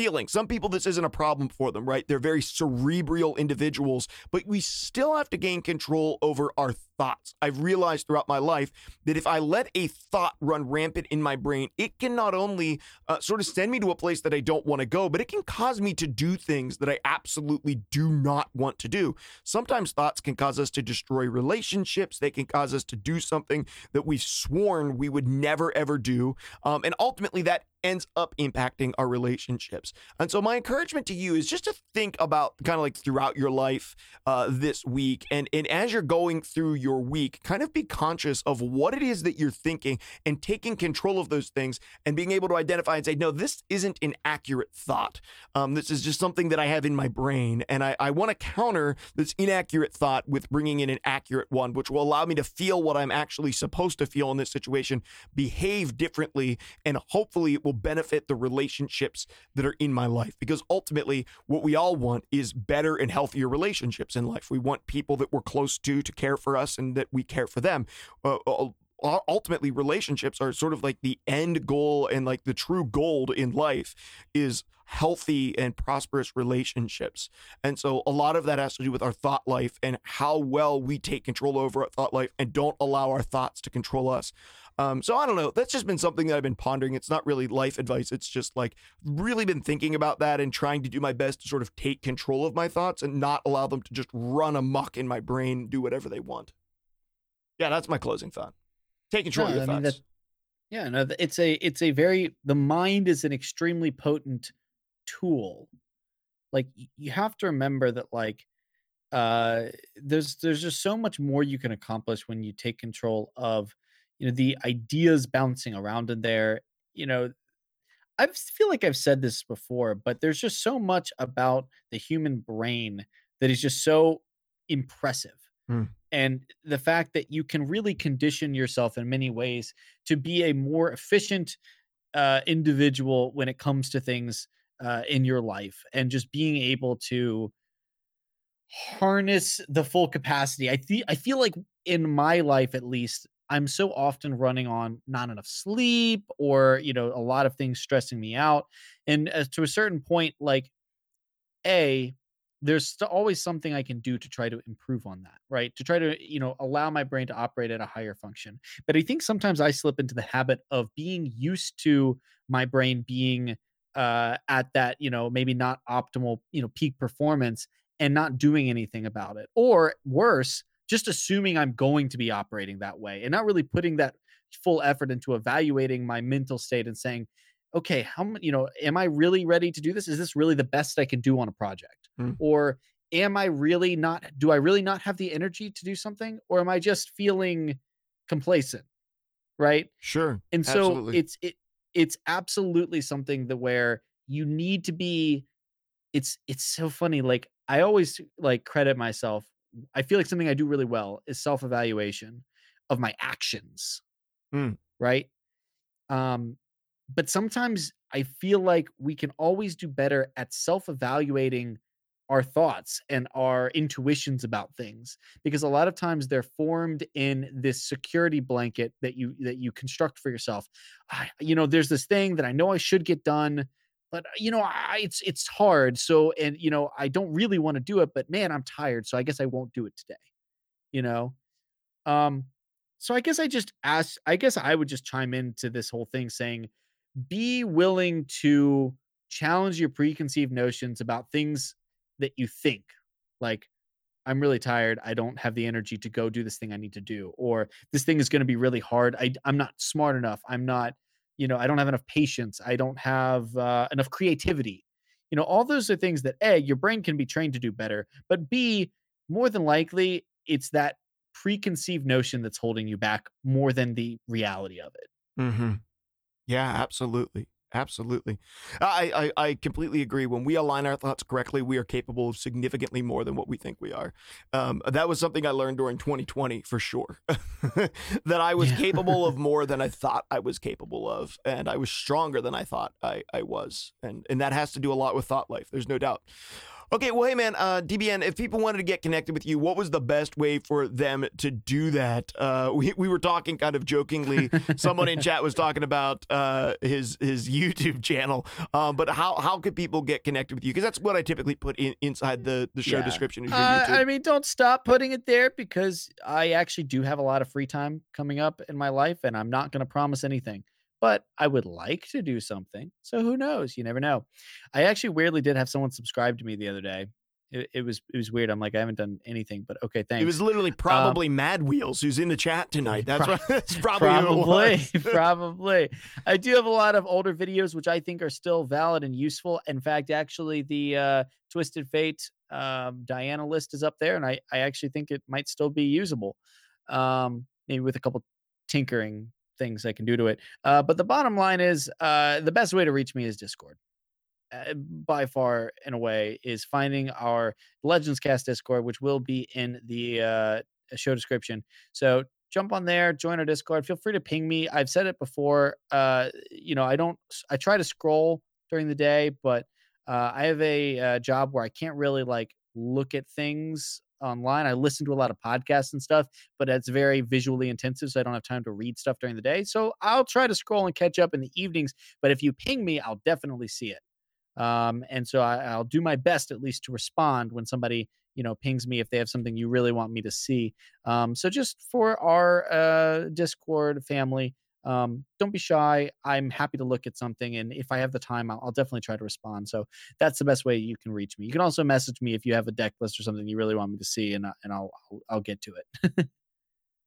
feeling. Some people, this isn't a problem for them, right? They're very cerebral individuals, but we still have to gain control over our thoughts. I've realized throughout my life that if I let a thought run rampant in my brain, it can not only uh, sort of send me to a place that I don't want to go, but it can cause me to do things that I absolutely do not want to do. Sometimes thoughts can cause us to destroy relationships, they can cause us to do something that we've sworn we would never, ever do. Um, and ultimately, that ends up impacting our relationships. And so, my encouragement to you is just to think about kind of like throughout your life uh, this week, and and as you're going through your week, kind of be conscious of what it is that you're thinking and taking control of those things, and being able to identify and say, no, this isn't an accurate thought. Um, this is just something that I have in my brain, and I, I want to counter this inaccurate thought with bringing in an accurate one, which will allow me to feel what I'm actually supposed to feel in this situation, behave differently, and hopefully it will benefit the relationships that are in my life. Because ultimately, what we all want is better and healthier relationships in life. We want people that we're close to to care for us and that we care for them. Uh, ultimately relationships are sort of like the end goal and like the true gold in life is healthy and prosperous relationships. And so a lot of that has to do with our thought life and how well we take control over our thought life and don't allow our thoughts to control us. Um, so I don't know. That's just been something that I've been pondering. It's not really life advice. It's just like really been thinking about that and trying to do my best to sort of take control of my thoughts and not allow them to just run amok in my brain, do whatever they want. Yeah, that's my closing thought. Take control no, of your I thoughts. Mean, yeah, no, it's a it's a very the mind is an extremely potent tool. Like you have to remember that like uh there's there's just so much more you can accomplish when you take control of you know the ideas bouncing around in there you know i feel like i've said this before but there's just so much about the human brain that is just so impressive mm. and the fact that you can really condition yourself in many ways to be a more efficient uh, individual when it comes to things uh, in your life and just being able to harness the full capacity i think i feel like in my life at least I'm so often running on not enough sleep or, you know, a lot of things stressing me out. And as to a certain point, like, A, there's always something I can do to try to improve on that, right? To try to, you know, allow my brain to operate at a higher function. But I think sometimes I slip into the habit of being used to my brain being uh, at that, you know, maybe not optimal, you know, peak performance and not doing anything about it. Or worse, just assuming I'm going to be operating that way and not really putting that full effort into evaluating my mental state and saying, okay, how you know, am I really ready to do this? Is this really the best I can do on a project? Mm. Or am I really not, do I really not have the energy to do something? Or am I just feeling complacent? Right. Sure. And so absolutely. it's, it, it's absolutely something that where you need to be, it's, it's so funny. Like I always like credit myself I feel like something I do really well is self evaluation of my actions. Mm. Right. Um, but sometimes I feel like we can always do better at self evaluating our thoughts and our intuitions about things because a lot of times they're formed in this security blanket that you that you construct for yourself. I, you know there's this thing that i know i should get done but uh, you know I, it's it's hard so and you know i don't really want to do it but man i'm tired so i guess i won't do it today you know? Um so i guess i just ask i guess i would just chime into this whole thing saying be willing to challenge your preconceived notions about things that you think like i'm really tired i don't have the energy to go do this thing i need to do or this thing is going to be really hard I, i'm not smart enough i'm not you know i don't have enough patience i don't have uh, enough creativity. You know all those are things that a your brain can be trained to do better but b more than likely it's that preconceived notion that's holding you back more than the reality of it. Mm-hmm. yeah absolutely Absolutely. I, I, I completely agree. When we align our thoughts correctly, we are capable of significantly more than what we think we are. Um, that was something I learned during 2020 for sure. that I was Yeah. capable of more than I thought I was capable of. And I was stronger than I thought I, I was. And, and that has to do a lot with thought life. There's no doubt. Okay, well, hey man, uh, DBN, if people wanted to get connected with you, what was the best way for them to do that? Uh, we, we were talking kind of jokingly. Someone in chat was talking about uh, his his YouTube channel, um, but how how could people get connected with you? Because that's what I typically put in, inside the the show Yeah. description your Uh, I mean, don't stop putting it there because I actually do have a lot of free time coming up in my life, and I'm not going to promise anything. But I would like to do something. So who knows? You never know. I actually weirdly did have someone subscribe to me the other day. It, it was it was weird. I'm like, I haven't done anything, but okay, thanks. it was literally probably Mad Wheels who's in the chat tonight. That's, Pro- what, that's probably, probably probably i do have a lot of older videos which i think are still valid and useful in fact actually the uh twisted fate um diana list is up there and i i actually think it might still be usable um maybe with a couple tinkering things i can do to it uh but the bottom line is uh the best way to reach me is discord uh, by far in a way, is finding our legends cast discord which will be in the uh show description so jump on there, join our Discord. Feel free to ping me. I've said it before. Uh, you know, I don't. I try to scroll during the day, but uh, I have a, job where I can't really like look at things online. I listen to a lot of podcasts and stuff, but it's very visually intensive, so I don't have time to read stuff during the day. So I'll try to scroll and catch up in the evenings. But if you ping me, I'll definitely see it. Um, and so I, I'll do my best at least to respond when somebody you know pings me if they have something you really want me to see. Um, so just for our uh, Discord family, um, don't be shy. I'm happy to look at something, and if I have the time, I'll, I'll definitely try to respond. So that's the best way you can reach me. You can also message me if you have a deck list or something you really want me to see, and I- and I'll I'll, I'll get to it.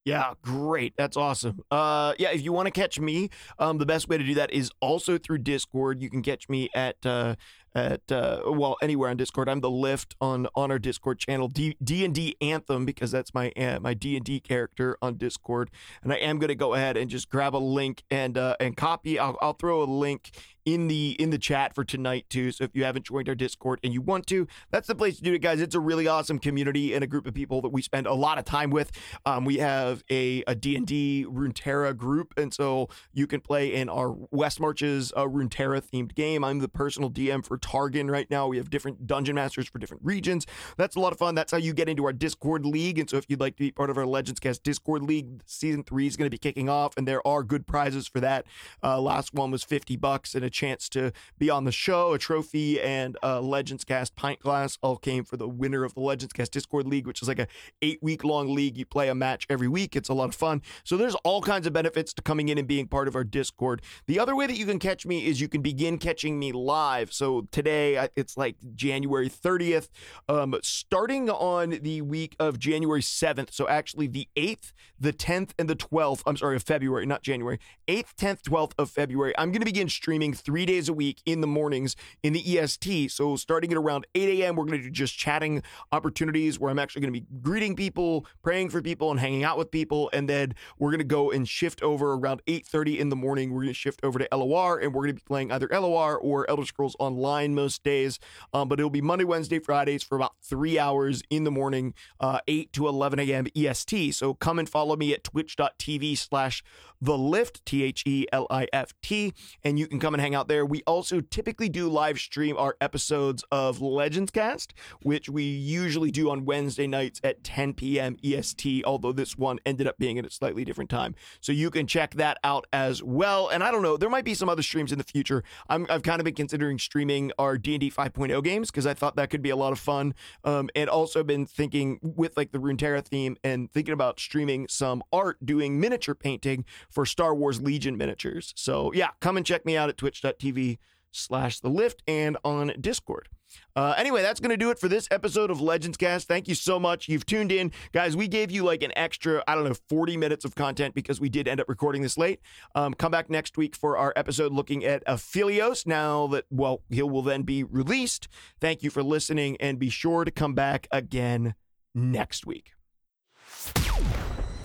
Yeah, great. That's awesome. Uh, yeah, if you want to catch me, um, the best way to do that is also through Discord. You can catch me at uh, at uh, well anywhere on Discord. I'm the lift on on our Discord channel, D and D Anthem, because that's my uh, my D and D character on Discord. And I am gonna go ahead and just grab a link and uh, and copy. I'll I'll throw a link in the in the chat for tonight too. So if you haven't joined our Discord and you want to, that's the place to do it, guys. It's a really awesome community and a group of people that we spend a lot of time with. Um, we have a a D and D Runeterra group, and so you can play in our West Marches uh, Runeterra themed game. I'm the personal DM for Targon right now. We have different dungeon masters for different regions. That's a lot of fun. That's how you get into our Discord league. And so if you'd like to be part of our Legends Cast Discord league, season three is going to be kicking off, and there are good prizes for that. Uh, last one was 50 bucks and a chance to be on the show, a trophy, and a Legends Cast pint glass all came for the winner of the Legends Cast Discord League, which is like a eight week long league. You play a match every week. It's a lot of fun. So there's all kinds of benefits to coming in and being part of our Discord. The other way that you can catch me is you can begin catching me live. So today it's like January 30th, um, starting on the week of January 7th. So actually the 8th, the 10th, and the 12th. I'm sorry, of February, not January. 8th, 10th, 12th of February. I'm going to begin streaming three days a week in the mornings in the EST. So starting at around 8 a.m., we're going to do just chatting opportunities where I'm actually going to be greeting people, praying for people, and hanging out with people. And then we're going to go and shift over around 8:30 in the morning. We're going to shift over to LOR, and we're going to be playing either LOR or Elder Scrolls Online most days. Um, but it'll be Monday, Wednesday, Fridays for about three hours in the morning, uh, 8 to 11 a.m. EST. So come and follow me at twitch.tv slash the lift, T H E L I F T, and you can come and hang out there. We also typically do live stream our episodes of Legends Cast, which we usually do on Wednesday nights at 10 p.m. EST, although this one ended up being at a slightly different time. So you can check that out as well. And I don't know, there might be some other streams in the future. I'm, I've kind of been considering streaming our D&D 5.0 games because I thought that could be a lot of fun. Um, and also been thinking with like the Runeterra theme and thinking about streaming some art doing miniature painting for Star Wars Legion miniatures. So yeah, come and check me out at twitch.tv slash the lift and on Discord. Uh, anyway, that's going to do it for this episode of Legends Cast. Thank you so much. You've tuned in. Guys, we gave you like an extra, I don't know, 40 minutes of content because we did end up recording this late. Um, come back next week for our episode looking at Aphelios now that, well, he will then be released. Thank you for listening and be sure to come back again next week.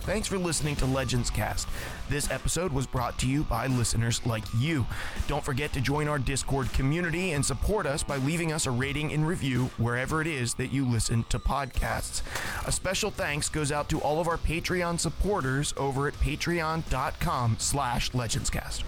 Thanks for listening to Legends Cast. This episode was brought to you by listeners like you. Don't forget to join our Discord community and support us by leaving us a rating and review wherever it is that you listen to podcasts. A special thanks goes out to all of our Patreon supporters over at patreon.com slash legendscast.